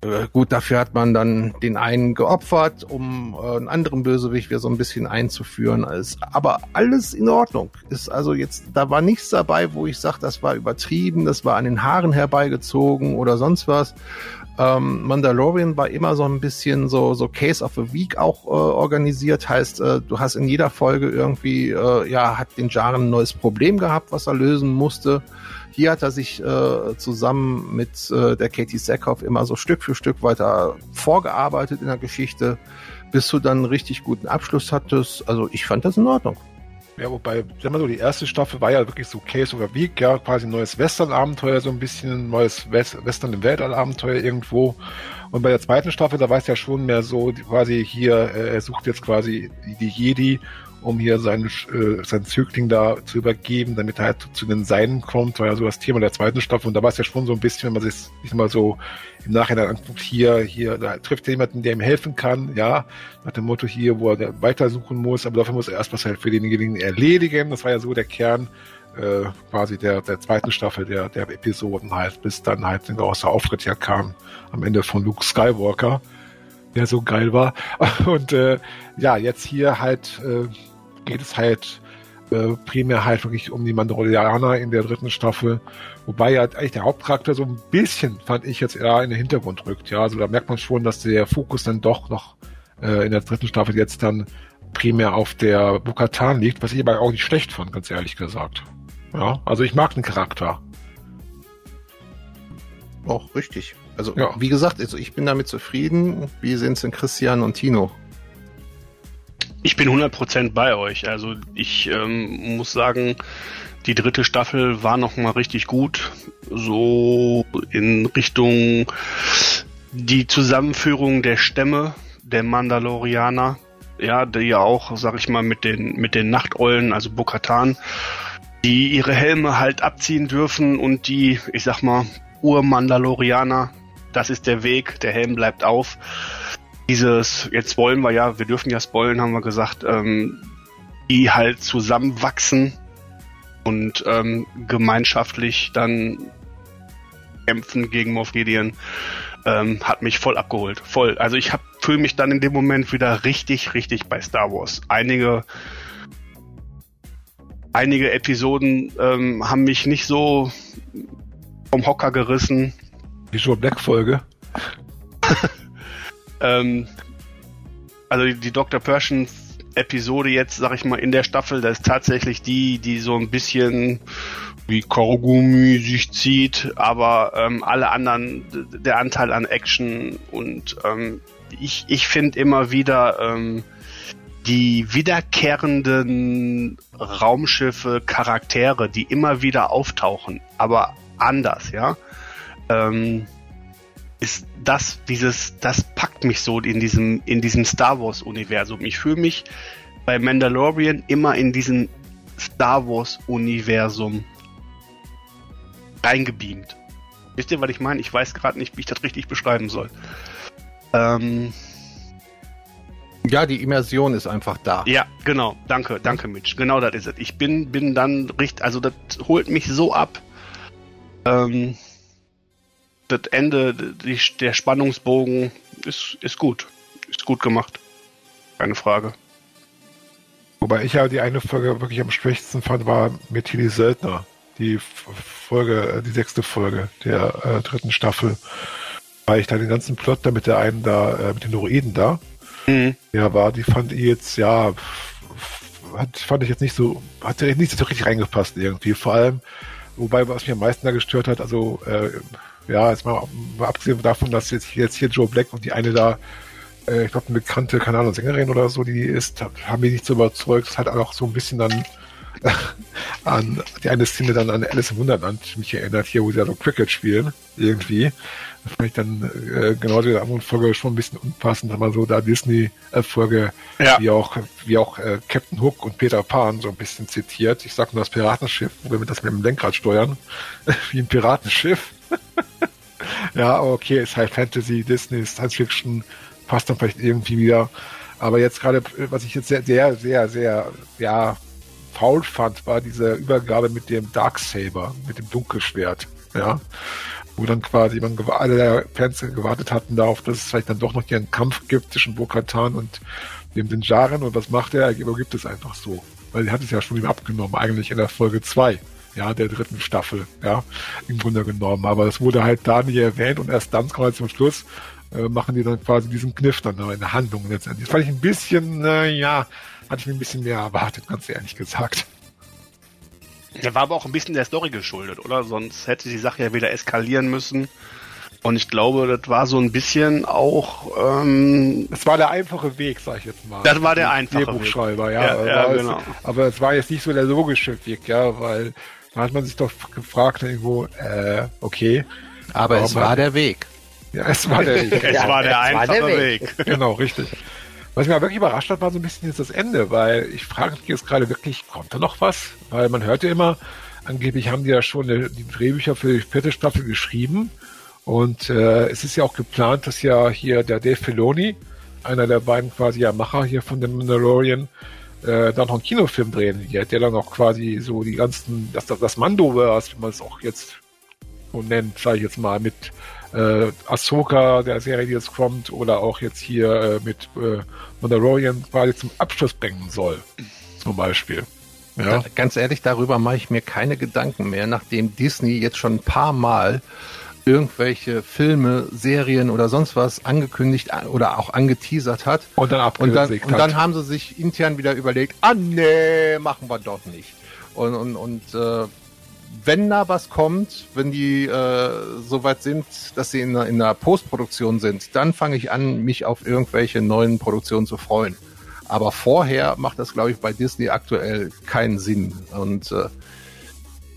äh, gut, dafür hat man dann den einen geopfert, um äh, einen anderen Bösewicht wieder so ein bisschen einzuführen. Ist aber alles in Ordnung. Ist also jetzt, da war nichts dabei, wo ich sage, das war übertrieben, das war an den Haaren herbeigezogen oder sonst was. Ähm, Mandalorian war immer so ein bisschen so, so Case of the Week auch äh, organisiert. Heißt, äh, du hast in jeder Folge irgendwie, äh, ja, hat den Jaren ein neues Problem gehabt, was er lösen musste Hier hat er sich äh, zusammen mit äh, der Katie Sackhoff immer so Stück für Stück weiter vorgearbeitet in der Geschichte, bis du dann einen richtig guten Abschluss hattest. Also ich fand das in Ordnung. Ja, wobei, sag mal so, die erste Staffel war ja wirklich so Case over Week, ja, quasi ein neues Western-Abenteuer, so ein bisschen ein neues West Western im Weltall-Abenteuer irgendwo. Und bei der zweiten Staffel, da war es ja schon mehr so, quasi hier, äh, er sucht jetzt quasi die Jedi um hier seinen, äh, seinen Zögling da zu übergeben, damit er halt zu den Seinen kommt, war ja so das Thema der zweiten Staffel. Und da war es ja schon so ein bisschen, wenn man sich nicht mal so im Nachhinein anguckt, hier, hier, da trifft er jemanden, der ihm helfen kann, ja, nach dem Motto hier, wo er weitersuchen muss, aber dafür muss er erst was halt für denjenigen erledigen. Das war ja so der Kern äh, quasi der, der zweiten Staffel der, der Episoden halt, bis dann halt ein großer Auftritt ja kam am Ende von Luke Skywalker, der so geil war. (laughs) Und äh, ja, jetzt hier halt äh, geht es halt äh, primär halt wirklich um die Mandalorianer in der dritten Staffel. Wobei ja eigentlich der Hauptcharakter so ein bisschen, fand ich jetzt eher in den Hintergrund rückt. Ja, also da merkt man schon, dass der Fokus dann doch noch äh, in der dritten Staffel jetzt dann primär auf der Bukatan liegt, was ich aber auch nicht schlecht fand, ganz ehrlich gesagt. Ja, also ich mag den Charakter. Auch richtig. Also, ja. wie gesagt, also ich bin damit zufrieden. Wie sind es denn Christian und Tino? Ich bin 100% bei euch. Also ich ähm, muss sagen, die dritte Staffel war noch mal richtig gut. So in Richtung die Zusammenführung der Stämme der Mandalorianer. Ja, die ja auch, sag ich mal, mit den, mit den Nachteulen, also Bokatan, die ihre Helme halt abziehen dürfen und die, ich sag mal, Ur-Mandalorianer, das ist der Weg, der Helm bleibt auf dieses, jetzt wollen wir ja, wir dürfen ja spoilen, haben wir gesagt, ähm, die halt zusammenwachsen und ähm, gemeinschaftlich dann kämpfen gegen Moff Gideon, ähm, hat mich voll abgeholt. Voll. Also ich fühle mich dann in dem Moment wieder richtig, richtig bei Star Wars. Einige einige Episoden ähm, haben mich nicht so vom Hocker gerissen. Die Joe Black Folge. (laughs) Ähm, also die, die Dr. Persian Episode jetzt, sag ich mal, in der Staffel, das ist tatsächlich die, die so ein bisschen wie Kaugummi sich zieht, aber ähm, alle anderen, der Anteil an Action und ähm, ich, ich finde immer wieder ähm, die wiederkehrenden Raumschiffe, Charaktere, die immer wieder auftauchen, aber anders, ja. Ähm, ist das, dieses, das packt mich so in diesem, in diesem Star Wars Universum. Ich fühle mich bei Mandalorian immer in diesem Star Wars Universum reingebeamt. Wisst ihr, was ich meine? Ich weiß gerade nicht, wie ich das richtig beschreiben soll. Ähm, ja, die Immersion ist einfach da. Ja, genau. Danke, danke, Mitch. Genau das ist es. Ich bin, bin dann richtig, also das holt mich so ab. Ähm, das Ende, die, der Spannungsbogen ist, ist gut. Ist gut gemacht. Keine Frage. Wobei ich ja die eine Folge wirklich am schwächsten fand, war mit Tilly Söldner. Die Folge, äh, die sechste Folge der äh, dritten Staffel. Weil ich da den ganzen Plot da mit der einen da, äh, mit den Droiden da, mhm. ja, war, die fand ich jetzt, ja, hat, fand ich jetzt nicht so, hat nicht so richtig reingepasst irgendwie. Vor allem, wobei, was mich am meisten da gestört hat, also, äh, ja, jetzt mal, mal abgesehen davon, dass jetzt, jetzt hier Joe Black und die eine da, äh, ich glaube, eine bekannte, keine Ahnung, Sängerin oder so, die ist, haben mich nicht so überzeugt. Das hat auch so ein bisschen dann (laughs) an die eine Szene dann an Alice im Wunderland mich erinnert, hier, wo sie ja so Cricket spielen, irgendwie. Das fand ich dann äh, genauso wie der anderen Folge schon ein bisschen unpassend, aber so da Disney-Folge, ja. wie auch, wie auch äh, Captain Hook und Peter Pan so ein bisschen zitiert. Ich sag nur das Piratenschiff, wo wir das mit dem Lenkrad steuern, (laughs) wie ein Piratenschiff. (laughs) ja, okay, ist halt Fantasy, Disney, Science Fiction, passt dann vielleicht irgendwie wieder. Aber jetzt gerade, was ich jetzt sehr, sehr, sehr, sehr, ja, faul fand, war diese Übergabe mit dem Darksaber, mit dem Dunkelschwert. Ja, wo dann quasi man alle der Fans gewartet hatten darauf, dass es vielleicht dann doch noch hier einen Kampf gibt zwischen Bo-Katan und dem Dinjaren und was macht er? Er übergibt es einfach so. Weil er hat es ja schon ihm abgenommen, eigentlich in der Folge 2 ja, der dritten Staffel, ja, im Grunde genommen. Aber es wurde halt da nicht erwähnt und erst dann, quasi zum Schluss, äh, machen die dann quasi diesen Kniff dann in der Handlung letztendlich. Das fand ich ein bisschen, äh, ja, hatte ich mir ein bisschen mehr erwartet, ganz ehrlich gesagt. Der war aber auch ein bisschen der Story geschuldet, oder? Sonst hätte die Sache ja wieder eskalieren müssen. Und ich glaube, das war so ein bisschen auch. Ähm, es war der einfache Weg, sag ich jetzt mal. Das war der einfache Drehbuchschreiber, Weg. ja. ja, ja genau. Es, aber es war jetzt nicht so der logische Weg, ja, weil da hat man sich doch gefragt irgendwo, äh, okay. Aber es war der Weg. Ja, es war der Weg. (laughs) es war der einfache war der Weg. Weg. Genau, richtig. Was mich wirklich überrascht hat, war so ein bisschen jetzt das Ende, weil ich frage mich jetzt gerade wirklich, kommt da noch was? Weil man hört ja immer, angeblich haben die ja schon die Drehbücher für die vierte Staffel geschrieben und äh, es ist ja auch geplant, dass ja hier der Dave Filoni, einer der beiden quasi ja Macher hier von dem Mandalorian, äh, dann noch einen Kinofilm drehen wird, der dann auch quasi so die ganzen, das, das Mandoverse, wie man es auch jetzt so nennt, sage ich jetzt mal, mit äh, Ahsoka, der Serie, die jetzt kommt, oder auch jetzt hier äh, mit äh, Mandalorian quasi zum Abschluss bringen soll, zum Beispiel. Ja. Da, ganz ehrlich, darüber mache ich mir keine Gedanken mehr, nachdem Disney jetzt schon ein paar Mal irgendwelche Filme, Serien oder sonst was angekündigt oder auch angeteasert hat. Und dann und dann, und dann haben sie sich intern wieder überlegt, ah nee, machen wir doch nicht. Und, und, und äh, wenn da was kommt, wenn die äh, soweit sind, dass sie in, in der Postproduktion sind, dann fange ich an, mich auf irgendwelche neuen Produktionen zu freuen. Aber vorher macht das, glaube ich, bei Disney aktuell keinen Sinn. Und äh,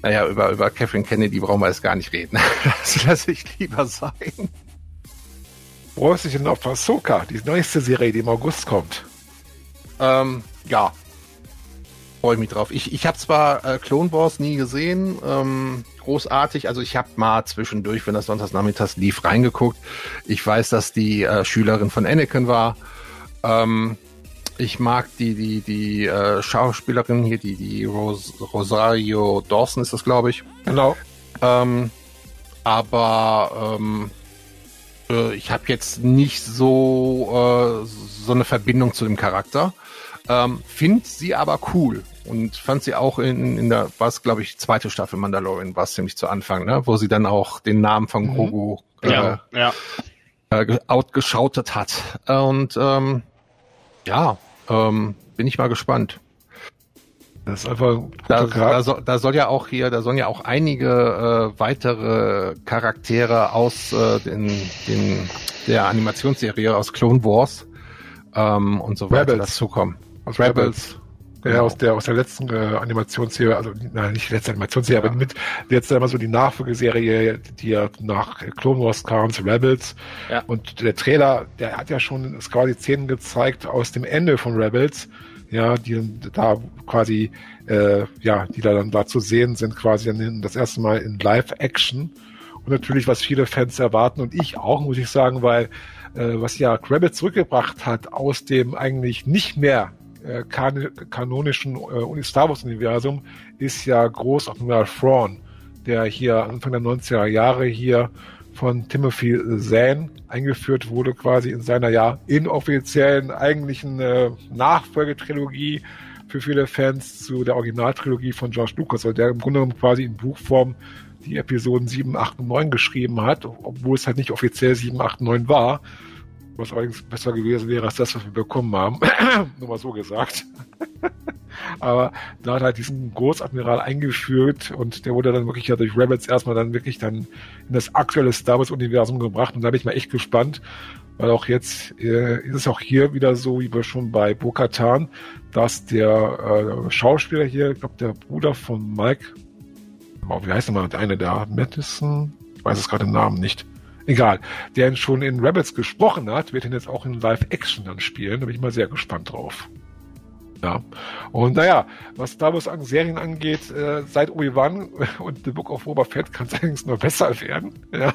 naja, über, über Catherine Kennedy brauchen wir jetzt gar nicht reden. (laughs) das lasse ich lieber sein. Freust du dich denn auf Ahsoka, die neueste Serie, die im August kommt? Ähm, ja. Freue ich mich drauf. Ich, ich habe zwar äh, Clone Wars nie gesehen, ähm, großartig. Also ich habe mal zwischendurch, wenn das sonntags nachmittags lief, reingeguckt. Ich weiß, dass die äh, Schülerin von Anakin war. Ähm, ich mag die, die, die äh, Schauspielerin hier, die, die Ros Rosario Dawson ist das, glaube ich. Genau. Ähm, aber ähm, äh, ich habe jetzt nicht so, äh, so eine Verbindung zu dem Charakter. Ähm, Finde sie aber cool und fand sie auch in, in der, was glaube ich, zweite Staffel Mandalorian, war es ziemlich zu Anfang, ne? wo sie dann auch den Namen von mhm. Grogu mhm. äh, ja, ja. Äh, outgeschautet hat. Und ähm, ja, ähm, bin ich mal gespannt. Das ist einfach. Da, da, soll, da soll ja auch hier, da sollen ja auch einige äh, weitere Charaktere aus äh, den, den, der Animationsserie aus Clone Wars ähm, und so weiter dazukommen. Aus Rebels. Rebels. Ja, aus der, aus der letzten äh, Animationsserie, also nein, nicht die letzte Animationsserie, ja. aber mit jetzt einmal so die Nachfolgeserie, die ja nach Clone Wars kam, Rebels. Ja. Und der Trailer, der hat ja schon quasi Szenen gezeigt aus dem Ende von Rebels, ja, die da quasi, äh, ja, die da dann da zu sehen sind, quasi dann das erste Mal in Live-Action. Und natürlich, was viele Fans erwarten und ich auch, muss ich sagen, weil äh, was ja Rebels zurückgebracht hat aus dem eigentlich nicht mehr äh, kan kanonischen äh, Star Wars Universum ist ja groß Admiral Thrawn, der hier Anfang der 90er Jahre hier von Timothy Zahn eingeführt wurde, quasi in seiner ja inoffiziellen eigentlichen äh, Nachfolgetrilogie für viele Fans zu der Originaltrilogie von George Lucas, also der im Grunde genommen quasi in Buchform die Episoden 7, 8 und 9 geschrieben hat, obwohl es halt nicht offiziell 7, 8 und 9 war was allerdings besser gewesen wäre als das, was wir bekommen haben. (clears throat) Nur mal so gesagt. (laughs) Aber da hat halt diesen Großadmiral eingeführt und der wurde dann wirklich ja durch Rebels erstmal dann wirklich dann in das aktuelle Star Wars Universum gebracht und da bin ich mal echt gespannt, weil auch jetzt äh, ist es auch hier wieder so, wie wir schon bei Bo-Katan, dass der äh, Schauspieler hier, ich glaube der Bruder von Mike, oh, wie heißt der mal, der eine da, Madison, ich weiß es gerade den Namen nicht, egal, der ihn schon in Rebels gesprochen hat, wird ihn jetzt auch in Live-Action dann spielen. Da bin ich mal sehr gespannt drauf. Ja. Und naja, was Star Wars an Serien angeht, äh, seit Obi-Wan (laughs) und The Book of Boba Fett kann es (laughs) allerdings nur besser werden. Ja.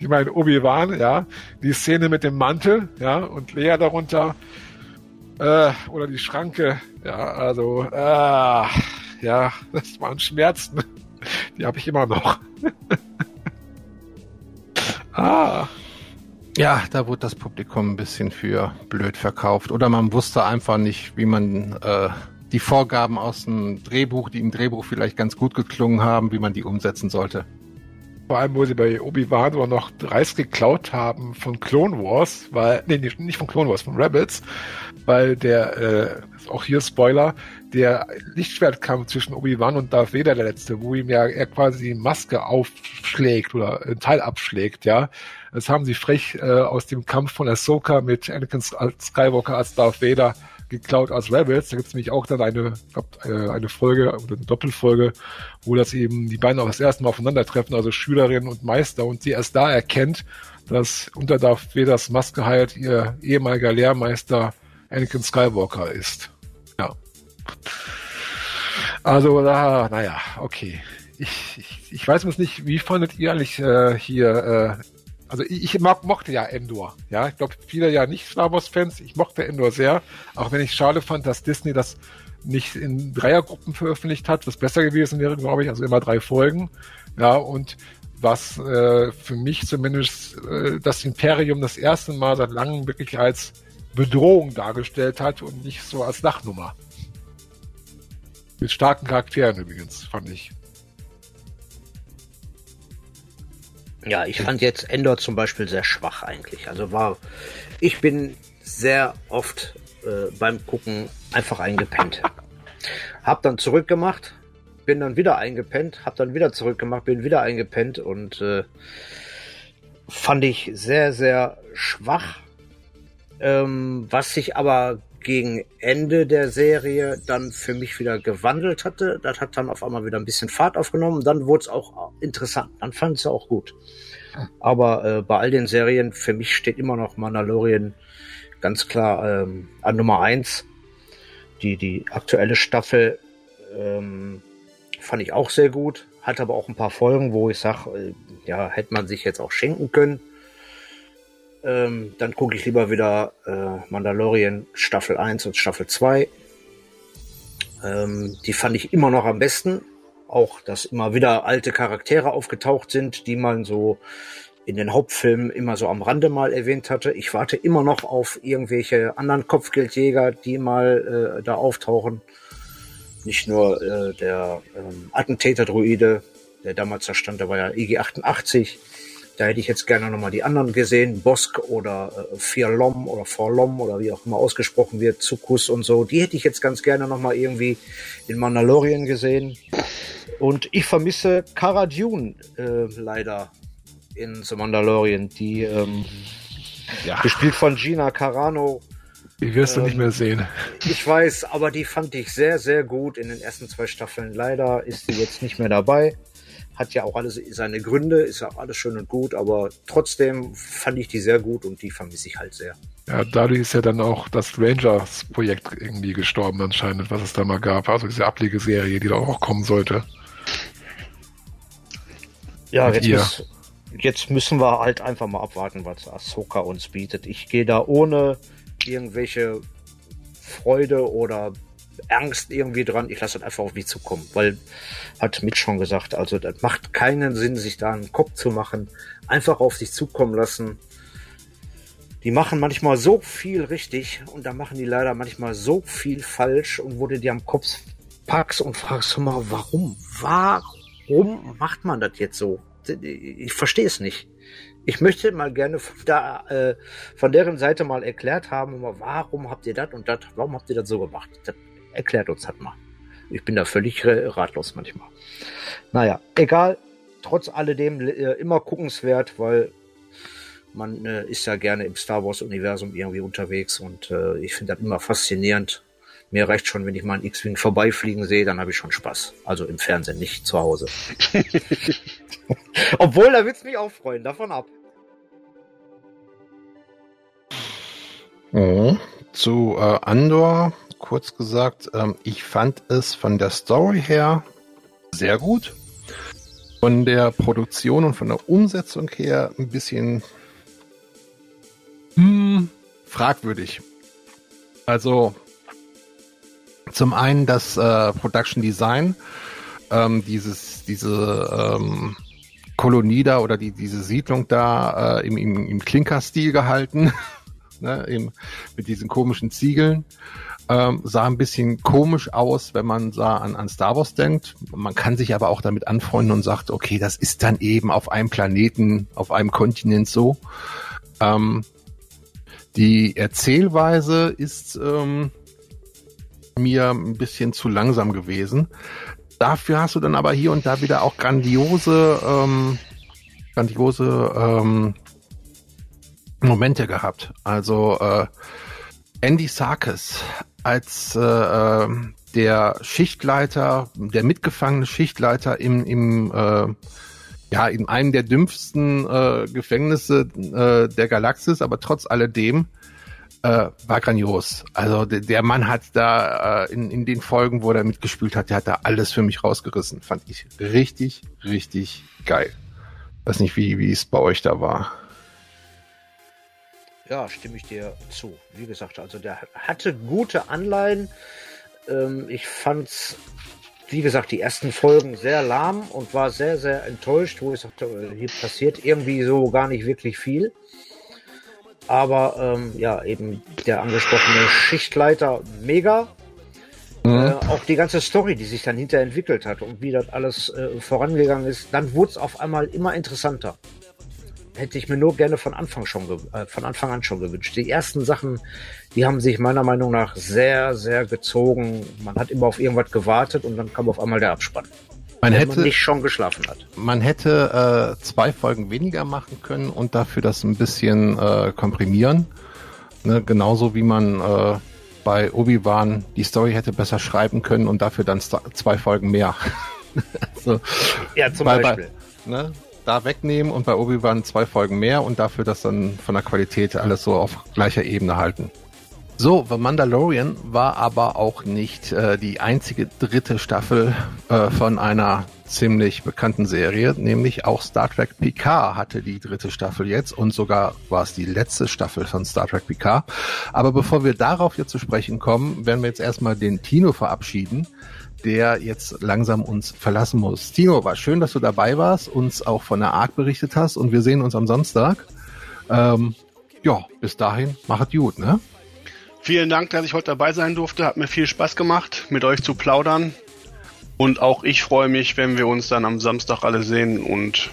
Ich meine, Obi-Wan, ja, die Szene mit dem Mantel, ja, und Lea darunter, äh, oder die Schranke, ja, also, äh, ja, (laughs) das waren Schmerzen. Die habe ich immer noch. Ah. Ja, da wurde das Publikum ein bisschen für blöd verkauft. Oder man wusste einfach nicht, wie man äh, die Vorgaben aus dem Drehbuch, die im Drehbuch vielleicht ganz gut geklungen haben, wie man die umsetzen sollte. Vor allem, wo sie bei Obi-Wan auch noch Reis geklaut haben von Clone Wars, weil, nee, nicht von Clone Wars, von Rebels, weil der, äh, auch hier Spoiler, der Lichtschwertkampf zwischen Obi-Wan und Darth Vader, der letzte, wo ihm ja er quasi die Maske aufschlägt oder ein Teil abschlägt, ja. Das haben sie frech äh, aus dem Kampf von Ahsoka mit Anakin Skywalker als Darth Vader geklaut als Rebels. Da gibt es nämlich auch dann eine, glaub, äh, eine Folge oder eine Doppelfolge, wo das eben die beiden auch das erste Mal aufeinandertreffen, also Schülerin und Meister, und sie erst da erkennt, dass unter Darth Vaders Maske halt ihr ehemaliger Lehrmeister Anakin Skywalker ist. Ja. Also, da, naja, okay. Ich, ich, ich weiß nicht, wie fandet ihr eigentlich äh, hier äh, also ich, ich mag, mochte ja Endor. Ja, ich glaube, viele ja nicht Star Wars-Fans. Ich mochte Endor sehr. Auch wenn ich schade fand, dass Disney das nicht in Dreiergruppen veröffentlicht hat, was besser gewesen wäre, glaube ich. Also immer drei Folgen. Ja, und was äh, für mich zumindest äh, das Imperium das erste Mal seit langem wirklich als Bedrohung dargestellt hat und nicht so als Lachnummer. Mit starken Charakteren übrigens, fand ich. Ja, ich fand jetzt Endor zum Beispiel sehr schwach eigentlich. Also war, ich bin sehr oft äh, beim Gucken einfach eingepennt. (laughs) Hab dann zurückgemacht, bin dann wieder eingepennt, hab dann wieder zurückgemacht, bin wieder eingepennt und äh, fand ich sehr, sehr schwach. Ähm, was sich aber gegen Ende der Serie dann für mich wieder gewandelt hatte. Das hat dann auf einmal wieder ein bisschen Fahrt aufgenommen. Dann wurde es auch interessant. Dann fand es auch gut. Aber äh, bei all den Serien, für mich steht immer noch Mandalorian ganz klar ähm, an Nummer eins. Die, die aktuelle Staffel ähm, fand ich auch sehr gut. Hat aber auch ein paar Folgen, wo ich sage, äh, ja, hätte man sich jetzt auch schenken können. Ähm, dann gucke ich lieber wieder äh, Mandalorian Staffel 1 und Staffel 2. Ähm, die fand ich immer noch am besten. Auch, dass immer wieder alte Charaktere aufgetaucht sind, die man so in den Hauptfilmen immer so am Rande mal erwähnt hatte. Ich warte immer noch auf irgendwelche anderen Kopfgeldjäger, die mal äh, da auftauchen. Nicht nur äh, der ähm, Attentäter-Druide, der damals da stand, der war ja IG-88. Da hätte ich jetzt gerne nochmal die anderen gesehen, Bosk oder äh, Firlom oder Forlom oder wie auch immer ausgesprochen wird, Zukus und so. Die hätte ich jetzt ganz gerne nochmal irgendwie in Mandalorian gesehen. Und ich vermisse Cara Dune äh, leider in The Mandalorian, die ähm, ja. gespielt von Gina Carano. Die wirst du nicht mehr ähm, sehen. Ich weiß, aber die fand ich sehr, sehr gut in den ersten zwei Staffeln. Leider ist sie jetzt nicht mehr dabei hat ja auch alles seine Gründe, ist ja auch alles schön und gut, aber trotzdem fand ich die sehr gut und die vermisse ich halt sehr. Ja, dadurch ist ja dann auch das Rangers-Projekt irgendwie gestorben anscheinend, was es da mal gab. Also diese Ablegeserie, die da auch kommen sollte. Ja, jetzt, muss, jetzt müssen wir halt einfach mal abwarten, was Ahsoka uns bietet. Ich gehe da ohne irgendwelche Freude oder Angst irgendwie dran. Ich lasse das einfach auf mich zukommen, weil hat Mitch schon gesagt, also das macht keinen Sinn, sich da einen Kopf zu machen. Einfach auf sich zukommen lassen. Die machen manchmal so viel richtig und da machen die leider manchmal so viel falsch und du dir am Kopf packst und fragst mal, warum? Warum macht man das jetzt so? Ich verstehe es nicht. Ich möchte mal gerne von, da, äh, von deren Seite mal erklärt haben, warum habt ihr das und das, warum habt ihr das so gemacht? Das erklärt uns das mal. Ich bin da völlig ratlos manchmal. Naja, egal. Trotz alledem äh, immer guckenswert, weil man äh, ist ja gerne im Star Wars-Universum irgendwie unterwegs und äh, ich finde das immer faszinierend. Mir reicht schon, wenn ich mal einen X-Wing vorbeifliegen sehe, dann habe ich schon Spaß. Also im Fernsehen, nicht zu Hause. (laughs) Obwohl, da wird's mich auch freuen, davon ab. Mhm. Zu äh, Andor kurz gesagt, ähm, ich fand es von der Story her sehr gut. Von der Produktion und von der Umsetzung her ein bisschen hm, fragwürdig. Also zum einen das äh, Production Design, ähm, dieses, diese ähm, Kolonie da oder die, diese Siedlung da äh, im, im, im Klinker-Stil gehalten, (laughs) ne, im, mit diesen komischen Ziegeln. Ähm, sah ein bisschen komisch aus, wenn man sah an, an Star Wars denkt. Man kann sich aber auch damit anfreunden und sagt, okay, das ist dann eben auf einem Planeten, auf einem Kontinent so. Ähm, die Erzählweise ist ähm, mir ein bisschen zu langsam gewesen. Dafür hast du dann aber hier und da wieder auch grandiose, ähm, grandiose ähm, Momente gehabt. Also äh, Andy Sarkis als äh, ähm, der Schichtleiter, der mitgefangene Schichtleiter im, im äh, ja, in einem der dümpfsten äh, Gefängnisse äh, der Galaxis, aber trotz alledem äh, war grandios. Also der, der Mann hat da äh, in, in den Folgen, wo er mitgespielt hat, der hat da alles für mich rausgerissen. Fand ich richtig, richtig geil. Weiß nicht, wie es bei euch da war. Ja, stimme ich dir zu. Wie gesagt, also der hatte gute Anleihen. Ähm, ich fand's wie gesagt, die ersten Folgen sehr lahm und war sehr, sehr enttäuscht, wo ich sagte, äh, hier passiert irgendwie so gar nicht wirklich viel. Aber ähm, ja, eben der angesprochene Schichtleiter mega. Mhm. Äh, auch die ganze Story, die sich dann hinterher entwickelt hat und wie das alles äh, vorangegangen ist, dann wurde es auf einmal immer interessanter hätte ich mir nur gerne von Anfang schon äh, von Anfang an schon gewünscht. Die ersten Sachen, die haben sich meiner Meinung nach sehr, sehr gezogen. Man hat immer auf irgendwas gewartet und dann kam auf einmal der Abspann. Man hätte man nicht schon geschlafen hat. Man hätte äh, zwei Folgen weniger machen können und dafür das ein bisschen äh, komprimieren. Ne, genauso wie man äh, bei Obi-Wan die Story hätte besser schreiben können und dafür dann zwei Folgen mehr. (laughs) also, ja, zum bei, Beispiel. Bei, ne, da wegnehmen und bei Obi-Wan zwei Folgen mehr und dafür das dann von der Qualität alles so auf gleicher Ebene halten. So, The Mandalorian war aber auch nicht äh, die einzige dritte Staffel äh, von einer ziemlich bekannten Serie, nämlich auch Star Trek Picard hatte die dritte Staffel jetzt und sogar war es die letzte Staffel von Star Trek Picard. Aber bevor wir darauf jetzt zu sprechen kommen, werden wir jetzt erstmal den Tino verabschieden der jetzt langsam uns verlassen muss. Tino, war schön, dass du dabei warst, uns auch von der Arc berichtet hast und wir sehen uns am Samstag. Ähm, ja, bis dahin, machet gut, ne? Vielen Dank, dass ich heute dabei sein durfte. Hat mir viel Spaß gemacht, mit euch zu plaudern. Und auch ich freue mich, wenn wir uns dann am Samstag alle sehen und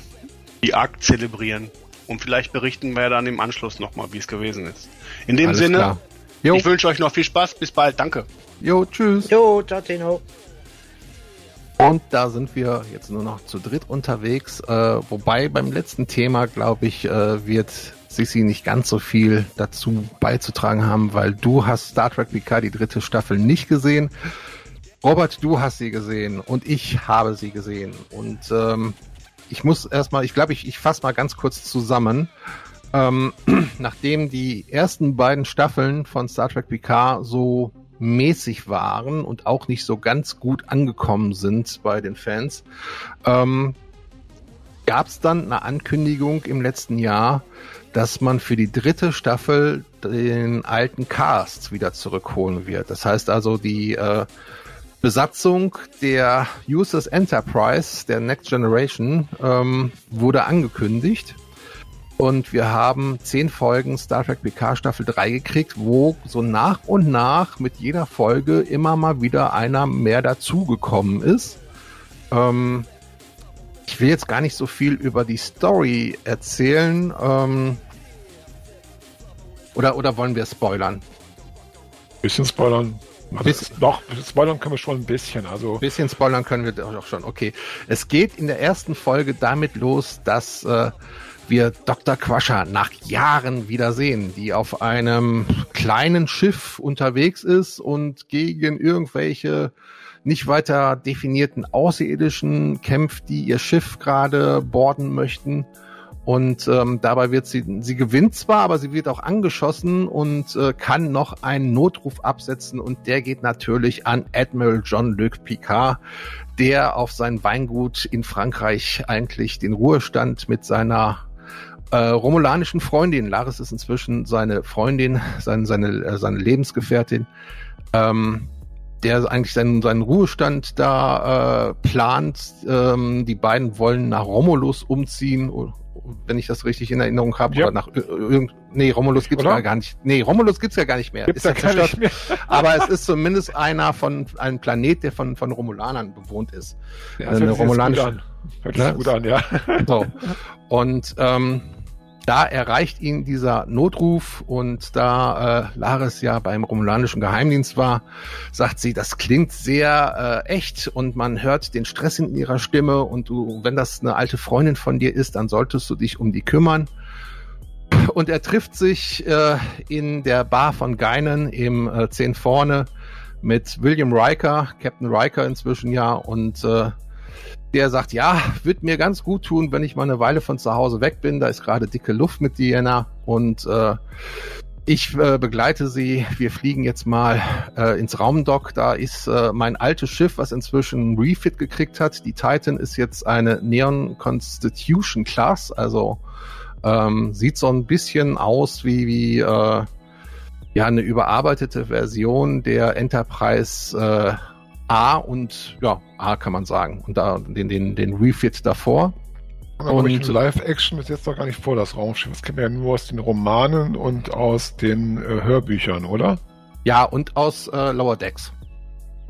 die Arc zelebrieren. Und vielleicht berichten wir dann im Anschluss nochmal, wie es gewesen ist. In dem Alles Sinne, ich wünsche euch noch viel Spaß. Bis bald. Danke. Jo, tschüss. Jo, ciao, Tino. Und da sind wir jetzt nur noch zu dritt unterwegs. Äh, wobei beim letzten Thema, glaube ich, äh, wird Sissi nicht ganz so viel dazu beizutragen haben, weil du hast Star Trek Picard die dritte Staffel nicht gesehen. Robert, du hast sie gesehen und ich habe sie gesehen. Und ähm, ich muss erstmal, ich glaube, ich, ich fasse mal ganz kurz zusammen. Ähm, (clears throat) nachdem die ersten beiden Staffeln von Star Trek Picard so mäßig waren und auch nicht so ganz gut angekommen sind bei den Fans, ähm, gab es dann eine Ankündigung im letzten Jahr, dass man für die dritte Staffel den alten Cast wieder zurückholen wird. Das heißt also die äh, Besatzung der Users Enterprise, der Next Generation, ähm, wurde angekündigt. Und wir haben zehn Folgen Star Trek PK Staffel 3 gekriegt, wo so nach und nach mit jeder Folge immer mal wieder einer mehr dazugekommen ist. Ähm, ich will jetzt gar nicht so viel über die Story erzählen. Ähm, oder, oder wollen wir spoilern? Bisschen spoilern. Also Bis, doch, spoilern können wir schon ein bisschen. Also bisschen spoilern können wir doch schon. Okay. Es geht in der ersten Folge damit los, dass äh, wir Dr. Quascher nach Jahren wiedersehen, die auf einem kleinen Schiff unterwegs ist und gegen irgendwelche nicht weiter definierten Außerirdischen kämpft, die ihr Schiff gerade borden möchten. Und ähm, dabei wird sie, sie gewinnt zwar, aber sie wird auch angeschossen und äh, kann noch einen Notruf absetzen und der geht natürlich an Admiral John-Luc Picard, der auf sein Weingut in Frankreich eigentlich den Ruhestand mit seiner äh, romulanischen Freundin. Laris ist inzwischen seine Freundin, seine, seine, äh, seine Lebensgefährtin, ähm, der eigentlich seinen, seinen Ruhestand da äh, plant. Ähm, die beiden wollen nach Romulus umziehen wenn ich das richtig in Erinnerung habe. Ja. Oder nach nee, Romulus gibt's oder? gar nicht. Nee, Romulus gibt's ja gar nicht mehr. Gibt's ist ja gar nicht mehr. (laughs) Aber es ist zumindest einer von einem Planet, der von von Romulanern bewohnt ist. Ja, das. Hört sich ne? gut an, ja. So. Und ähm, da erreicht ihn dieser Notruf und da äh, Laris ja beim romulanischen Geheimdienst war, sagt sie, das klingt sehr äh, echt und man hört den Stress in ihrer Stimme und du, wenn das eine alte Freundin von dir ist, dann solltest du dich um die kümmern. Und er trifft sich äh, in der Bar von Geinen im äh, 10 vorne mit William Riker, Captain Riker inzwischen ja und äh, der sagt, ja, wird mir ganz gut tun, wenn ich mal eine Weile von zu Hause weg bin. Da ist gerade dicke Luft mit Diana und äh, ich äh, begleite sie. Wir fliegen jetzt mal äh, ins Raumdock. Da ist äh, mein altes Schiff, was inzwischen Refit gekriegt hat. Die Titan ist jetzt eine Neon Constitution Class, also ähm, sieht so ein bisschen aus wie wie äh, ja eine überarbeitete Version der Enterprise äh, A und ja, A kann man sagen. Und da den, den, den Refit davor. Aber und Live-Action ist jetzt doch gar nicht vor, das Raumschiff. Das kennen wir ja nur aus den Romanen und aus den äh, Hörbüchern, oder? Ja, und aus äh, Lower Decks.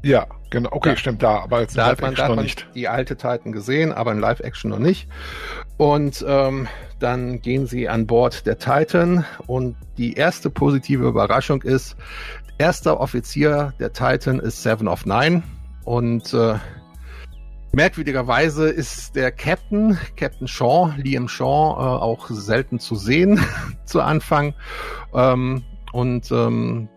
Ja, genau. Okay, ja. stimmt da. Aber jetzt da hat man, da hat man nicht. die alte Titan gesehen, aber in Live-Action noch nicht. Und ähm, dann gehen sie an Bord der Titan und die erste positive Überraschung ist, Erster Offizier der Titan ist Seven of Nine und äh, merkwürdigerweise ist der Captain, Captain Shaw, Liam Shaw, äh, auch selten zu sehen (laughs) zu Anfang. Ähm, und ähm,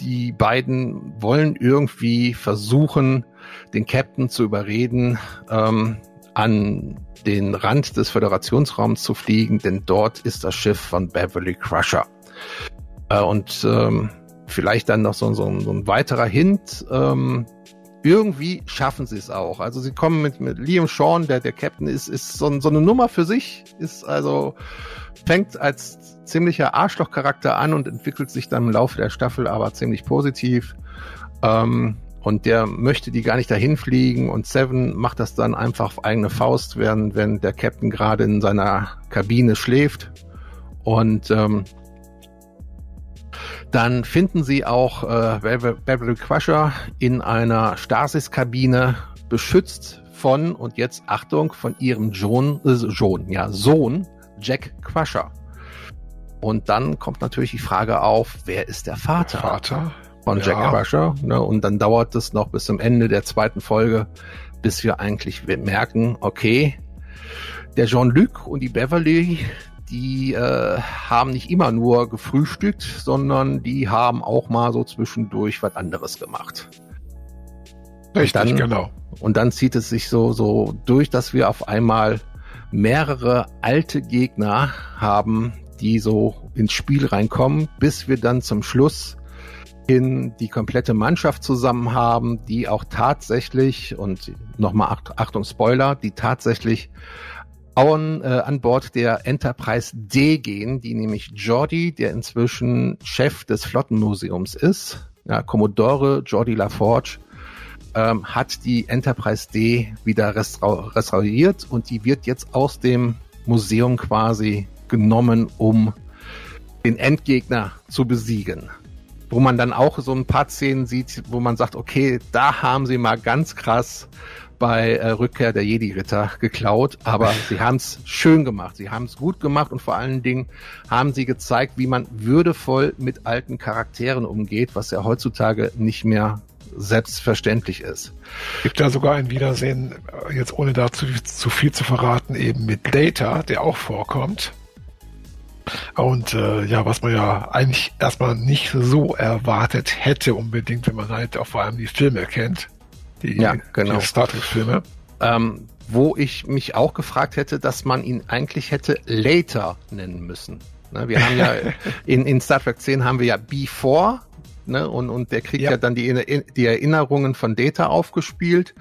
die beiden wollen irgendwie versuchen, den Captain zu überreden, ähm, an den Rand des Föderationsraums zu fliegen, denn dort ist das Schiff von Beverly Crusher. Äh, und ähm, vielleicht dann noch so, so, so ein weiterer Hint. Ähm, irgendwie schaffen sie es auch. Also sie kommen mit, mit Liam Sean, der der Captain ist, ist so, so eine Nummer für sich, ist also fängt als ziemlicher Arschlochcharakter an und entwickelt sich dann im Laufe der Staffel aber ziemlich positiv. Ähm, und der möchte die gar nicht dahin fliegen und Seven macht das dann einfach auf eigene Faust, während wenn der Captain gerade in seiner Kabine schläft. Und ähm, dann finden sie auch äh, Beverly Crusher in einer Stasis-Kabine beschützt von, und jetzt Achtung, von ihrem John, äh, John, ja, Sohn, Jack Crusher. Und dann kommt natürlich die Frage auf, wer ist der Vater? Vater? Von ja. Jack Crusher. Ne? Und dann dauert es noch bis zum Ende der zweiten Folge, bis wir eigentlich merken, okay, der Jean-Luc und die Beverly, die äh, haben nicht immer nur gefrühstückt, sondern die haben auch mal so zwischendurch was anderes gemacht. Richtig, dann, genau. Und dann zieht es sich so, so durch, dass wir auf einmal mehrere alte Gegner haben, die so ins Spiel reinkommen, bis wir dann zum Schluss in die komplette Mannschaft zusammen haben, die auch tatsächlich, und nochmal Achtung Spoiler, die tatsächlich an, äh, an Bord der Enterprise D gehen, die nämlich Jordi, der inzwischen Chef des Flottenmuseums ist, ja, Commodore Jordi LaForge, ähm, hat die Enterprise D wieder restauriert und die wird jetzt aus dem Museum quasi genommen, um den Endgegner zu besiegen. Wo man dann auch so ein paar Szenen sieht, wo man sagt, okay, da haben sie mal ganz krass bei äh, Rückkehr der Jedi-Ritter geklaut, aber (laughs) sie haben es schön gemacht. Sie haben es gut gemacht und vor allen Dingen haben sie gezeigt, wie man würdevoll mit alten Charakteren umgeht, was ja heutzutage nicht mehr selbstverständlich ist. Gibt da sogar ein Wiedersehen, äh, jetzt ohne dazu zu viel zu verraten, eben mit Data, der auch vorkommt. Und äh, ja, was man ja eigentlich erstmal nicht so erwartet hätte unbedingt, wenn man halt auch vor allem die Filme kennt die, ja, genau. die Star Trek-Filme. Ähm, wo ich mich auch gefragt hätte, dass man ihn eigentlich hätte Later nennen müssen. Ne, wir haben ja (laughs) in, in Star Trek 10 haben wir ja Before ne, und, und der kriegt ja, ja dann die, die Erinnerungen von Data aufgespielt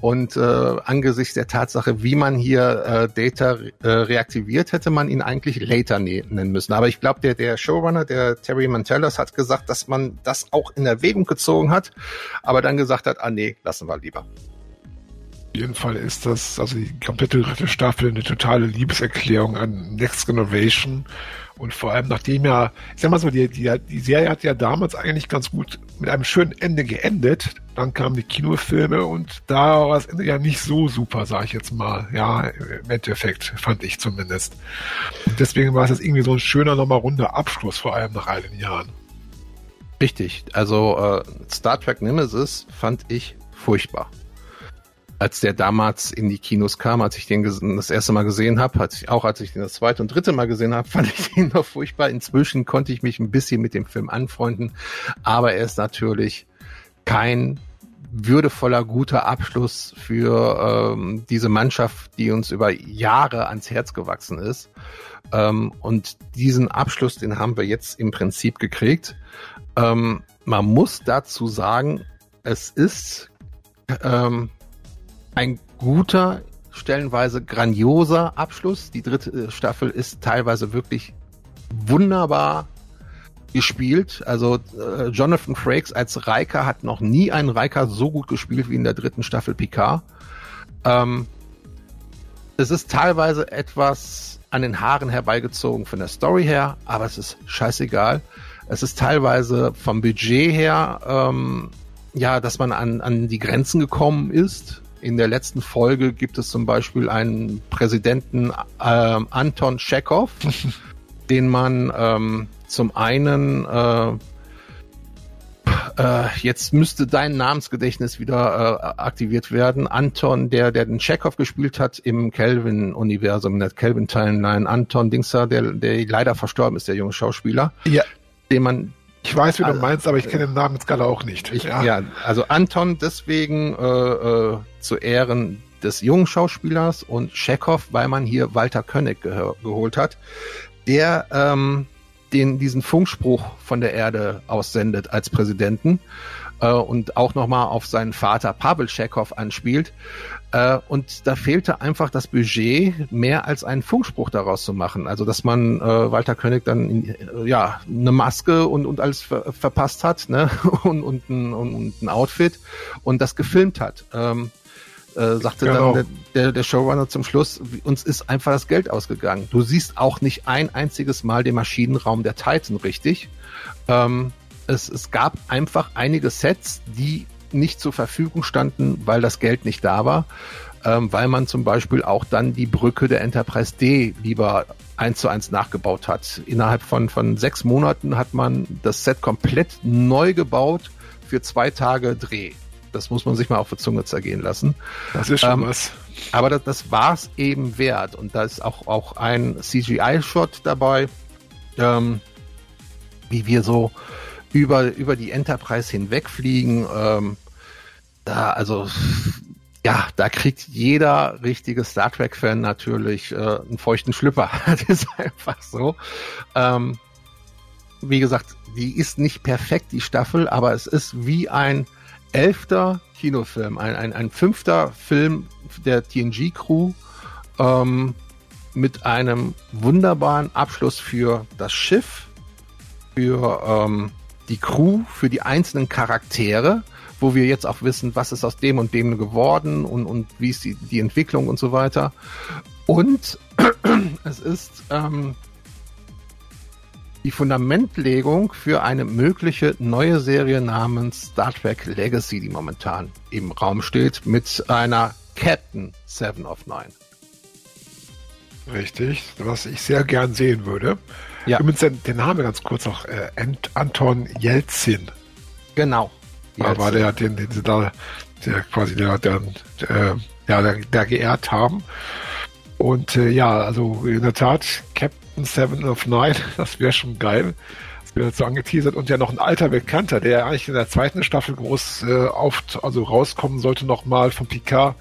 und äh, angesichts der Tatsache, wie man hier äh, Data äh, reaktiviert, hätte man ihn eigentlich Later ne nennen müssen. Aber ich glaube, der, der Showrunner, der Terry Mantellas, hat gesagt, dass man das auch in Erwägung gezogen hat, aber dann gesagt hat, ah nee, lassen wir lieber. jeden Fall ist das, also die komplette dritte Staffel, eine totale Liebeserklärung an Next Generation. Und vor allem, nachdem ja, ich sag mal so, die, die, die Serie hat ja damals eigentlich ganz gut mit einem schönen Ende geendet. Dann kamen die Kinofilme und da war das Ende ja nicht so super, sag ich jetzt mal. Ja, im Endeffekt, fand ich zumindest. Und deswegen war es jetzt irgendwie so ein schöner, nochmal runder Abschluss, vor allem nach all den Jahren. Richtig. Also äh, Star Trek Nemesis fand ich furchtbar als der damals in die Kinos kam, als ich den das erste Mal gesehen habe, als ich, auch als ich den das zweite und dritte Mal gesehen habe, (laughs) fand ich den noch furchtbar. Inzwischen konnte ich mich ein bisschen mit dem Film anfreunden, aber er ist natürlich kein würdevoller, guter Abschluss für ähm, diese Mannschaft, die uns über Jahre ans Herz gewachsen ist. Ähm, und diesen Abschluss, den haben wir jetzt im Prinzip gekriegt. Ähm, man muss dazu sagen, es ist ähm, ein guter, stellenweise grandioser Abschluss. Die dritte äh, Staffel ist teilweise wirklich wunderbar gespielt. Also äh, Jonathan Frakes als Riker hat noch nie einen Riker so gut gespielt wie in der dritten Staffel Picard. Ähm, es ist teilweise etwas an den Haaren herbeigezogen von der Story her, aber es ist scheißegal. Es ist teilweise vom Budget her, ähm, ja, dass man an, an die Grenzen gekommen ist. In der letzten Folge gibt es zum Beispiel einen Präsidenten äh, Anton Chekhov, (laughs) den man ähm, zum einen äh, äh, jetzt müsste dein Namensgedächtnis wieder äh, aktiviert werden. Anton, der, der den Chekhov gespielt hat im Kelvin-Universum, in der Kelvin-Timeline. Anton Dingser, der, der leider verstorben ist, der junge Schauspieler. Ja. Den man ich weiß, wie du also, meinst, aber ich kenne den Namen jetzt gerade auch nicht. Ich, ja. ja. also Anton deswegen äh, äh, zu Ehren des jungen Schauspielers und Chekhov, weil man hier Walter König geholt hat, der ähm, den diesen Funkspruch von der Erde aussendet als Präsidenten äh, und auch nochmal auf seinen Vater Pavel Chekhov anspielt. Äh, und da fehlte einfach das Budget, mehr als einen Funkspruch daraus zu machen. Also dass man äh, Walter König dann äh, ja eine Maske und, und alles ver verpasst hat, ne? (laughs) und, und, ein, und ein Outfit und das gefilmt hat. Ähm, äh, sagte genau. dann der, der, der Showrunner zum Schluss, uns ist einfach das Geld ausgegangen. Du siehst auch nicht ein einziges Mal den Maschinenraum der Titan richtig. Ähm, es, es gab einfach einige Sets, die nicht zur Verfügung standen, weil das Geld nicht da war, ähm, weil man zum Beispiel auch dann die Brücke der Enterprise D lieber eins zu eins nachgebaut hat. Innerhalb von, von sechs Monaten hat man das Set komplett neu gebaut für zwei Tage Dreh. Das muss man sich mal auf der Zunge zergehen lassen. Das ist schon ähm, was. Aber das, das war es eben wert. Und da ist auch, auch ein CGI-Shot dabei, ähm, wie wir so über, über die Enterprise hinwegfliegen. Ähm, da, also, ja, da kriegt jeder richtige Star Trek-Fan natürlich äh, einen feuchten Schlüpper. (laughs) das ist einfach so. Ähm, wie gesagt, die ist nicht perfekt, die Staffel, aber es ist wie ein elfter Kinofilm, ein, ein, ein fünfter Film der TNG-Crew ähm, mit einem wunderbaren Abschluss für das Schiff, für ähm, die Crew, für die einzelnen Charaktere wo wir jetzt auch wissen, was ist aus dem und dem geworden und, und wie ist die, die Entwicklung und so weiter. Und (clears throat) es ist ähm, die Fundamentlegung für eine mögliche neue Serie namens Star Trek Legacy, die momentan im Raum steht, mit einer Captain Seven of Nine. Richtig, was ich sehr gern sehen würde. Ja. Übrigens den, den Namen ganz kurz noch, äh, Anton Jelzin. Genau, war, war der, den, den sie da, der quasi der, der, der, ja, der, der geehrt haben. Und äh, ja, also in der Tat, Captain Seven of Nine, (laughs) das wäre schon geil. Das wird so angeteasert und ja noch ein alter Bekannter, der eigentlich in der zweiten Staffel groß äh, auf, also rauskommen sollte nochmal von Picard,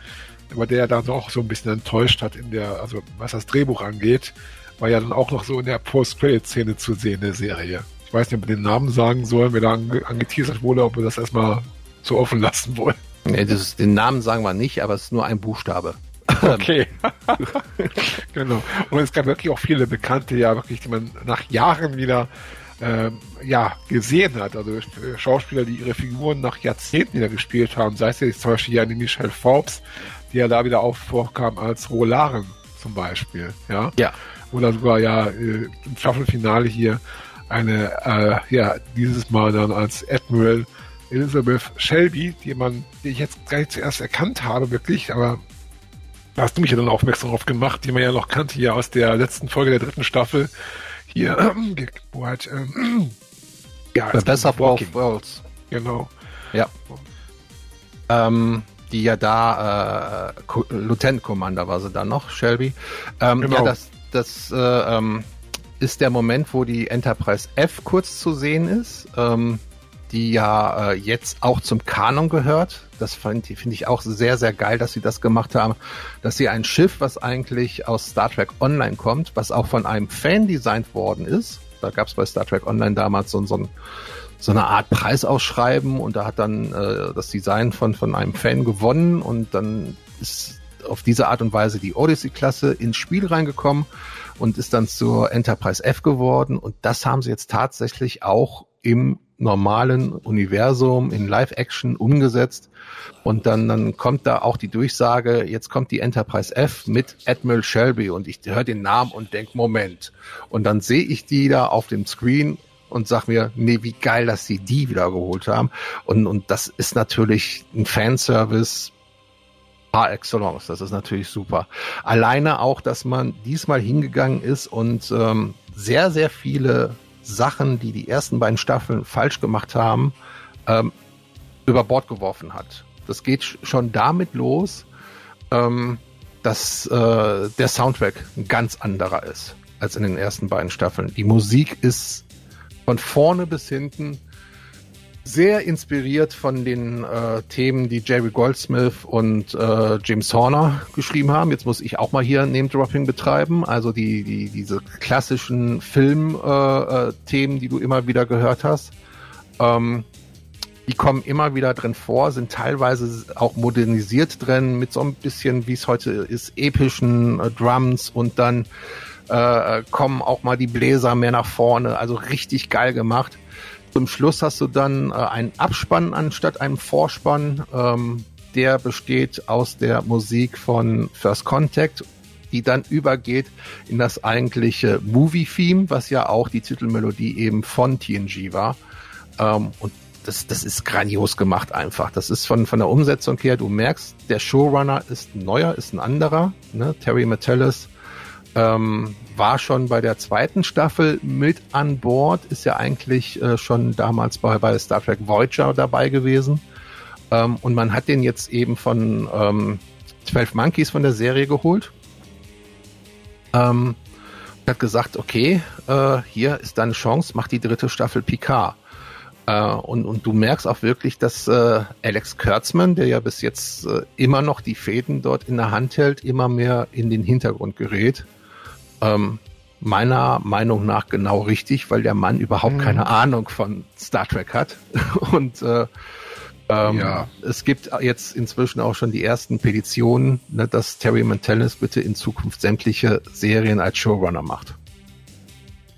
aber der dann auch so ein bisschen enttäuscht hat in der, also was das Drehbuch angeht, war ja dann auch noch so in der Post-Credit-Szene zu sehen, der Serie. Ich weiß nicht, ob wir den Namen sagen sollen, wer da ange angeteasert wurde, ob wir das erstmal so offen lassen wollen. Nee, das ist, den Namen sagen wir nicht, aber es ist nur ein Buchstabe. Okay. (laughs) genau. Und es gab wirklich auch viele Bekannte, ja, wirklich, die man nach Jahren wieder ähm, ja, gesehen hat. Also Schauspieler, die ihre Figuren nach Jahrzehnten wieder gespielt haben, sei es jetzt zum Beispiel ja die Michelle Forbes, die ja da wieder auch vorkam als Rolaren zum Beispiel, ja. Ja. Oder sogar ja äh, im Staffelfinale hier eine, äh, ja, dieses Mal dann als Admiral Elizabeth Shelby, die man, die ich jetzt gleich zuerst erkannt habe, wirklich, aber da hast du mich ja dann aufmerksam darauf gemacht, die man ja noch kannte hier aus der letzten Folge der dritten Staffel. Hier, äh, wo halt, ähm, (clears throat) ja, The Best of Both Worlds. Genau. Ja. Ähm, die ja da, äh, Lieutenant Commander war sie dann noch, Shelby. Ähm, genau. Ja, das, das äh, ähm, ist der Moment, wo die Enterprise F kurz zu sehen ist. Ähm, die ja äh, jetzt auch zum Kanon gehört. Das finde find ich auch sehr, sehr geil, dass sie das gemacht haben. Dass sie ein Schiff, was eigentlich aus Star Trek Online kommt, was auch von einem Fan designt worden ist. Da gab es bei Star Trek Online damals so, so, so eine Art Preisausschreiben und da hat dann äh, das Design von, von einem Fan gewonnen und dann ist auf diese Art und Weise die Odyssey-Klasse ins Spiel reingekommen und ist dann zur Enterprise F geworden. Und das haben sie jetzt tatsächlich auch im normalen Universum in Live-Action umgesetzt. Und dann, dann kommt da auch die Durchsage, jetzt kommt die Enterprise F mit Admiral Shelby und ich höre den Namen und denk Moment. Und dann sehe ich die da auf dem Screen und sag mir, nee, wie geil, dass sie die wieder geholt haben. Und, und das ist natürlich ein Fanservice par excellence. Das ist natürlich super. Alleine auch, dass man diesmal hingegangen ist und ähm, sehr, sehr viele Sachen, die die ersten beiden Staffeln falsch gemacht haben, ähm, über Bord geworfen hat. Das geht schon damit los, ähm, dass äh, der Soundtrack ein ganz anderer ist als in den ersten beiden Staffeln. Die Musik ist von vorne bis hinten sehr inspiriert von den äh, Themen, die Jerry Goldsmith und äh, James Horner geschrieben haben. Jetzt muss ich auch mal hier Name-Dropping betreiben. Also die, die, diese klassischen Film-Themen, äh, äh, die du immer wieder gehört hast. Ähm, die kommen immer wieder drin vor, sind teilweise auch modernisiert drin, mit so ein bisschen, wie es heute ist, epischen äh, Drums und dann äh, kommen auch mal die Bläser mehr nach vorne. Also richtig geil gemacht. Zum Schluss hast du dann äh, einen Abspann anstatt einem Vorspann. Ähm, der besteht aus der Musik von First Contact, die dann übergeht in das eigentliche Movie-Theme, was ja auch die Titelmelodie eben von TNG war. Ähm, und das, das ist grandios gemacht einfach. Das ist von, von der Umsetzung her, du merkst, der Showrunner ist neuer, ist ein anderer. Ne? Terry Metellis ähm, war schon bei der zweiten Staffel mit an Bord, ist ja eigentlich äh, schon damals bei, bei Star Trek Voyager dabei gewesen. Ähm, und man hat den jetzt eben von ähm, 12 Monkeys von der Serie geholt. Ähm, hat gesagt, okay, äh, hier ist deine Chance, mach die dritte Staffel Picard. Äh, und, und du merkst auch wirklich, dass äh, Alex Kurtzman, der ja bis jetzt äh, immer noch die Fäden dort in der Hand hält, immer mehr in den Hintergrund gerät. Ähm, meiner Meinung nach genau richtig, weil der Mann überhaupt mhm. keine Ahnung von Star Trek hat. (laughs) Und äh, ähm, ja. es gibt jetzt inzwischen auch schon die ersten Petitionen, ne, dass Terry Mantellis bitte in Zukunft sämtliche Serien als Showrunner macht.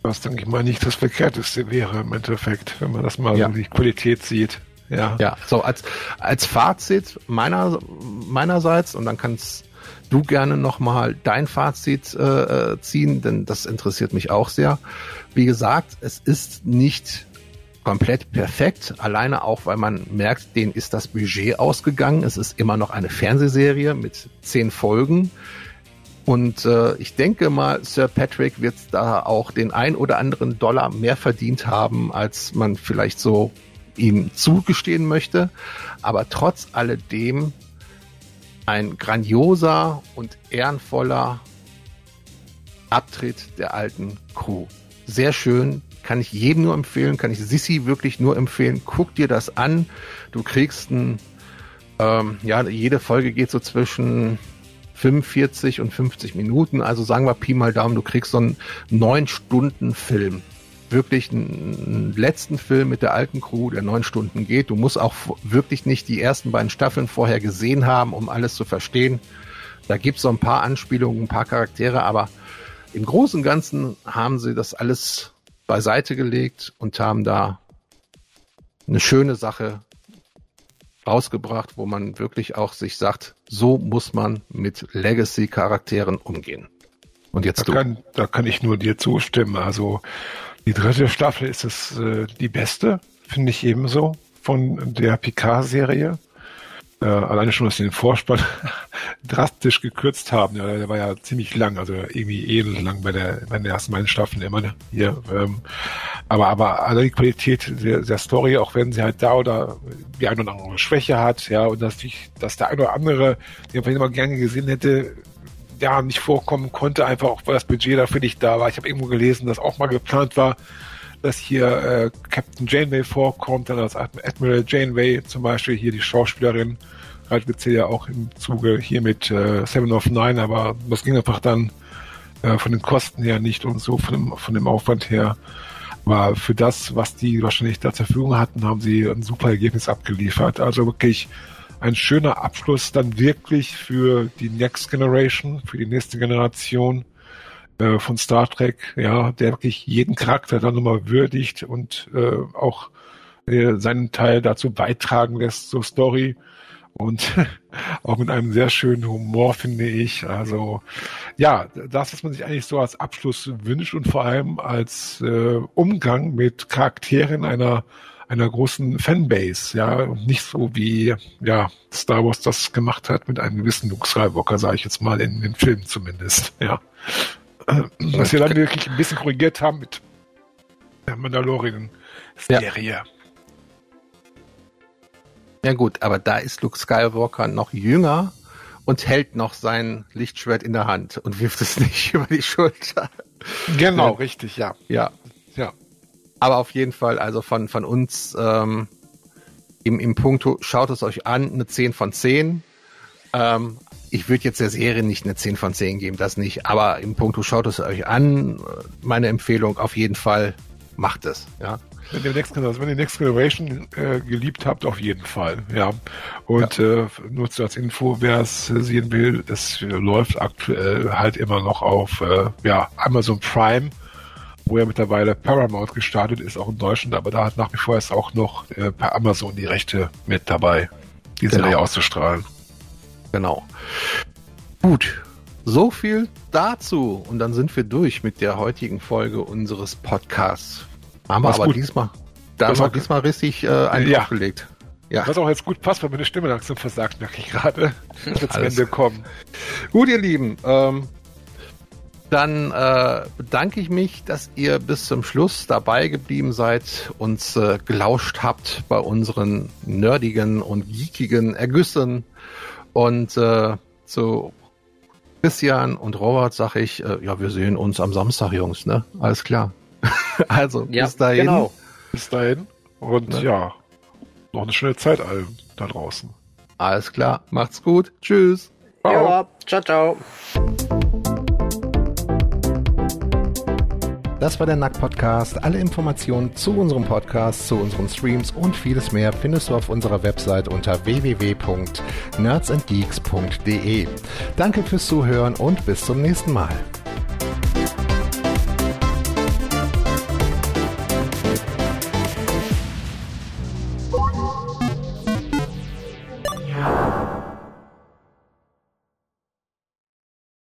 Was, denke ich mal, nicht das Verkehrteste wäre im Endeffekt, wenn man das mal ja. so die Qualität sieht. Ja. Ja, so als, als Fazit meiner, meinerseits, und dann kann es du gerne nochmal dein Fazit äh, äh, ziehen, denn das interessiert mich auch sehr. Wie gesagt, es ist nicht komplett perfekt, alleine auch, weil man merkt, denen ist das Budget ausgegangen. Es ist immer noch eine Fernsehserie mit zehn Folgen. Und äh, ich denke mal, Sir Patrick wird da auch den ein oder anderen Dollar mehr verdient haben, als man vielleicht so ihm zugestehen möchte. Aber trotz alledem ein grandioser und ehrenvoller Abtritt der alten Crew. Sehr schön, kann ich jedem nur empfehlen, kann ich Sissi wirklich nur empfehlen. Guck dir das an. Du kriegst ein, ähm, ja, jede Folge geht so zwischen 45 und 50 Minuten. Also sagen wir Pi mal Daumen, du kriegst so einen neun Stunden Film wirklich einen letzten Film mit der alten Crew, der neun Stunden geht. Du musst auch wirklich nicht die ersten beiden Staffeln vorher gesehen haben, um alles zu verstehen. Da gibt es so ein paar Anspielungen, ein paar Charaktere, aber im Großen und Ganzen haben sie das alles beiseite gelegt und haben da eine schöne Sache rausgebracht, wo man wirklich auch sich sagt, so muss man mit Legacy-Charakteren umgehen. Und jetzt da du. Kann, da kann ich nur dir zustimmen. Also die dritte Staffel ist es äh, die beste, finde ich ebenso von der Picard-Serie. Äh, alleine schon, dass sie den Vorspann (laughs) drastisch gekürzt haben. Ja, der war ja ziemlich lang, also irgendwie elend lang bei der, bei den ersten beiden Staffeln immer hier. Ähm, aber aber also die Qualität der, der Story, auch wenn sie halt da oder die eine oder andere Schwäche hat, ja, und dass, ich, dass der eine oder andere, den man immer gerne gesehen hätte, ja, nicht vorkommen konnte, einfach auch weil das Budget dafür nicht da war. Ich habe irgendwo gelesen, dass auch mal geplant war, dass hier äh, Captain Janeway vorkommt, dann als Admiral Janeway zum Beispiel, hier die Schauspielerin, halt Witzel ja auch im Zuge hier mit äh, Seven of Nine, aber das ging einfach dann äh, von den Kosten her nicht und so von dem, von dem Aufwand her. Aber für das, was die wahrscheinlich da zur Verfügung hatten, haben sie ein super Ergebnis abgeliefert. Also wirklich ein schöner Abschluss dann wirklich für die Next Generation, für die nächste Generation äh, von Star Trek, ja, der wirklich jeden Charakter dann nochmal würdigt und äh, auch äh, seinen Teil dazu beitragen lässt zur Story und (laughs) auch mit einem sehr schönen Humor, finde ich. Also ja, das, was man sich eigentlich so als Abschluss wünscht und vor allem als äh, Umgang mit Charakteren einer einer großen Fanbase, ja, und nicht so wie ja Star Wars das gemacht hat mit einem gewissen Luke Skywalker, sage ich jetzt mal in den Filmen zumindest, ja. Was wir dann wirklich ein bisschen korrigiert haben mit der Mandalorian-Serie. Ja. ja gut, aber da ist Luke Skywalker noch jünger und hält noch sein Lichtschwert in der Hand und wirft es (laughs) nicht über die Schulter. Genau, ja. richtig, ja. Ja. Aber auf jeden Fall, also von, von uns ähm, im, im Punkto, schaut es euch an, eine 10 von 10. Ähm, ich würde jetzt der Serie nicht eine 10 von 10 geben, das nicht. Aber im Punkto schaut es euch an. Meine Empfehlung auf jeden Fall, macht es. Ja. Wenn ihr Next, also wenn ihr Next Generation äh, geliebt habt, auf jeden Fall, ja. Und ja. Äh, nur als Info, wer es sehen will, es läuft aktuell halt immer noch auf äh, ja, Amazon Prime, wo ja mittlerweile Paramount gestartet ist, auch in Deutschland, aber da hat nach wie vor ist auch noch äh, per Amazon die Rechte mit dabei, die genau. Serie auszustrahlen. Genau. Gut, so viel dazu. Und dann sind wir durch mit der heutigen Folge unseres Podcasts. Haben wir aber gut. diesmal, da haben wir diesmal richtig äh, einen ja. aufgelegt. Ja. Was auch jetzt gut passt, weil meine Stimme langsam versagt, merke ich gerade. (laughs) Zum Ende kommen. Gut, ihr Lieben. Ähm, dann äh, bedanke ich mich, dass ihr bis zum Schluss dabei geblieben seid, uns äh, gelauscht habt bei unseren nerdigen und geekigen Ergüssen und äh, zu Christian und Robert sage ich, äh, ja, wir sehen uns am Samstag, Jungs, ne? Alles klar. (laughs) also, ja, bis dahin. Genau. Bis dahin. Und ne? ja, noch eine schöne Zeit allen da draußen. Alles klar. Macht's gut. Tschüss. Ciao. Ja, ciao, ciao. Das war der Nack Podcast. Alle Informationen zu unserem Podcast, zu unseren Streams und vieles mehr findest du auf unserer Website unter www.nerdsandgeeks.de. Danke fürs Zuhören und bis zum nächsten Mal.